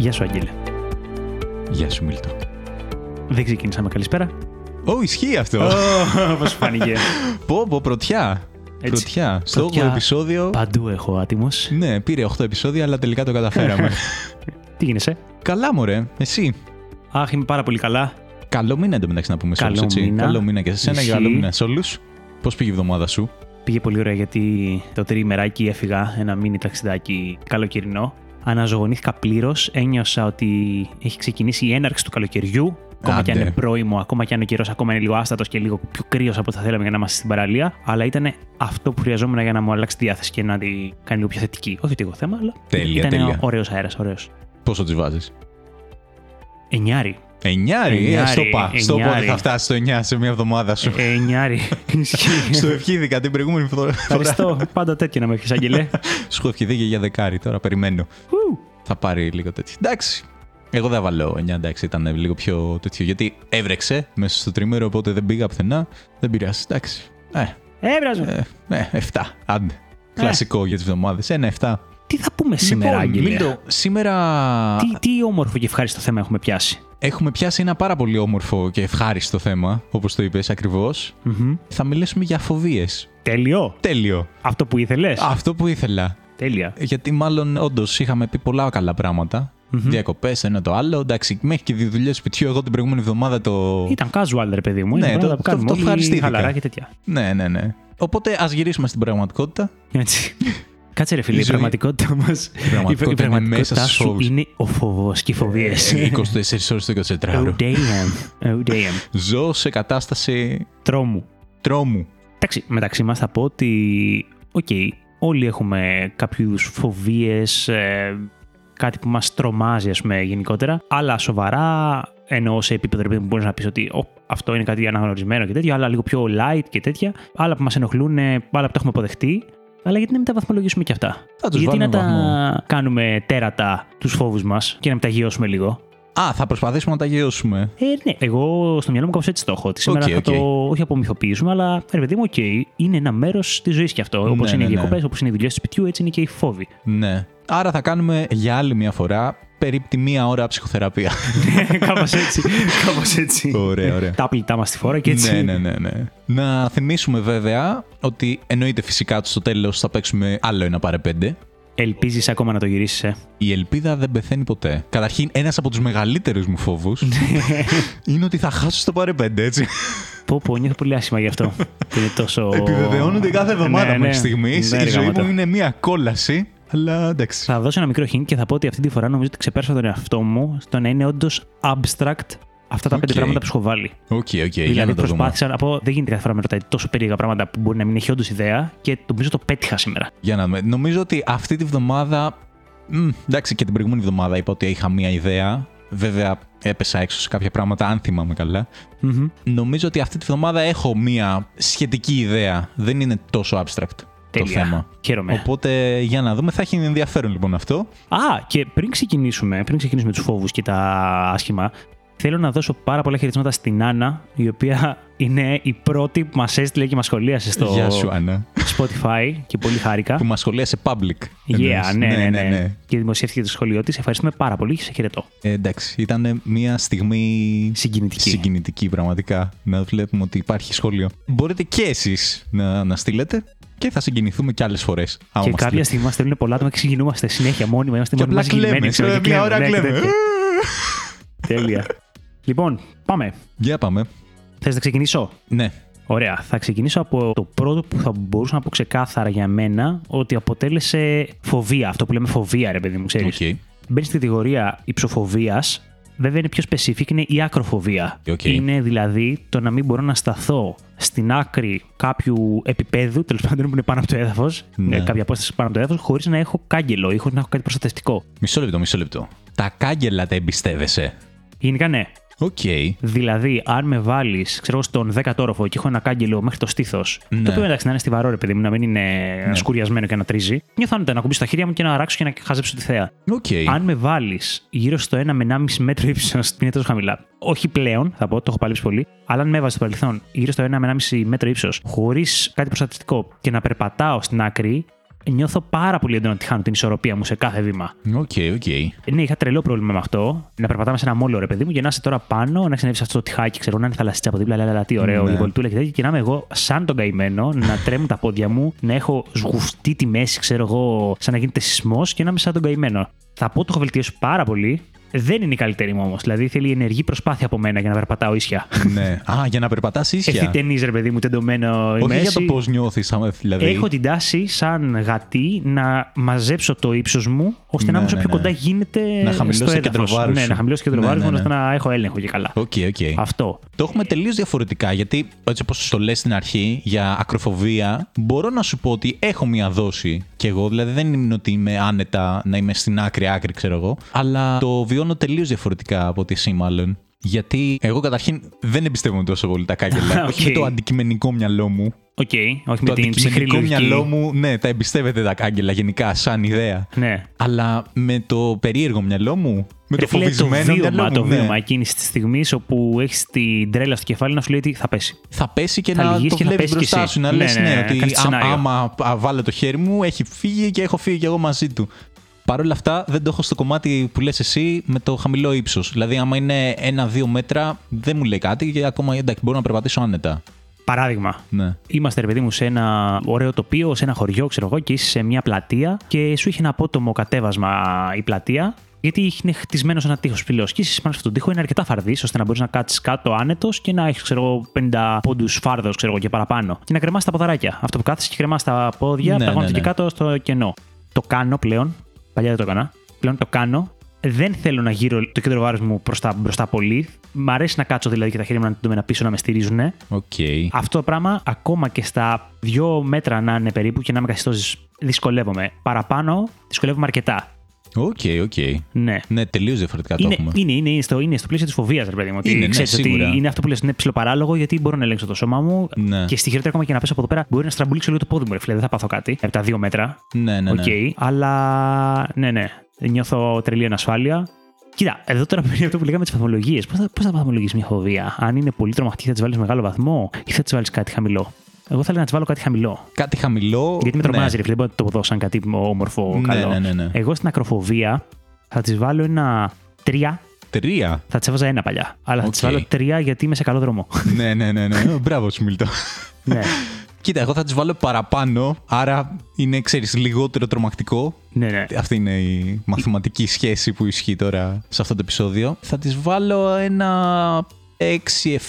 Γεια σου, Αγγέλε. Γεια σου, Μίλτο. Δεν ξεκίνησαμε. Καλησπέρα. Ω, ισχύει αυτό. Πώς φάνηκε. Πω, πω, πρωτιά. Έτσι. Πρωτιά. Στο Πρωτιά. 8ο επεισόδιο. Παντού έχω άτιμος. Ναι, πήρε 8 επεισόδια, αλλά τελικά το καταφέραμε. Τι γίνεσαι; Καλά, μωρέ. Εσύ; Αχ, είμαι πάρα πολύ καλά. Καλό μήνα εντωμεταξύ να πούμε σε Καλό όλους, έτσι. μήνα. Καλό μήνα και σε σένα και Ισχύει. καλό μήνα σε όλους. Πώς πήγε η εβδομάδα σου; Πήγε πολύ ωραία γιατί το τριημεράκι έφυγα ένα μίνι ταξιδάκι καλοκαιρινό. Αναζωογονήθηκα πλήρως. Ένιωσα ότι έχει ξεκινήσει η έναρξη του καλοκαιριού. Ακόμα και αν Άντε. είναι πρώιμο, ακόμα και αν ο καιρός ακόμα είναι λίγο άστατος και λίγο πιο κρύος από ό,τι θα θέλαμε για να είμαστε στην παραλία. Αλλά ήταν αυτό που χρειαζόμουν για να μου αλλάξει τη διάθεση και να τη κάνει λίγο πιο θετική. Όχι ότι έχω θέμα, αλλά Τέλεια, ήταν τέλεια. ωραίος αέρας, ωραίος. Πόσο τη βάζεις; Εννιάρι. Εννιάρι, ε, Εννιάρι, στο πα. Στο πότε εννιάρι. θα φτάσει το 9 σε μια εβδομάδα σου; Εννιάρι. Ισχύει. Στο ευχήθηκα την προηγούμενη φορά. Ευχαριστώ. Πάντα τέτοια να με έχεις, Αγγελέ. Σου έχω ευχηθεί και για δεκάρι, τώρα περιμένω. Ου. Θα πάρει λίγο τέτοιο. Εντάξει. Εγώ δεν βάλω 9, εντάξει, ήταν λίγο πιο τέτοιο. Γιατί έβρεξε μέσα στο τρίμερο, οπότε δεν πήγα πουθενά. Δεν πειράζει, εντάξει. Ε, Έβραζε. ε, ε, 7. Άντε. Κλασικό για τις εβδομάδες. Ένα 7. Τι θα πούμε σήμερα, λοιπόν, Άγγελε; Μίλτο, σήμερα Τι, τι όμορφο και ευχάριστο θέμα έχουμε πιάσει. έχουμε πιάσει ένα πάρα πολύ όμορφο και ευχάριστο θέμα, όπως το είπες ακριβώς. Μμμ. Θα μιλήσουμε για φοβίες. Τέλειο. Τέλειο. Αυτό που ήθελες. Αυτό που ήθελα. Τέλεια. Γιατί μάλλον όντως είχαμε πει πολλά καλά πράγματα. Μμμ. Διακοπές, ένα το άλλο. Εντάξει, μέχρι και δουλειές σπιτιού. Εγώ την προηγούμενη εβδομάδα το. Ήταν casual, ρε παιδί μου. Ναι, Είναι το- πράγματα που το- κάνουμε το όλοι ευχαριστήθηκα. χαλαρά και τέτοια. Ναι, ναι, ναι. Οπότε ας γυρίσουμε στην πραγματικότητα. Έτσι. Κάτσε ρε φίλε, Η η ζωή- πραγματικότητα μα. πραγματικότητα είναι μέσα στους σου φόβους. είναι ο φόβο και οι φοβίες. 24 ώρες το 24ωρο. Oh damn. Oh damn. Ζω σε κατάσταση Τρόμου. τρόμου. Εντάξει, μεταξύ μας θα πω ότι. Οκ, όλοι έχουμε κάποιου είδους φοβίες, κάτι που μας τρομάζει, ας πούμε, γενικότερα. Αλλά σοβαρά, εννοώ σε επίπεδο ρε παιδί μου, μπορείς να πεις ότι «Ω, αυτό είναι κάτι αναγνωρισμένο και τέτοια, άλλα λίγο πιο light και τέτοια. Άλλα που μας ενοχλούν, άλλα που τα έχουμε αποδεχτεί. Αλλά γιατί να μην τα βαθμολογήσουμε και αυτά; Θα τους γιατί να βάλουμε τα βαθμό. κάνουμε τέρατα τους φόβους μας και να μην τα γειώσουμε λίγο; Α, θα προσπαθήσουμε να τα γειώσουμε. Ε, ναι. Εγώ στο μυαλό μου κάπως έτσι το έχω. Ότι σήμερα Οκ, θα οκ. το όχι απομυθοποιήσουμε, αλλά ρε παιδί μου, οκ, είναι ένα μέρος της ζωής και αυτό. Ναι, Όπως είναι ναι, οι ναι. διακοπές, όπως είναι οι δουλειές του σπιτιού, έτσι είναι και οι φόβοι. Ναι. Άρα θα κάνουμε για άλλη μια φορά περίπου μία ώρα ψυχοθεραπεία. κάπως έτσι. Κάπως έτσι. Ωραία, ωραία. Τα άπλυτά μας στη φόρα και έτσι. Ναι, ναι, ναι, ναι. Να θυμίσουμε βέβαια ότι εννοείται φυσικά ότι στο τέλος θα παίξουμε άλλο ένα παρε πέντε. Ελπίζεις ακόμα να το γυρίσεις, ε; Η ελπίδα δεν πεθαίνει ποτέ. Καταρχήν, ένας από τους μεγαλύτερους μου φόβους είναι ότι θα χάσω στο παρε πέντε, έτσι. πω, πω, νιώθω πολύ άσχημα γι' αυτό. που είναι τόσο. Επιβεβαιώνονται κάθε εβδομάδα Ναι, ναι. μέχρι στιγμής. Ναι, η ρε ζωή γαμώτο. μου είναι μία κόλαση. Αλλά εντάξει. Θα δώσω ένα μικρό hint και θα πω ότι αυτή τη φορά νομίζω ότι ξεπέρασα τον εαυτό μου στο να είναι όντως abstract αυτά τα πέντε Οκ. πράγματα που σου έχω βάλει. Οκ, οκ, για δηλαδή να το δούμε. προσπάθησα να πω, δεν γίνεται κάθε φορά να με ρωτάει τόσο περίεργα πράγματα που μπορεί να μην έχει όντως ιδέα και νομίζω το πέτυχα σήμερα. Για να δούμε. Νομίζω ότι αυτή τη βδομάδα. Μ, εντάξει, και την προηγούμενη εβδομάδα είπα ότι είχα μία ιδέα. Βέβαια, έπεσα έξω σε κάποια πράγματα, αν θυμάμαι καλά. Μμμ. Νομίζω ότι αυτή τη βδομάδα έχω μία σχετική ιδέα. Δεν είναι τόσο abstract το Τέλεια. θέμα. Χαίρομαι. Οπότε για να δούμε, θα έχει ενδιαφέρον λοιπόν αυτό. Α, και πριν ξεκινήσουμε, πριν ξεκινήσουμε τους φόβους και τα άσχημα, θέλω να δώσω πάρα πολλά χαιρετίσματα στην Άννα, η οποία είναι η πρώτη που μας έστειλε και μας σχολίασε στο Γεια σου, Άννα. Spotify και πολύ χάρηκα. Που μας σχολίασε public. Yeah, εννοείς. ναι, ναι, ναι, Και δημοσιεύτηκε το σχολείο της. Ευχαριστούμε πάρα πολύ και σε χαιρετώ. Ε, εντάξει, ήταν μια στιγμή Συγκινητική. συγκινητική πραγματικά να βλέπουμε ότι υπάρχει σχόλιο. Μπορείτε και εσείς να, να στείλετε και θα συγκινηθούμε κι άλλες φορές. άμα Και μας κάποια στείλετε. στιγμή μας στέλνουν πολλά άτομα και συγκινούμαστε συνέχεια μόνιμα. Είμαστε Και μόνοι απλά μας συγκινημένοι, κλαίμε, ξέρω, σε και μια ώρα ναι, και κλαίμε. τέτοια. Τέλεια. λοιπόν, πάμε. Για πάμε. Θες να ξεκινήσω; Ναι. Ωραία. Θα ξεκινήσω από το πρώτο που θα μπορούσα να πω ξεκάθαρα για μένα ότι αποτέλεσε φοβία. Αυτό που λέμε φοβία, ρε παιδί μου, ξέρεις. Οκ. Μπαίνει στην κατηγορία υψοφοβίας. Βέβαια είναι πιο specific, είναι η ακροφοβία. Οκ. Είναι δηλαδή το να μην μπορώ να σταθώ στην άκρη κάποιου επίπεδου, τέλος πάντων που είναι πάνω από το έδαφος, Ναι. κάποια απόσταση πάνω από το έδαφος, χωρίς να έχω κάγκελο ή χωρίς να έχω κάτι προστατευτικό. Μισό λεπτό, μισό λεπτό. Τα κάγκελα τα εμπιστεύεσαι; Γενικά ναι. Οκ. Δηλαδή, αν με βάλεις, ξέρω εγώ, στον 10ο όροφο και έχω ένα κάγκελο μέχρι το στήθος, Ναι. το οποίο εντάξει να είναι στιβαρό, ρε παιδί μου, να μην είναι σκουριασμένο και να τρίζει, νιώθω άνετα να ακουμπήσω τα χέρια μου και να αράξω και να χαζέψω τη θέα. Οκ. Αν με βάλεις γύρω στο 1 με 1,5 μέτρο ύψος, είναι τόσο χαμηλά. Όχι πλέον, θα πω, το έχω παλέψει πολύ. Αλλά αν με έβαζες στο παρελθόν γύρω στο 1 με 1,5 μέτρο ύψος, χωρίς κάτι προστατευτικό και να περπατάω στην άκρη, νιώθω πάρα πολύ έντονα ότι χάνω την ισορροπία μου σε κάθε βήμα. Οκ, οκ. Ναι, είχα τρελό πρόβλημα με αυτό. Να περπατάμε σε ένα μόλο, ρε παιδί μου, και να είσαι τώρα πάνω, να είναι αυτό το τοιχάκι, ξέρω να είναι θαλασσίτσα από δίπλα, αλλά τι ωραίο, Ναι. η βολτούλα και τέτοια. Και να είμαι εγώ σαν τον καημένο, να τρέμουν τα πόδια μου, να έχω σκύψει τη μέση, ξέρω εγώ, σαν να γίνεται σεισμός και να είμαι σαν τον καημένο. Θα πω ότι το έχω βελτιώσει πάρα πολύ. Δεν είναι η καλύτερη μου όμως. Δηλαδή θέλει ενεργή προσπάθεια από μένα για να περπατάω ίσια. ναι. Α, για να περπατάς ίσια. Ευθυτενής, ρε παιδί μου, τεντωμένο η Όχι μέση. για το πώς νιώθεις, δηλαδή. Έχω την τάση, σαν γατί, να μαζέψω το ύψος μου, ώστε Ναι, να είμαι όσο ναι, πιο ναι. κοντά γίνεται. Να χαμηλώσει στο το κέντρο έδαφος. βάρους Ναι, σου. να χαμηλώσει το κέντρο Ναι, βάρους μου, ναι, ώστε ναι. να έχω έλεγχο και καλά. Οκ, οκ. Αυτό. Το έχουμε τελείως διαφορετικά γιατί, έτσι όπως το λες στην αρχή, για ακροφοβία, μπορώ να σου πω ότι έχω μία δόση κι εγώ. Δηλαδή δεν είναι ότι είμαι άνετα να είμαι στην άκρη-άκρη, ξέρω εγώ. Αλλά το βιώνω τελείως διαφορετικά από ότι εσύ, μάλλον. Γιατί εγώ καταρχήν δεν εμπιστεύομαι τόσο πολύ τα κάγκελα. Όχι με Οκ. το αντικειμενικό μυαλό μου. Οκ, όχι το με την ψυχρή αντικειμενικό λογική. μυαλό μου, ναι, τα εμπιστεύεται τα κάγκελα γενικά, σαν ιδέα. Ναι. Αλλά με το περίεργο μυαλό μου, με Ρε το φίλε, φοβισμένο το βίωμα, μυαλό το μου, ναι. βίωμα εκείνης της στιγμής όπου έχεις την τρέλα στο κεφάλι να σου λέει ότι θα πέσει. θα πέσει και Θα να λυγίσεις το και θα βλέπεις πέσεις κι μπροστά εσύ. σου. Να Ναι, λες ναι, ναι, ναι, ότι κάνεις α- σενάριο. άμα α, βάλω το χέρι μου, έχει φύγει και έχω φύγει κι εγώ μαζί του. Παρ' όλα αυτά, δεν το έχω στο κομμάτι που λες εσύ με το χαμηλό ύψος. Δηλαδή, άμα είναι ένα-δύο μέτρα, δεν μου λέει κάτι και ακόμα εντάξει, μπορώ να περπατήσω άνετα. Παράδειγμα, Ναι. Είμαστε, ρε παιδί μου, σε ένα ωραίο τοπίο, σε ένα χωριό, ξέρω εγώ, και είσαι σε μια πλατεία και σου έχει ένα απότομο κατέβασμα η πλατεία. Γιατί είναι χτισμένος ένα τείχος ψηλό. Και είσαι πάνω σε αυτόν τον τείχο είναι αρκετά φαρδί, ώστε να μπορείς να κάτσεις κάτω άνετος και να έχεις, ξέρω εγώ, 50 πόντους φάρδος, ξέρω εγώ, και παραπάνω. Και να κρεμάς τα ποδαράκια. Αυτό που κάθεσαι και κρεμάς τα πόδια, Ναι, ναι, ναι, ναι. και κάτω στο κενό. Το κάνω πλέον. Παλιά δεν το έκανα. Πλέον το κάνω. Δεν θέλω να γύρω το κέντρο βάρους μου προς τα μπροστά πολύ. Μ' αρέσει να κάτσω δηλαδή και τα χέρια μου να είναι τεντωμένα πίσω να με στηρίζουν. Οκ. Αυτό το πράγμα, ακόμα και στα δύο μέτρα να είναι περίπου και να είμαι καθιστός, δυσκολεύομαι. Παραπάνω, δυσκολεύομαι αρκετά. Οκ, οκ. Ναι. Ναι, τελείως διαφορετικά το Είναι, έχουμε. είναι, είναι, είναι, στο, είναι στο πλαίσιο της φοβίας, ρε παιδί μου. Ότι Είναι, ναι, ξέρεις ότι σίγουρα. είναι αυτό που λες, είναι ψιλοπαράλογο γιατί μπορώ να ελέγξω το σώμα μου. Ναι. Και στη χειρότερη ακόμα και να πέσω από εδώ πέρα, μπορεί να στραμπουλήξω λίγο το πόδι μου, ρε φίλε. Δεν θα πάθω κάτι από τα δύο μέτρα. Ναι, ναι, ναι. Οκ. Αλλά ναι, ναι. Νιώθω τρελή ανασφάλεια. Κοίτα, εδώ τώρα πριν αυτό που λέγαμε τις βαθμολογίες. Πώς θα, πώς θα βαθμολογήσεις μια φοβία, Αν είναι πολύ τρομακτική, θα τη βάλεις μεγάλο βαθμό ή θα τη βάλεις κάτι χαμηλό; Εγώ θα έλεγα να της βάλω κάτι χαμηλό. Κάτι χαμηλό. Γιατί με τρομάζει, ναι. ρε φίλε. Δεν μπορώ να το δω σαν κάτι όμορφο, Ναι, καλό. ναι, ναι, ναι. Εγώ στην ακροφοβία θα της βάλω ένα τρία. Τρία. Θα της έβαζα ένα παλιά. Αλλά θα της Οκ. βάλω τρία γιατί είμαι σε καλό δρόμο. ναι, ναι, ναι, ναι. Μπράβο σου, Μίλτο. ναι. Κοίτα, εγώ θα της βάλω παραπάνω, άρα είναι, ξέρεις, λιγότερο τρομακτικό. ναι, ναι. Αυτή είναι η μαθηματική σχέση που ισχύει τώρα σε αυτό το επεισόδιο. Θα της βάλω ένα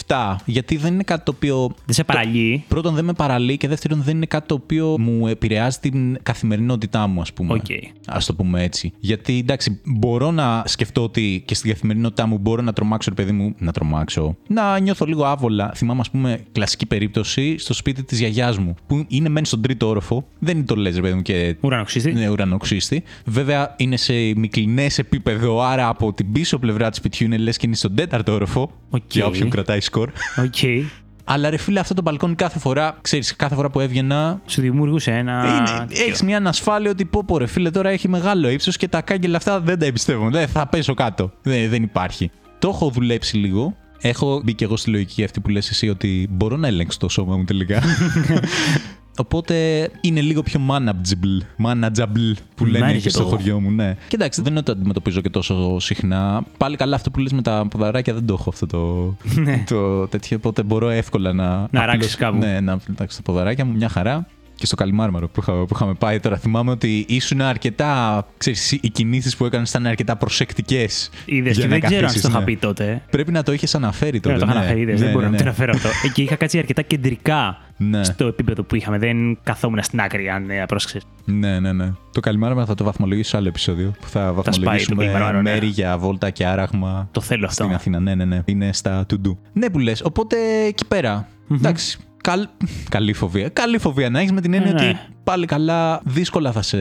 6-7, γιατί δεν είναι κάτι το οποίο... Δεν σε παραλύει. Πρώτον, δεν με παραλύει και δεύτερον, δεν είναι κάτι το οποίο μου επηρεάζει την καθημερινότητά μου, ας πούμε. Οκ. Ας το πούμε έτσι. Γιατί εντάξει, μπορώ να σκεφτώ ότι και στην καθημερινότητά μου μπορώ να τρομάξω, ρε παιδί μου, να τρομάξω. Να νιώθω λίγο άβολα. Θυμάμαι, ας πούμε, κλασική περίπτωση στο σπίτι της γιαγιάς μου, που είναι μεν στον τρίτο όροφο. Δεν είναι το λες, ρε παιδί μου, και Ουρανοξύστη. είναι ουρανοξύστη. Βέβαια είναι σε επικλινές επίπεδο, άρα από την πίσω πλευρά του σπιτιού είναι λες και είναι στον τέταρτο όροφο. Οκ. Για όποιον κρατάει σκορ. Οκ. Αλλά ρε φίλε, αυτό το μπαλκόνι κάθε φορά, ξέρεις, κάθε φορά που έβγαινα. Σου δημιουργούσε ένα. τέτοιο. Έχεις μια ανασφάλεια ότι πω, πω ρε φίλε, τώρα έχει μεγάλο ύψος και τα κάγκελα αυτά δεν τα εμπιστεύω. Δεν θα πέσω κάτω. Δεν, δεν υπάρχει. Το έχω δουλέψει λίγο. Έχω μπει και εγώ στη λογική αυτή που λες εσύ ότι μπορώ να ελέγξω το σώμα μου τελικά. Οπότε είναι λίγο πιο manageable. Manageable που λένε και στο Manageable. χωριό μου, ναι. Κοιτάξτε, δεν είναι ότι το αντιμετωπίζω και τόσο συχνά. Πάλι καλά αυτό που λες με τα ποδαράκια δεν το έχω αυτό το, Ναι. το τέτοιο. Οπότε μπορώ εύκολα να. Να απλώς- ράξεις κάπου. Ναι, να πετάξω τα ποδαράκια μου, μια χαρά. Και στο Καλιμάρμαρο που, είχα, που είχαμε πάει τώρα, θυμάμαι ότι ήσουν αρκετά. Ξέρεις, οι κινήσεις που έκανες ήταν αρκετά προσεκτικές. Είδες και δεν ξέρω αν το είχα πει τότε. Πρέπει να το είχες αναφέρει τότε. Πρέπει να το είχα ναι. αναφέρει, είδες, Ναι, δεν μπορώ ναι, να το ναι. αναφέρω αυτό. Ε, Και είχα κάτσει αρκετά κεντρικά Ναι. στο επίπεδο που είχαμε. Δεν καθόμουν στην άκρη, αν ε, πρόσεξες. Ναι, ναι, ναι. Το Καλιμάρμαρο θα το βαθμολογήσω σε άλλο επεισόδιο. Που θα σπάει το βαθμολογήσουμε Καλιμάρμαρο, ναι. μέρη για βόλτα και άραγμα. Το θέλω αυτό. Στην Αθήνα, ναι, ναι, ναι. Είναι στα to do. Ναι, που λες. Οπότε εκεί πέρα. Εντάξει. Καλ... Καλή φοβία. Καλή φοβία να έχεις με την έννοια Ναι, ναι. ότι πάλι καλά δύσκολα θα σε.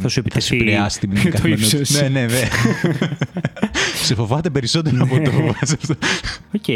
Θα σου επιτεθεί επηρεάσει την το καθημερινότητα. ύψος. Ναι, ναι, ναι. σε φοβάται περισσότερο από το φοβάσαι αυτό. Οκ.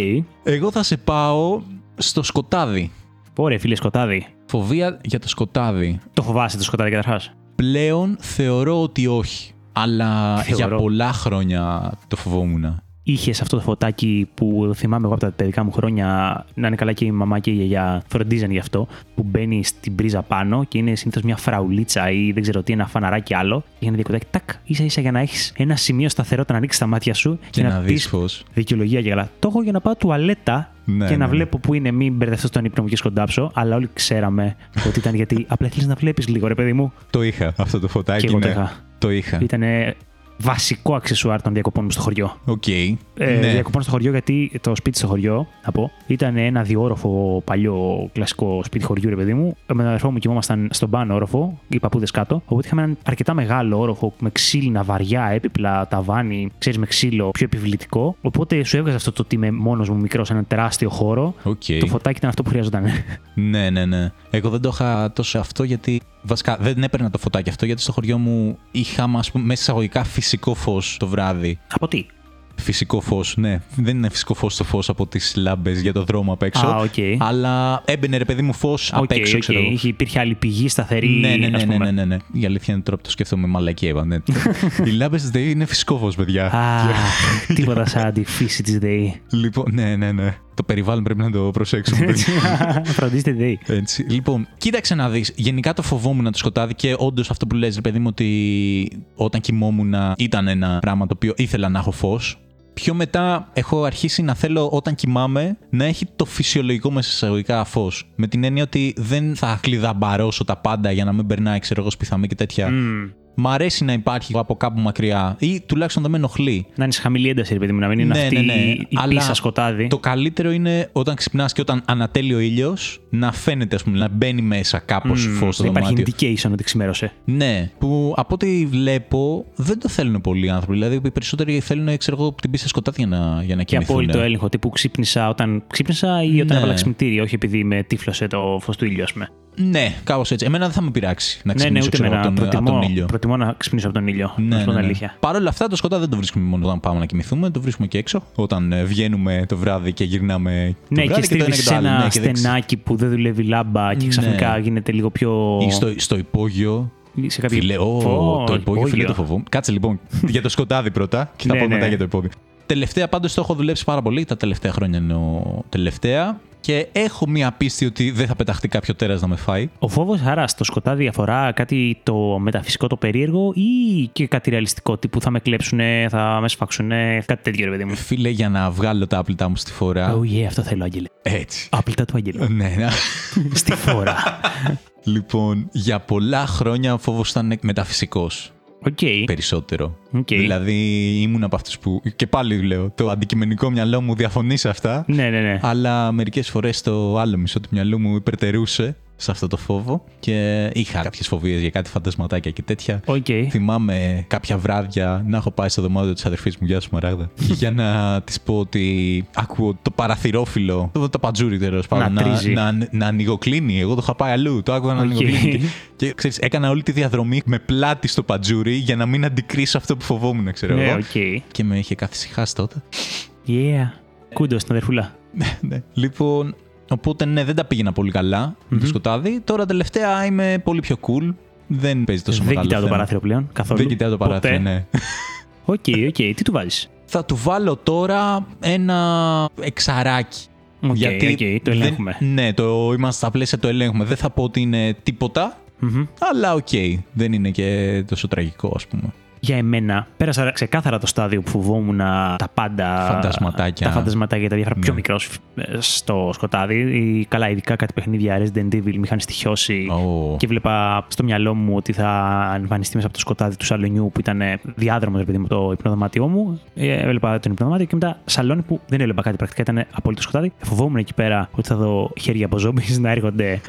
Εγώ θα σε πάω στο σκοτάδι. Ωραία, φίλε σκοτάδι. Φοβία για το σκοτάδι. Το φοβάσαι το σκοτάδι καταρχάς; Πλέον θεωρώ ότι όχι. Αλλά Θεωρώ. για πολλά χρόνια το φοβόμουν. Είχες αυτό το φωτάκι που θυμάμαι εγώ από τα παιδικά μου χρόνια να είναι καλά και η μαμά και η γιαγιά φροντίζαν γι' αυτό, που μπαίνει στην πρίζα πάνω και είναι συνήθως μια φραουλίτσα ή δεν ξέρω τι, ένα φαναράκι άλλο. Και ένα διακοπτάκι, τάκ, ίσα ίσα για να έχεις ένα σημείο σταθερότητα να ανοίξεις τα μάτια σου Και να πει δεις φως. δικαιολογία και καλά. Το έχω για να πάω τουαλέτα Ναι, και να ναι, ναι. βλέπω που είναι, μην μπερδευτώ στον ύπνο μου και σκοντάψω. Αλλά όλοι ξέραμε ότι ήταν γιατί απλά θέλεις να βλέπεις λίγο, ρε παιδί μου. Το είχα αυτό το φωτάκι. Και εγώ το ναι. είχα. Το είχα. Ήταν βασικό αξεσουάρ των διακοπών μου στο χωριό. Οκ. Ε, ναι. Διακοπών στο χωριό, γιατί το σπίτι στο χωριό, να πω, ήταν ένα διώροφο παλιό κλασικό σπίτι χωριού, ρε παιδί μου. Με τον αδερφό μου κοιμόμασταν στον πάνω όροφο, οι παππούδες κάτω. Οπότε είχαμε έναν αρκετά μεγάλο όροφο με ξύλινα βαριά έπιπλα, ταβάνι, ξέρεις, με ξύλο πιο επιβλητικό. Οπότε σου έβγαζε αυτό το ότι είμαι μόνος μου μικρός σε έναν τεράστιο χώρο. Οκ. Το φωτάκι ήταν αυτό που χρειαζόταν. Ναι, ναι, ναι. Εγώ δεν το είχα τόσο αυτό γιατί. Βασικά δεν έπαιρνα το φωτάκι αυτό γιατί στο χωριό μου είχαμε, ας πούμε, μέσα εισαγωγικά φυσικό φως το βράδυ. Από τι; Φυσικό φως, ναι. Δεν είναι φυσικό φως το φως από τις λάμπες για το δρόμο απ' έξω. Α, οκ. Αλλά έμπαινε ρε παιδί μου φως απ' Οκ, έξω, οκ. ξέρω εγώ. Είχε- Υπήρχε άλλη πηγή σταθερή. Ναι, ναι, ναι, ας ναι, πούμε. ναι, ναι, ναι. Η αλήθεια είναι τώρα που το σκέφτομαι μαλακή είπα. Ναι. Οι λάμπες της ΔΕΗ είναι φυσικό φως, παιδιά. Αχ, τίποτα σαν τη φύση της ΔΕΗ. λοιπόν, ναι, ναι, ναι. Το περιβάλλον πρέπει να το προσέξουμε. παιδιά. Φροντίστε τη ΔΕΗ. Έτσι. Λοιπόν, κοίταξε να δεις. Γενικά το φοβόμουν το σκοτάδι και όντως αυτό που λες, ρε παιδί μου, ότι όταν κοιμόμουν ήταν ένα πράγμα το οποίο ήθελα να έχω φως. Πιο μετά έχω αρχίσει να θέλω όταν κοιμάμαι να έχει το φυσιολογικό μέσα εισαγωγικά φως. Με την έννοια ότι δεν θα κλειδαμπαρώσω τα πάντα για να μην περνάει, ξέρω εγώ, σπιθαμή και τέτοια. Μμμ. Μ' αρέσει να υπάρχει από κάπου μακριά ή τουλάχιστον δεν με ενοχλεί. Να είναι σε χαμηλή ένταση, ρε παιδί μου, να μην είναι Ναι, αυτή ναι, ναι. η Αλλά πίσα σκοτάδι. Το καλύτερο είναι όταν ξυπνάς και όταν ανατέλει ο ήλιος να φαίνεται, ας πούμε, να μπαίνει μέσα κάπως Μμμ, φως στο δεν υπάρχει δωμάτιο. indication ότι ξημέρωσε. Ναι, που από ό,τι βλέπω δεν το θέλουν πολλοί άνθρωποι. Δηλαδή οι περισσότεροι θέλουν, ξέρω εγώ, την πίστα σκοτάδι για να, για να Και κοιμηθούν. απόλυτο έλεγχο τύπου ξύπνησα όταν ξύπνησα ή όταν Ναι. έβαλα ξυπνητήρι, όχι επειδή με τύφλωσε το φως του ήλιου, ας πούμε. Ναι, κάπως έτσι. Εμένα δεν θα με πειράξει να Ναι, ναι, ξυπνήσω ούτε ξέρω, εμένα. από, τον, από Προτιμώ, τον ήλιο. προτιμώ να ξυπνήσω από τον ήλιο. να Ναι, σου πω ναι, την ναι. αλήθεια. Παρ' όλα αυτά, το σκοτάδι δεν το βρίσκουμε μόνο όταν πάμε να κοιμηθούμε, το βρίσκουμε και έξω. Όταν ε, βγαίνουμε το βράδυ και γυρνάμε. το Ναι, βράδυ και το ένα στρίβει και το σε άλλο. ένα Ναι, και δεν ξε- στενάκι που δεν δουλεύει λάμπα και Ναι. ξαφνικά γίνεται λίγο πιο. Ή στο, στο υπόγειο. σε κάποιο... Φιλέ, ω, Φω, το υπόγειο, φίλε, το φοβόμαι. Κάτσε λοιπόν για το σκοτάδι πρώτα και θα Ναι, πω ναι. μετά για το υπόγειο. Τελευταία πάντως το έχω δουλέψει πάρα πολύ. Τα τελευταία χρόνια εννοώ τελευταία. Και έχω μία πίστη ότι δεν θα πεταχτεί κάποιο τέρας να με φάει. Ο φόβος άρα στο σκοτάδι αφορά κάτι το μεταφυσικό, το περίεργο ή και κάτι ρεαλιστικό τύπου θα με κλέψουν, θα με σφάξουν, κάτι τέτοιο ρε παιδί μου. Φίλε, για να βγάλω τα άπλητά μου στη φορά. Oh yeah, αυτό θέλω, Άγγελε. Έτσι. Άπλυτα του Άγγελου. Ναι, ναι. Στη φόρα. λοιπόν, για πολλά χρόνια ο φόβος ήταν μεταφυσικός. Οκ. Περισσότερο. Οκ. Δηλαδή ήμουν από αυτούς που. Και πάλι λέω, το αντικειμενικό μυαλό μου διαφωνεί σε αυτά. Ναι, ναι, ναι. Αλλά μερικές φορές το άλλο μισό του μυαλού μου υπερτερούσε σε αυτό το φόβο και είχα κάποιες φοβίες για κάτι φαντασματάκια και τέτοια. Οκ. Θυμάμαι κάποια βράδια να έχω πάει στο δωμάτιο της αδερφής μου, γεια σου Σμαράγδα, για να της πω ότι ακούω το παραθυρόφυλλο, το, το παντζούρι τέλος πάντων, Να να, τρίζει. να, να, ανοιγοκλείνει. Εγώ το είχα πάει αλλού, το άκουγα να Οκ. ανοιγοκλείνει. Και, και ξέρεις, έκανα όλη τη διαδρομή με πλάτη στο παντζούρι για να μην αντικρίσω αυτό που φοβόμουν, ξέρω Ναι, εγώ. οκ. Και με είχε καθησυχάσει τότε. Yeah. Κούντο στην αδερφούλα. ναι. Λοιπόν, οπότε ναι, δεν τα πήγαινα πολύ καλά με το σκοτάδι. Τώρα τελευταία είμαι πολύ πιο cool. Δεν παίζει τόσο Δεν μεγάλο κοιτάω το θέμα. παράθυρο πλέον καθόλου. Δεν κοιτάω το παράθυρο, Ποτέ. ναι. Οκ, οκ. Τι του βάζεις; Θα του βάλω τώρα ένα εξαράκι. Οκ, γιατί οκ, το δεν- ελέγχουμε. ναι, το είμαστε στα πλαίσια το ελέγχουμε. Δεν θα πω ότι είναι τίποτα, Μμμ. αλλά οκ. Δεν είναι και τόσο τραγικό, ας πούμε. Για εμένα, πέρασα ξεκάθαρα το στάδιο που φοβόμουν τα πάντα. Φαντασματάκια. Τα φαντασματάκια, τα διάφορα Ναι. πιο μικρός στο σκοτάδι. Ή, καλά, ειδικά κάτι παιχνίδια Resident Evil με είχαν στοιχειώσει. Ω. Και βλέπα στο μυαλό μου ότι θα εμφανιστεί μέσα από το σκοτάδι του σαλονιού που ήταν διάδρομος, επειδή μου το υπνοδωμάτιό μου. Ε, Έβλεπα τον υπνοδωμάτιο και μετά σαλόνι που δεν έβλεπα κάτι πρακτικά, ήταν απόλυτο σκοτάδι. Φοβόμουν εκεί πέρα ότι θα δω χέρια από zombies να έρχονται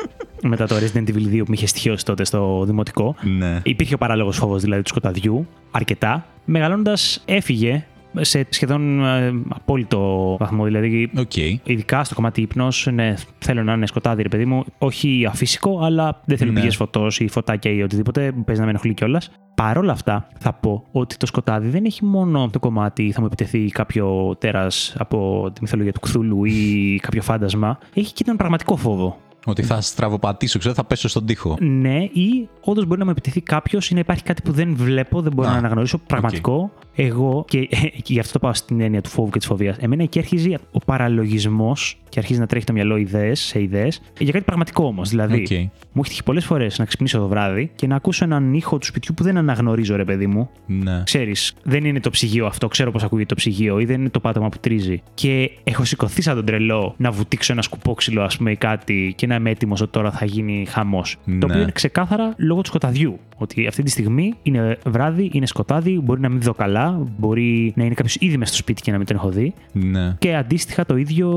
μετά το Resident Evil 2 που με είχε στοιχειώσει τότε στο δημοτικό. Ναι. Υπήρχε ο παράλογος φόβος δηλαδή του σκοταδιού, αρκετά. Μεγαλώνοντας, έφυγε σε σχεδόν ε, απόλυτο βαθμό. Δηλαδή, Οκ. ειδικά στο κομμάτι ύπνος, ναι, θέλω να είναι σκοτάδι, ρε παιδί μου. Όχι αφύσικο, αλλά δεν θέλω Ναι. πηγές φωτός ή φωτάκια ή οτιδήποτε. που Παίζει να με ενοχλεί κιόλας. Παρ' όλα αυτά, θα πω ότι το σκοτάδι δεν έχει μόνο το κομμάτι θα μου επιτεθεί κάποιο τέρας από τη μυθολογία του Κθούλου ή κάποιο φάντασμα. Έχει και τον πραγματικό φόβο. Ότι θα στραβοπατήσω, ξέρω, θα πέσω στον τοίχο. Ναι, ή όντως μπορεί να μου επιτεθεί κάποιος ή να υπάρχει κάτι που δεν βλέπω, δεν μπορώ Α, να αναγνωρίσω. Πραγματικό, εγώ, και, και γι' αυτό το πάω στην έννοια του φόβου και της φοβίας. Εμένα εκεί αρχίζει ο παραλογισμός και αρχίζει να τρέχει το μυαλό ιδέες σε ιδέες για κάτι πραγματικό όμως. Δηλαδή, Οκ. μου έχει τύχει πολλές φορές να ξυπνήσω το βράδυ και να ακούσω έναν ήχο του σπιτιού που δεν αναγνωρίζω, ρε παιδί μου. Ναι. Ξέρεις, δεν είναι το ψυγείο αυτό, ξέρω πώς ακούγεται το ψυγείο ή δεν είναι το πάτωμα που τρίζει. Και έχω σηκωθεί σαν τον τρελό να βουτήξω ένα σκουπόξυλο, ας πούμε, ή κάτι και να είμαι έτοιμος ότι τώρα θα γίνει χαμός. Ναι. Το οποίο είναι ξεκάθαρα λόγω του σκοταδιού. Ότι αυτή τη στιγμή είναι βράδυ, είναι σκοτάδι, μπορεί να μην δω καλά, μπορεί να είναι κάποιος ήδη μέσα στο σπίτι και να μην τον έχω δει. Ναι. Και αντίστοιχα το ίδιο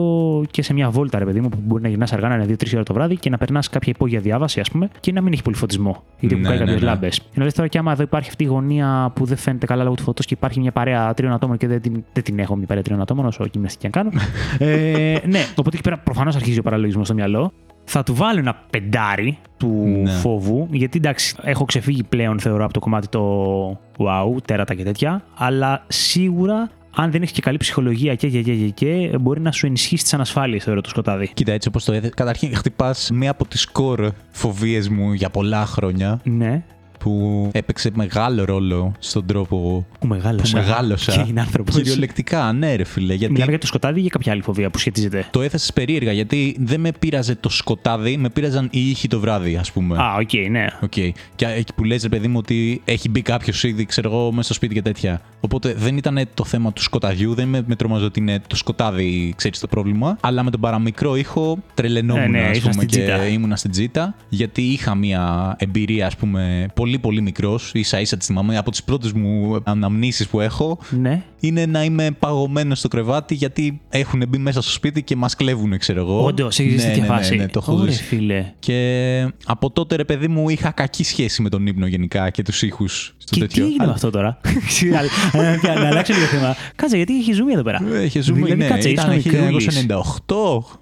και σε μια βόλτα, ρε παιδί μου, που μπορεί να γυρνάς αργά, να είναι 2-3 ώρα το βράδυ και να περνάς κάποια υπόγεια διάβαση, ας πούμε, και να μην έχει πολύ φωτισμό. Γιατί έχουν Ναι, κάνει ναι, κάποιες ναι. λάμπες. Ενώ λες τώρα και άμα εδώ υπάρχει αυτή η γωνία που δεν φαίνεται καλά λόγω του φωτός και υπάρχει μια παρέα τριών ατόμων και δεν την, δεν την έχω μια παρέα τριών ατόμων, όσο γυμναστική και αν κάνω. ε, ναι, οπότε εκεί πέρα προφανώς αρχίζει ο παραλογισμός στο μυαλό. Θα του βάλω ένα πεντάρι του Ναι. φόβου, γιατί εντάξει, έχω ξεφύγει πλέον θεωρώ από το κομμάτι το wow, τέρατα και τέτοια, αλλά σίγουρα αν δεν έχει και καλή ψυχολογία και, και, και, και, και μπορεί να σου ενισχύσει τις ανασφάλειες, θεωρώ το σκοτάδι. Κοίτα, έτσι όπως το έθεσες. Καταρχήν, χτυπάς μία από τις core φοβίες μου για πολλά χρόνια Ναι, που έπαιξε μεγάλο ρόλο στον τρόπο που μεγάλωσα. που μεγάλωσα. Και είναι άνθρωπος. Κυριολεκτικά, ναι, ρε φίλε. Γιατί Μιλάμε για το σκοτάδι ή για κάποια άλλη φοβία που σχετίζεται; το έθεσες περίεργα, γιατί δεν με πείραζε το σκοτάδι, με πείραζαν οι ήχοι το βράδυ, ας πούμε. Α, οκ, ναι. Οκ. Και εκεί που λες, ρε παιδί μου, ότι έχει μπει κάποιος ήδη, ξέρω εγώ, μέσα στο σπίτι και τέτοια. Οπότε δεν ήταν το θέμα του σκοταδιού, δεν με, με τρομάζω ότι είναι το σκοτάδι, ξέρεις το πρόβλημα. Αλλά με τον παραμικρό ήχο τρελαινόμουν, Ναι, ναι, ας ήσουν πούμε, στην και τζίτα. ήμουνα στην τζίτα. Γιατί είχα μια εμπειρία, ας πούμε, πολύ πολύ μικρός, ίσα ίσα τη θυμάμαι, από τις πρώτες μου αναμνήσεις που έχω, Ναι. είναι να είμαι παγωμένος στο κρεβάτι γιατί έχουν μπει μέσα στο σπίτι και μας κλέβουν, ξέρω εγώ. Όντως, έχεις ναι, ζήσει τέτοια ναι, ναι, φάση. ναι, το έχω Ωραία, ζήσει. φίλε. Και από τότε, ρε παιδί μου, είχα κακή σχέση με τον ύπνο γενικά και τους ήχους στο Και τέτοιο. τι έγινε με αυτό τώρα; να, να αλλάξω λίγο θέμα. Κάτσε, γιατί έχει ζουμί εδώ πέρα. Είχε ζούμε, Δηλαδή, ναι, κάτσε, ήταν ήσουν μικρούλης. 1998.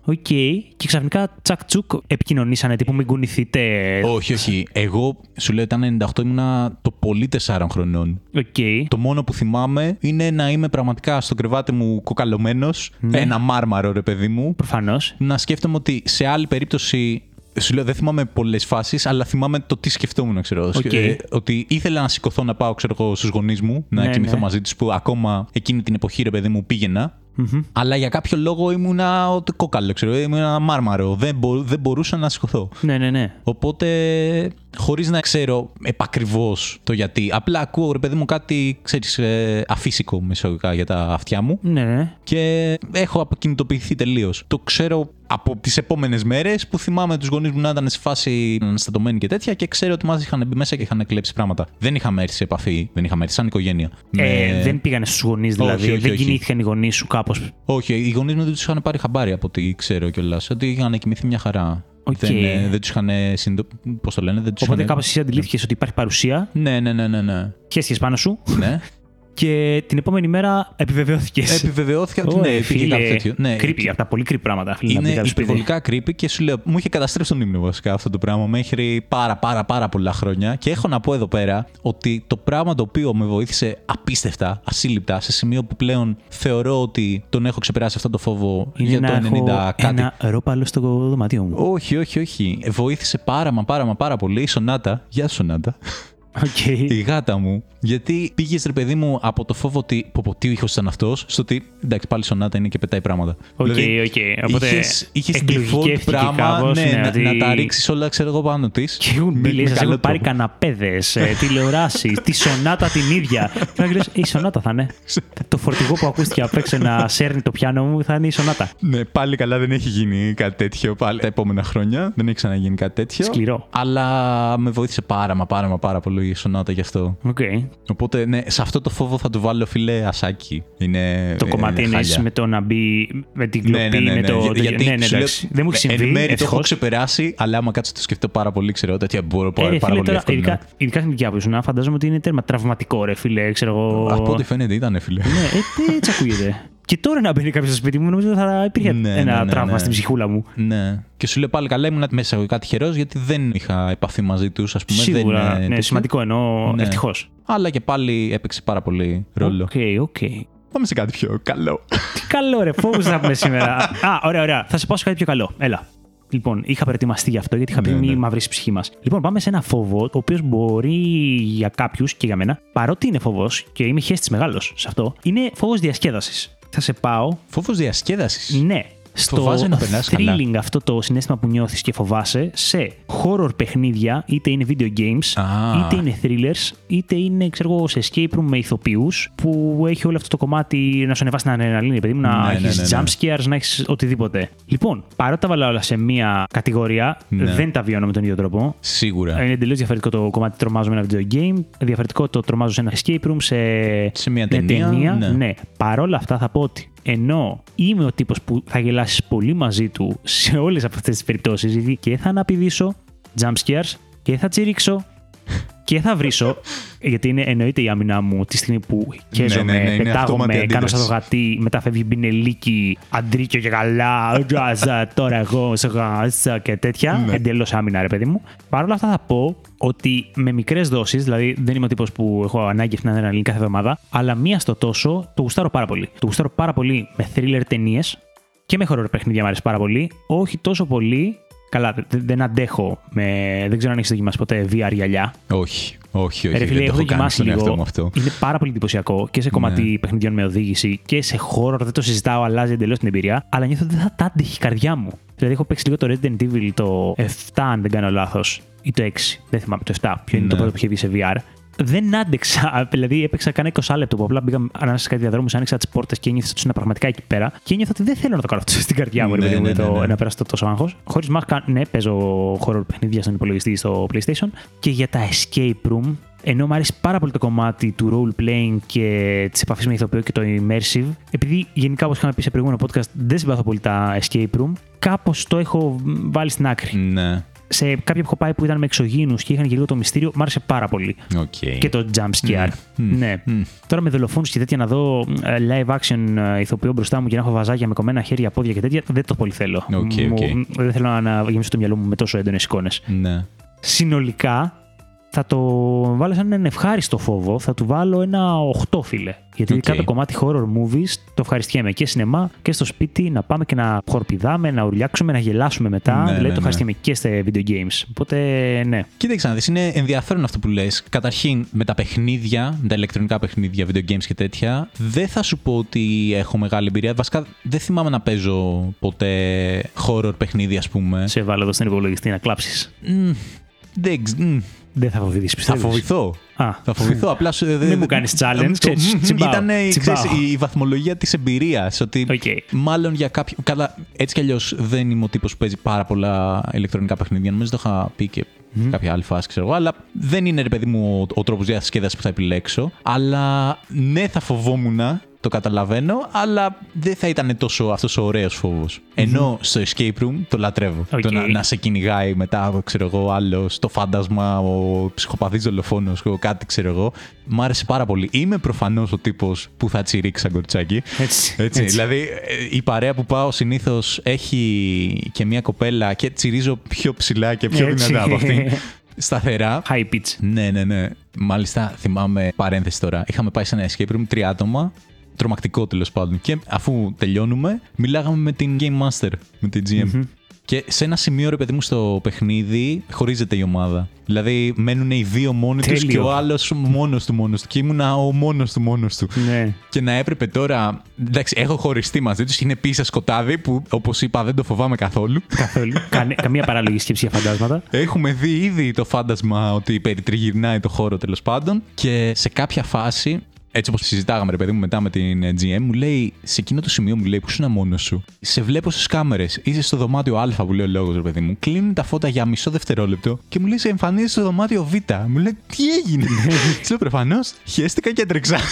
Οκ. Και ξαφνικά τσακ τσουκ επικοινωνήσανε τύπου μην κουνηθείτε. Όχι, όχι. Εγώ σου λέω ήταν 98, ήμουνα το πολύ 4 χρονών. Οκ. Το μόνο που θυμάμαι είναι να είμαι πραγματικά στο κρεβάτι μου κοκαλωμένος, Ναι. ένα μάρμαρο ρε παιδί μου, Προφανώς. να σκέφτομαι ότι σε άλλη περίπτωση. Σου λέω, δεν θυμάμαι πολλές φάσεις, αλλά θυμάμαι το τι σκεφτόμουν, ξέρω. Οκ. Ε, ότι ήθελα να σηκωθώ να πάω, ξέρω εγώ, στους γονείς μου, να Ναι, κοιμηθώ ναι. μαζί τους, που ακόμα εκείνη την εποχή, ρε παιδί μου, πήγαινα. Αλλά για κάποιο λόγο ήμουνα ότι κόκαλο, ξέρω. Ήμουν ένα μάρμαρο. Δεν, μπο- δεν μπορούσα να σηκωθώ. Ναι, ναι, ναι. Οπότε, χωρίς να ξέρω επακριβώς το γιατί, απλά ακούω ρε παιδί μου κάτι, ξέρεις, ε, αφύσικο μεσογικά για τα αυτιά μου Ναι, ναι. και έχω αποκινητοποιηθεί τελείως. Το ξέρω από τις επόμενες μέρες που θυμάμαι τους γονείς μου να ήταν σε φάση αναστατωμένοι και τέτοια και ξέρω ότι μας είχαν μπει μέσα και είχαν κλέψει πράγματα. Δεν είχαμε έρθει σε επαφή, δεν είχαμε έρθει σαν οικογένεια. Ε, Με- δεν πήγανε στους γονείς δηλαδή. όχι, δεν όχι. κινήθηκαν οι γονείς σου κάπως; Όχι, οι γονείς μου δεν τους είχαν πάρει χαμπάρι από ό,τι ξέρω κιόλας. Ότι είχαν κοιμηθεί μια χαρά. Οκ. Δεν, ε, δεν τους είχαν συνειδητοποιήσει. Πώς το λένε, δεν τους Οπότε είχαν. κάπως εσύ αντιλήφθηκες ότι υπάρχει παρουσία, Ναι, ναι, ναι, ναι. ναι. χέστηκε πάνω σου ναι. και την επόμενη μέρα επιβεβαιώθηκες. Επιβεβαιώθηκα ότι ναι, υπήρχε κάτι τέτοιο. Ναι, Creepy, από τα πολύ creepy πράγματα. Φίλε, να μπει Είναι κάποιος σπίτι. υπερβολικά creepy και σου λέω, μου είχε καταστρέψει τον ύπνο βασικά αυτό το πράγμα μέχρι πάρα πάρα πάρα πολλά χρόνια και έχω να πω εδώ πέρα ότι το πράγμα το οποίο με βοήθησε απίστευτα, ασύλληπτα, σε σημείο που πλέον θεωρώ ότι τον έχω ξεπεράσει αυτό το φόβο Είναι για να το 90 έχω κάτι. ένα ρόπαλο στο δωμάτιο μου. Όχι, όχι, όχι. Ε, Βοήθησε πάρα μα πάρα μα πάρα πολύ η Σονάτα. Γεια σου, Σονάτα. Οκ. Η γάτα μου. Γιατί πήγες, ρε παιδί μου, από το φόβο ότι. Πω, πω, τι ήχος ήταν αυτός, στο ότι. Εντάξει, πάλι η Σονάτα είναι και πετάει πράγματα. Οκ, Δηλαδή, οκ. Οπότε είχες, είχες εκλογικεύτηκε default πράγμα κάπως, ναι, ναι, να, ότι- να τα ρίξεις όλα, ξέρω εγώ, πάνω της. Και έχουν μπει, λέει, σας έχουν πάρει καναπέδες, τηλεοράσεις, τη σονάτα την ίδια. Και να λες, «Ε, η σονάτα θα είναι. το φορτηγό που ακούστηκε απ' έξω να σέρνει το πιάνο μου θα είναι η σονάτα. Ναι, πάλι καλά δεν έχει γίνει κάτι τέτοιο πάλι τα επόμενα χρόνια. Δεν έχει ξαναγίνει κάτι τέτοιο. Σκληρό. Αλλά με βοήθησε πάρα μα πάρα μα πάρα πολύ η Σονάτα γι' αυτό. Οκ. Οπότε, ναι, σε αυτό το φόβο θα του βάλω φιλέ ασάκι. Είναι, Το ε, κομμάτι είναι είναι χάλια. με το να μπει με την Ναι, κλοπή, ναι, ναι, με ναι. το. Για- το- γιατί ναι, ναι, σου λέω, εντάξει. Δεν μου έχει Εν συμβεί. μέρει το έχω ευτυχώς. ξεπεράσει, αλλά άμα κάτσω το σκεφτώ πάρα πολύ, ξέρω τέτοια μπορώ Ε, πάρα, ρε, πάρα φίλε, πολύ τώρα, εύκολα. ειδικά, ειδικά στην ηλικία που ήσουν, φαντάζομαι ότι είναι τέρμα τραυματικό, ρε φίλε. Ξέρω εγώ. Από ό,τι φαίνεται ήταν, φίλε. Ναι, ε, έτσι ακούγεται. Και τώρα να μπαίνει κάποιος στο σπίτι μου, νομίζω θα υπήρχε Ναι, ναι, ένα ναι, τραύμα ναι. στην ψυχούλα μου. Ναι. Και σου λέω πάλι καλά, ήμουν μέσα εγώ κάτι τυχερός γιατί δεν είχα επαφή μαζί τους, ας πούμε. Σίγουρα. δεν, είναι ναι, τέτοιο. σημαντικό εννοώ. Ναι. Ευτυχώς. Αλλά και πάλι έπαιξε πάρα πολύ ρόλο. Οκ, οκ. Πάμε σε κάτι πιο καλό. Τι καλό, ρε, φόβου θα πούμε σήμερα. Α, ωραία, ωραία. Θα σε πάω σε κάτι πιο καλό. Έλα. Λοιπόν, είχα προετοιμαστεί γι' αυτό γιατί είχα πει Ναι, μη ναι. μαυρίσει η ψυχή μας. Λοιπόν, πάμε σε ένα φόβο, ο οποίος μπορεί για κάποιους και για μένα, παρότι είναι φόβος και είμαι χέστη μεγάλος σε αυτό, είναι φόβος διασκέδασης. Θα σε πάω, Φόβος διασκέδασης. ναι, στο Φοβάσαι να περνάς καλά. thrilling αυτό το συναίσθημα που νιώθεις και φοβάσαι σε horror παιχνίδια, είτε είναι video games, Α. είτε είναι thrillers, είτε είναι ξέρω εγώ, σε escape room με ηθοποιούς που έχει όλο αυτό το κομμάτι να σου ανεβάσει την αδρεναλίνη, παιδί μου, να Ναι, ναι, έχεις ναι, ναι. jump scares, να έχεις οτιδήποτε. Λοιπόν, παρότι τα βάλα όλα σε μία κατηγορία, Ναι. δεν τα βιώνω με τον ίδιο τρόπο. Σίγουρα. Είναι εντελώς διαφορετικό το κομμάτι τρομάζω με ένα video game, διαφορετικό το τρομάζω σε ένα escape room, σε, Σε μια ταινία, ναι. ναι. Παρόλα αυτά θα πω ότι ενώ είμαι ο τύπος που θα γελάσεις πολύ μαζί του σε όλες αυτές τις περιπτώσεις, γιατί και θα αναπηδήσω jump scares και θα τσιρίξω και θα βρίσω, γιατί είναι εννοείται η άμυνά μου τη στιγμή που χέζομαι, ναι, ναι, είναι πετάγομαι, αυτόματη κάνω σαν το αντίδραση. γατί, μετά φεύγει μπινελίκι, αντρίκιο και καλά, «Γκάζα, τώρα εγώ σε γάζα και τέτοια. Ναι. Εντελώς άμυνα, ρε παιδί μου. Παρ' όλα αυτά θα πω ότι με μικρές δόσεις, δηλαδή δεν είμαι ο τύπος που έχω ανάγκη αυτήν την αδρεναλίνη κάθε εβδομάδα, αλλά μία στο τόσο το γουστάρω πάρα πολύ. Το γουστάρω πάρα πολύ με thriller ταινίες και με horror παιχνίδια μου αρέσει πάρα πολύ. Όχι τόσο πολύ. Καλά, δε- δεν αντέχω με. Δεν ξέρω αν έχεις δοκιμάσει ποτέ VR γυαλιά. Όχι, όχι, όχι. Ρε φίλε, δεν το έχω έχω κάνει δοκιμάσει στον εαυτό λίγο. μου αυτό. Είναι πάρα πολύ εντυπωσιακό και σε κομμάτι Ναι. παιχνιδιών με οδήγηση και σε horror. Δεν το συζητάω, αλλάζει εντελώς την εμπειρία. Αλλά νιώθω ότι δεν θα τα άντεχε η καρδιά μου. Δηλαδή, έχω παίξει λίγο το Resident Evil το 7, αν δεν κάνω λάθος, ή το 6. Δεν θυμάμαι το 7, ποιο είναι το Ναι. πρώτο που είχε βγει σε VR. Δεν άντεξα. Δηλαδή, έπαιξα κανένα 20 λεπτό που απλά πήγα ανάμεσα σε κάτι διαδρόμους, άνοιξα τις πόρτες και ένιωθα ότι ήσουν πραγματικά εκεί πέρα. Και ένιωθα ότι δεν θέλω να το κάνω αυτό στην καρδιά μου, ρε Ναι, παιδί μου, ναι, το- ναι, ναι. να περάσω το τόσο άγχος. Χωρίς μάσκα, ναι, παίζω horror παιχνίδια στον υπολογιστή στο PlayStation. Και για τα escape room, ενώ μου αρέσει πάρα πολύ το κομμάτι του role playing και της επαφής με ηθοποιό και το immersive, επειδή γενικά όπως είχαμε πει σε προηγούμενο podcast δεν συμπαθώ πολύ τα escape room, κάπως το έχω βάλει στην άκρη. Ναι. Σε κάποια που έχω πάει που ήταν με εξωγήινους και είχαν και λίγο το μυστήριο, μου άρεσε πάρα πολύ. Οκ. Και το jump scare. Μμ. Ναι. Μμ. Τώρα με δολοφόνους και τέτοια να δω ε, live action ε, ηθοποιό μπροστά μου και να έχω βαζάκια με κομμένα χέρια, πόδια και τέτοια, δεν το πολύ θέλω. Οκ, Μου- οκ. Δεν θέλω να γεμίσω το μυαλό μου με τόσο έντονες εικόνες. Ναι. Συνολικά θα το βάλω σαν έναν ευχάριστο φόβο, θα του βάλω ένα 8 φίλε. Γιατί Οκ. ειδικά το κομμάτι horror movies το ευχαριστιέμαι και σινεμά και στο σπίτι να πάμε και να χοροπηδάμε, να ουρλιάξουμε, να γελάσουμε μετά. Ναι, δηλαδή ναι, το ναι. ευχαριστιέμαι και στα video games. Οπότε ναι. Κοίταξε να δεις, είναι ενδιαφέρον αυτό που λες. Καταρχήν, με τα παιχνίδια, με τα ηλεκτρονικά παιχνίδια, video games και τέτοια, δεν θα σου πω ότι έχω μεγάλη εμπειρία. Βασικά, δεν θυμάμαι να παίζω ποτέ horror παιχνίδια, ας πούμε. Σε βάλω εδώ στον υπολογιστή να κλάψεις. Μμ, δεν ξ- μμ, Δεν θα φοβηθείς, Θα πιστεύω. φοβηθώ. Α, Θα φοβηθώ. Απλάς σου. Μην μου κάνεις challenge, ξέρεις, τσιμπάω, Ήταν τσιμπάω. η βαθμολογία της εμπειρίας. Ότι Οκ. μάλλον για κάποιο. Καλά, έτσι κι αλλιώς δεν είμαι ο τύπος που παίζει πάρα πολλά ηλεκτρονικά παιχνίδια. Νομίζω το είχα πει και σε κάποια άλλη φάση, ξέρω εγώ. Αλλά δεν είναι, ρε παιδί μου, ο, ο τρόπος διασκέδασης που θα επιλέξω. Αλλά ναι, θα φοβόμουν. Το καταλαβαίνω, αλλά δεν θα ήταν τόσο αυτός ο ωραίος φόβος. Ενώ στο escape room το λατρεύω. Οκ. Το να, να σε κυνηγάει μετά, ξέρω εγώ, άλλο, το φάντασμα, ο ψυχοπαθής δολοφόνος, κάτι ξέρω εγώ. Μ' άρεσε πάρα πολύ. Είμαι προφανώς ο τύπος που θα τσιρίξει σαν κοριτσάκι. Έτσι. Έτσι, Δηλαδή, ε, η παρέα που πάω συνήθως έχει και μια κοπέλα και τσιρίζω πιο ψηλά και πιο Έτσι. δυνατά από αυτήν. Σταθερά. High pitch. Ναι, ναι, ναι. Μάλιστα, θυμάμαι παρένθεση τώρα. Είχαμε πάει σε ένα escape room τρία άτομα. Τρομακτικό τέλος πάντων. Και αφού τελειώνουμε, μιλάγαμε με την Game Master, με την GM. Και σε ένα σημείο, ρε παιδί μου, στο παιχνίδι χωρίζεται η ομάδα. Δηλαδή, μένουν οι δύο μόνοι τους Τέλειο. και ο άλλος μόνος του μόνος του. Και ήμουνα ο μόνος του μόνος του. Ναι. Και να έπρεπε τώρα. Εντάξει, έχω χωριστεί μαζί τους. Είναι πίσω σκοτάδι που, όπως είπα, δεν το φοβάμαι καθόλου. Καθόλου. Κανε- καμία παράλογη σκέψη για φαντάσματα. Έχουμε δει ήδη το φάντασμα ότι περιτριγυρνάει το χώρο τέλος πάντων. Και σε κάποια φάση, έτσι όπως συζητάγαμε, ρε παιδί μου, μετά με την ε, GM, μου λέει, σε εκείνο το σημείο μου λέει, Πού ήσουν μόνος σου; Σε βλέπω στις κάμερες. Είσαι στο δωμάτιο Α, που λέει ο λόγος, ρε παιδί μου. Κλείνουν τα φώτα για μισό δευτερόλεπτο και μου λέει, Σε εμφανίζει στο δωμάτιο Β. Μου λέει, Τι έγινε; Τη λέω, Προφανώς, χαίστηκα και έτρεξα.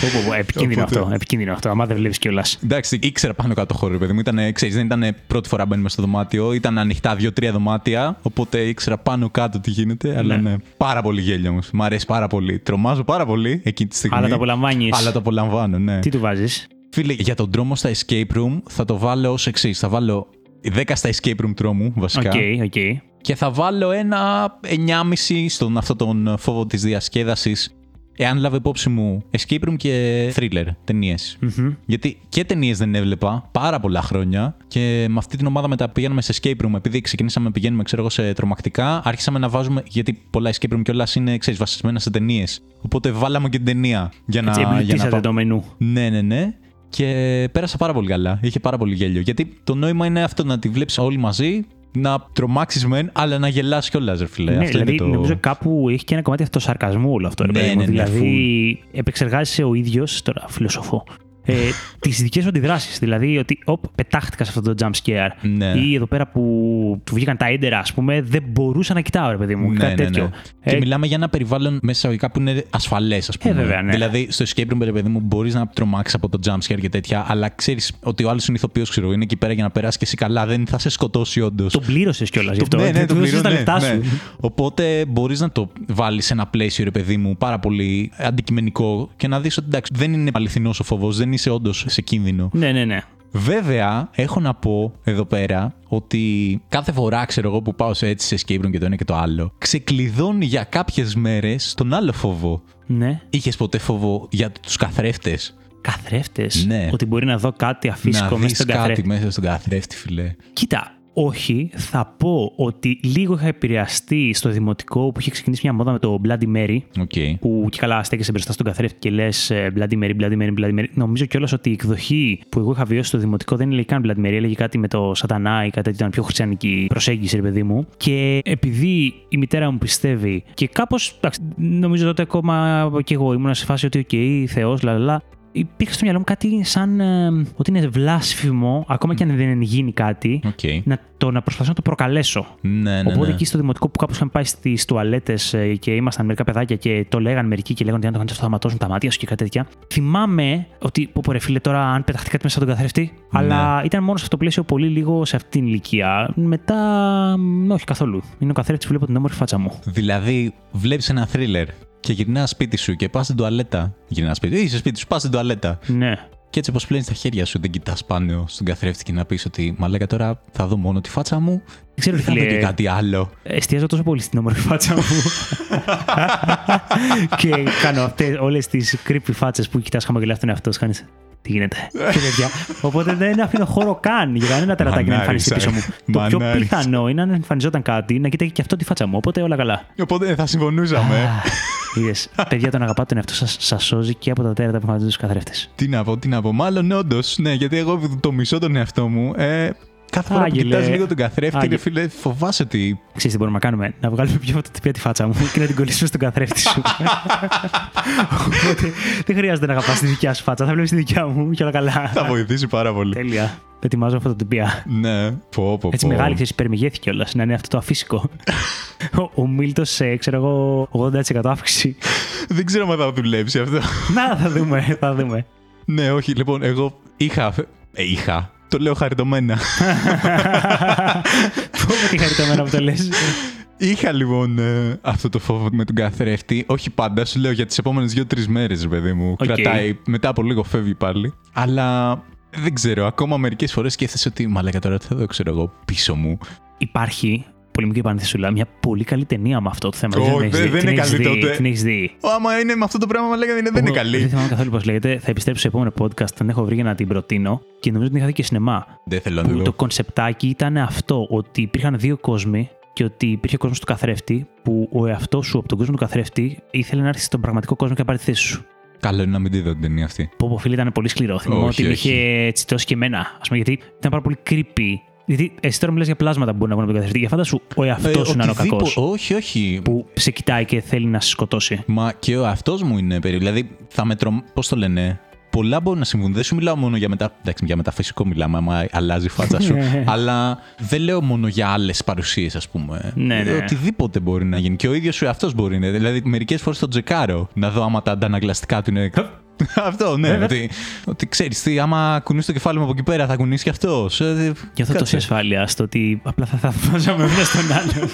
Πω, πω, πω, Επικίνδυνο Οπότε- αυτό. Επικίνδυνο αυτό. Άμα δεν βλέπεις κιόλας. Εντάξει, ήξερα πάνω κάτω το χώρο, ρε παιδί μου. Ήταν, ξέρεις, δεν ήταν πρώτη φορά μπαίνουμε στο δωμάτιο. Ήταν ανοιχτά δύο-τρία δωμάτια. Οπότε ήξερα πάνω κάτω τι γίνεται. Αλλά Ναι. ναι, πάρα πολύ γέλιο όμως. Μ' αρέσει πάρα πολύ. Τρομάζω πάρα πολύ εκείνη τη στιγμή. Αλλά το απολαμβάνεις. Αλλά το απολαμβάνω, ναι. Τι του βάζεις; Φίλε, για τον τρόμο στα escape room θα το βάλω ως εξής. Θα βάλω 10 στα escape room τρόμου, βασικά. Οκ, οκ. Και θα βάλω ένα 9,5 στον αυτό τον φόβο της διασκέδασης. Εάν λάβω υπόψη μου escape room και thriller ταινίες. Γιατί και ταινίες δεν έβλεπα πάρα πολλά χρόνια και με αυτή την ομάδα μετά πηγαίνουμε σε escape room. Επειδή ξεκινήσαμε να πηγαίνουμε, ξέρω εγώ, σε τρομακτικά, άρχισαμε να βάζουμε. Γιατί πολλά escape room κιόλας είναι, ξέρεις, βασισμένα σε ταινίες. Οπότε βάλαμε και την ταινία για να. Έτσι, για να πά- το μενού. Ναι, ναι, ναι. Και πέρασα πάρα πολύ καλά. Είχε πάρα πολύ γέλιο. Γιατί το νόημα είναι αυτό να τη βλέπεις όλοι μαζί, να τρομάξεις μεν, αλλά να γελάσει κιόλας, ρε φιλέ. Ναι, αυτό δηλαδή είναι το... νομίζω κάπου έχει και ένα κομμάτι αυτοσαρκασμού όλο αυτό. Ρε, Ναι, παιδί μου. ναι, ναι, δηλαδή επεξεργάζεσαι ο ίδιος, τώρα φιλοσοφώ, ε, τις δικές σου αντιδράσεις. Δηλαδή ότι οπ, πετάχτηκα σε αυτό το jump scare. Ναι. Ή εδώ πέρα που του βγήκαν τα έντερα, ας πούμε, δεν μπορούσα να κοιτάω, ρε παιδί μου. Ναι, κάτι ναι, τέτοιο. ναι. Ε, Και μιλάμε για ένα περιβάλλον μέσα εισαγωγικά που είναι ασφαλές, ας πούμε. βέβαια, ναι. Δηλαδή, στο escape room, ρε παιδί μου, μπορείς να τρομάξεις από το jump scare και τέτοια, αλλά ξέρεις ότι ο άλλος είναι ηθοποιός, ξέρω, είναι εκεί πέρα για να περάσεις και εσύ καλά, δεν θα σε σκοτώσει όντως. τον πλήρωσες κιόλας γι' αυτό. ναι, ναι, του το έδωσες πληρώνω, τα ναι, λεφτά ναι. σου. Οπότε μπορείς να το βάλεις σε ένα πλαίσιο, ρε παιδί μου, πάρα πολύ αντικειμενικό και να δεις ότι εντάξει, δεν είναι αληθινός ο φόβο, δεν είσαι όντως σε κίνδυνο. Ναι, ναι, ναι. Βέβαια, έχω να πω εδώ πέρα ότι κάθε φορά, ξέρω εγώ, που πάω σε έτσι σε escape room και το ένα και το άλλο, ξεκλειδώνει για κάποιες μέρες τον άλλο φόβο. ναι. Είχες ποτέ φόβο για τους καθρέφτες; Καθρέφτες; Ναι. Ότι μπορεί να δω κάτι Να αφύσικο μέσα δεις στον κάτι καθρέφτη. μέσα στον καθρέφτη, φίλε. Κοίτα, όχι. Θα πω ότι λίγο είχα επηρεαστεί στο δημοτικό που είχε ξεκινήσει μια μόδα με το Bloody Mary. Οκ. Που και καλά στέκεσαι μπροστά στον καθρέφτη και λες Bloody Mary, Bloody Mary, Bloody Mary. Νομίζω κιόλας ότι η εκδοχή που εγώ είχα βιώσει στο δημοτικό δεν έλεγε καν Bloody Mary, έλεγε κάτι με το Σατανά ή κάτι τέτοιο, ήταν πιο χριστιανική προσέγγιση, ρε παιδί μου. Και επειδή η μητέρα μου πιστεύει και κάπως. Νομίζω τότε ακόμα και εγώ ήμουν σε φάση ότι, οκ, Θεός, λαλαλά. Υπήρχε στο μυαλό μου κάτι σαν ε, ότι είναι βλάσφημο, ακόμα και αν δεν γίνει κάτι, Οκ. να, το, να προσπαθήσω να το προκαλέσω. Ναι, ναι, Οπότε ναι. εκεί στο δημοτικό που κάπως είχαμε πάει στις τουαλέτες και ήμασταν μερικά παιδάκια και το λέγανε μερικοί και λέγανε ότι αν το κάνεις αυτό θα ματώσουν τα μάτια σου και κάτι τέτοια. Θυμάμαι ότι, πω πω ρε φίλε, τώρα αν πεταχτεί κάτι μέσα στον καθρέφτη, αλλά ήταν μόνο σε αυτό το πλαίσιο πολύ λίγο σε αυτή την ηλικία. Μετά, μ, όχι καθόλου. Είναι ο καθρέφτης που βλέπω την όμορφη φάτσα μου. Δηλαδή, βλέπεις ένα θρίλερ και γυρνά σπίτι σου και πας στην τουαλέτα. Γυρνά σπίτι, είσαι σπίτι σου, πας στην τουαλέτα. Ναι. Και έτσι όπως πλένεις τα χέρια σου, δεν κοιτάς πάνω στον καθρέφτη και να πεις ότι Μαλάκα τώρα θα δω μόνο τη φάτσα μου. Δεν ξέρω, Δεν θα δω και φίλε. κάτι άλλο. Εστιάζω τόσο πολύ στην όμορφη φάτσα μου. και κάνω αυτές όλες τις creepy φάτσες που κοιτάς χαμογελάς στον εαυτό σου. Κάνει. Τι γίνεται; Και τέτοια. Οπότε δεν αφήνω χώρο καν για κανένα τερατάκι να εμφανιστεί Μανάρισα, πίσω μου. Το πιο μανάρισα. πιθανό είναι αν εμφανιζόταν κάτι να κοιτάει και αυτό τη φάτσα μου. Οπότε όλα καλά. Οπότε θα συμφωνούσαμε. Είδες. Παιδιά, τον αγαπάτε τον εαυτό σας. Σας σώζει και από τα τέρατα που εμφανίζονται στου καθρέφτες. τι να πω, τι να πω. Μάλλον όντως, ναι, γιατί εγώ το μισώ τον εαυτό μου. Ε, κάθε φορά που Άγγελε. κοιτάς λίγο τον καθρέφτη, Άγγε- ρε φίλε, φοβάσαι ότι. Ξέρεις τι μπορούμε να κάνουμε; Να βγάλουμε πιο φωτοτυπία τη φάτσα μου και να την κολλήσουμε στον καθρέφτη σου. Οπότε δεν χρειάζεται να αγαπάς τη δικιά σου φάτσα. Θα βλέπεις τη δικιά μου και όλα καλά. θα βοηθήσει πάρα πολύ. Τέλεια. Ετοιμάζω φωτοτυπία. ναι, πω, πω, Έτσι πω. μεγάλη ξέρεις, υπερμηγέθηκε κιόλας. Να είναι αυτό το αφύσικο. ο ο Μίλτο σε, ξέρω εγώ, 80% αύξηση. Δεν ξέρω αν θα δουλέψει αυτό. Να, θα δούμε, θα δούμε. ναι, όχι, λοιπόν, εγώ είχα. Ε, είχα. Το λέω χαριτωμένα. Πω με τη χαριτωμένα που το λες. Είχα λοιπόν ε, αυτό το φόβο με τον καθρέφτη. Όχι πάντα, σου λέω για τις επόμενες δύο-τρεις μέρες, ρε παιδί μου. Οκ. Κρατάει, μετά από λίγο φεύγει πάλι. Αλλά δεν ξέρω, ακόμα μερικές φορές σκέφτεσαι ότι μαλάκα τώρα τι θα δω, ξέρω εγώ, πίσω μου. Υπάρχει, πολύ μικρή παρένθεση, μια πολύ καλή ταινία με αυτό το θέμα. Ω, την έχεις δεν- δει. δεν Την είναι έχεις καλή δει, τότε. Την έχεις δει. Ω, Άμα είναι με αυτό το πράγμα, μαλάκα δεν είναι, δεν είναι Εγώ Δεν καλή. θυμάμαι καθόλου πώς λέγεται. Θα επιστρέψω σε επόμενο podcast. Την έχω βρει για να την προτείνω και νομίζω ότι την είχα δει και σινεμά. Δεν θέλω να το Που δω. το κονσεπτάκι ήταν αυτό, ότι υπήρχαν δύο κόσμοι και ότι υπήρχε κόσμος του καθρέφτη που ο εαυτός σου από τον κόσμο του καθρέφτη ήθελε να έρθει στον πραγματικό κόσμο και να πάρει τη θέση σου. Καλό είναι να μην τη δω την ταινία αυτή. Πω, πω, φίλε, ήταν πολύ σκληρό. Θυμάμαι Όχι, ότι με όχι. είχε τσιτώσει και εμένα. Α πούμε, γιατί ήταν πάρα πολύ creepy. Γιατί εσύ τώρα μιλάς για πλάσματα που μπορεί να βγουν από τον καθρέφτη. Για φάντασου ο εαυτός σου να είναι ο Ε, οτιδήποτε- κακός. Όχι, όχι. Που σε κοιτάει και θέλει να σε σκοτώσει. Μα και ο αυτό μου είναι περίεργο. Δηλαδή, θα με τρομ... Πώς το λένε; Πολλά μπορούν να συμβούν. Δεν σου μιλάω μόνο για μετα... Εντάξει, για μεταφυσικό μιλάμε, άμα αλλάζει η φάτσα σου. αλλά δεν λέω μόνο για άλλες παρουσίες, ας πούμε. Ναι, ναι. Οτιδήποτε μπορεί να γίνει. Και ο ίδιος ο εαυτός μπορεί να είναι. Δηλαδή, μερικές φορές το τζεκάρω να δω άμα τα αντανακλαστικά του είναι. αυτό, ναι. Βέβαια. ότι, ότι ξέρεις τι, άμα κουνήσει το κεφάλι μου από εκεί πέρα, θα κουνήσει και αυτός. Γι' αυτό τόση ασφάλεια στο ότι απλά θα θαυμάζαμε ένας στον άλλον.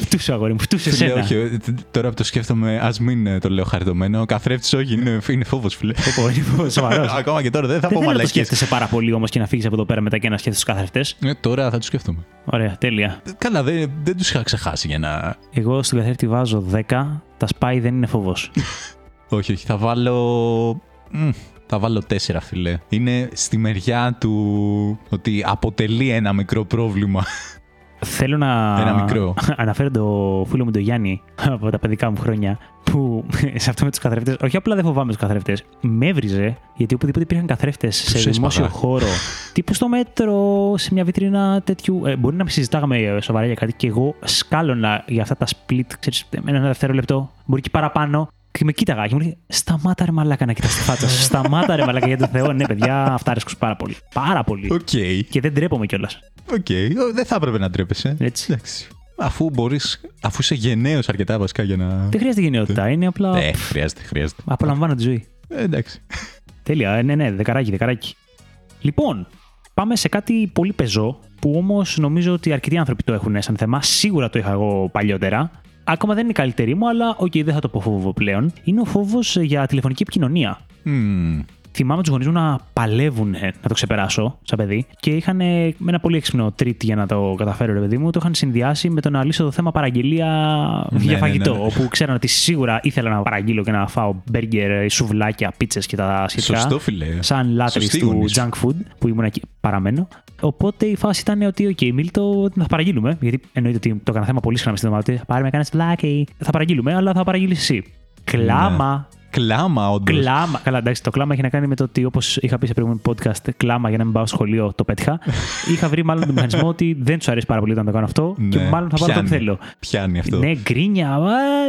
Φτούσε, αγόρι μου, φτούσε Φίλε, εσένα. όχι, ε, τώρα που το σκέφτομαι, ας μην ε, το λέω χαριτωμένο. Ο καθρέφτης, όχι, είναι, είναι φόβος, φίλε. Πω, είναι σοβαρός. Ακόμα και τώρα δεν θα Δεν πω θέλω να το μαλακίες. σκέφτεσαι πάρα πολύ όμως και να φύγεις από εδώ πέρα μετά και να σκέφτεσαι τους καθρεφτές. Ε, τώρα θα το σκέφτομαι. Ωραία, τέλεια. Ε, Καλά, δεν, δεν τους είχα ξεχάσει για να. Εγώ στον καθρέφτη βάζω 10. Τα σπάει δεν είναι φόβος. Όχι, όχι, θα βάλω. Μμ, θα βάλω τέσσερα, φιλέ. Είναι στη μεριά του ότι αποτελεί ένα μικρό πρόβλημα. Θέλω να Ένα μικρό. αναφέρω το φίλο μου τον Γιάννη από τα παιδικά μου χρόνια που σε αυτό με τους καθρέφτες, όχι απλά δεν φοβάμαι τους καθρέφτες, με έβριζε γιατί οπουδήποτε υπήρχαν καθρέφτες σε έσπαγα. δημόσιο χώρο, τύπου στο μέτρο, σε μια βιτρίνα τέτοιου. Ε, μπορεί να με συζητάγαμε ε, σοβαρά για κάτι και εγώ σκάλωνα για αυτά τα split, ξέρεις, με ένα δευτερόλεπτο, μπορεί και παραπάνω. Και με κοίταγα και μου λέει: Σταμάτα ρε μαλάκα να κοιτάς τη φάτσα σου. Σταμάτα ρε μαλάκα για τον Θεό. Ναι, παιδιά, αυτά αρέσκουν πάρα πολύ. Πάρα πολύ. Οκ, Και δεν ντρέπομαι κιόλας. οκ. Ω, Δεν θα έπρεπε να ντρέπεσαι. Έτσι. Εντάξει. Αφού μπορείς, αφού είσαι γενναίος αρκετά βασικά για να. Δεν χρειάζεται γενναιότητα. Είναι απλά. Ε, χρειάζεται, χρειάζεται. Απολαμβάνω τη ζωή. Ε, εντάξει. Τέλεια. Ε, Ναι, ναι, δεκαράκι, δεκαράκι. Λοιπόν, πάμε σε κάτι πολύ πεζό που όμως νομίζω ότι αρκετοί άνθρωποι το έχουν σαν θέμα. Σίγουρα το είχα εγώ παλιότερα. Ακόμα δεν είναι η καλύτερη μου, αλλά οκ, δεν θα το πω φόβο πλέον. Είναι ο φόβος για τηλεφωνική επικοινωνία. Μμμ. Θυμάμαι τους γονείς μου να παλεύουν ε, να το ξεπεράσω σαν παιδί και είχαν ε, με ένα πολύ έξυπνο τρίτη για να το καταφέρω, ρε παιδί μου. Το είχαν συνδυάσει με το να λύσω το θέμα παραγγελία Ναι, για ναι, φαγητό. ναι. Όπου ξέραν ότι σίγουρα ήθελα να παραγγείλω και να φάω μπέργκερ, σουβλάκια, πίτσες και τα σχετικά. Σωστό, φίλε. Σαν λάτρης Σωστοί του γονείς σου. junk food που ήμουν εκεί παραμένω. Οπότε η φάση ήταν ότι, OK, Μίλτο, θα παραγγείλουμε. Γιατί εννοείται ότι το έκανα θέμα πολύ συχνά μες στην εβδομάδα. ότι Πάρε με, κάνα σουβλάκι. Θα παραγγείλουμε, αλλά θα παραγγείλεις εσύ. Κλάμα. Κλάμα, όντως. Κλάμα. Καλά, εντάξει, το κλάμα έχει να κάνει με το ότι όπως είχα πει σε προηγούμενο podcast, κλάμα για να μην πάω στο σχολείο, το πέτυχα. είχα βρει μάλλον τον μηχανισμό ότι δεν τους αρέσει πάρα πολύ όταν το κάνω αυτό και Ναι, μάλλον θα πάρω τον πιάνει. θέλω. Πιάνει αυτό. Ναι, γκρίνια. Α,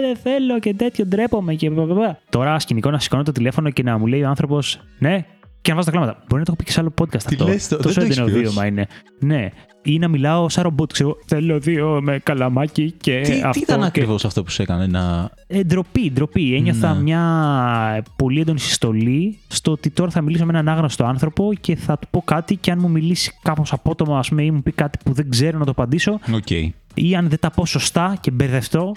δεν θέλω και τέτοιο, ντρέπομαι και. μπλα, μπλα, μπλα. Τώρα σκηνικό να σηκώνω το τηλέφωνο και να μου λέει ο άνθρωπος, ναι, και να βάζω τα κλάματα. Μπορεί να το έχω πει και σε άλλο podcast Τι αυτό. λες, το- Τόσο δεν το έχεις έντονο πει, βίωμα είναι. Ναι. Ή να μιλάω σαν ρομπότ, ξέρω. Θέλω δύο με καλαμάκι και Τι, αυτό. τι ήταν και... ακριβώς αυτό που σου έκανε να. Ε, ντροπή, ντροπή. Ένιωθα Ναι. μια πολύ έντονη συστολή στο ότι τώρα θα μιλήσω με έναν άγνωστο άνθρωπο και θα του πω κάτι και αν μου μιλήσει κάπως απότομα, ας πούμε, ή μου πει κάτι που δεν ξέρω να το απαντήσω, Οκ. ή αν δεν τα πω σωστά και μπερδευτώ,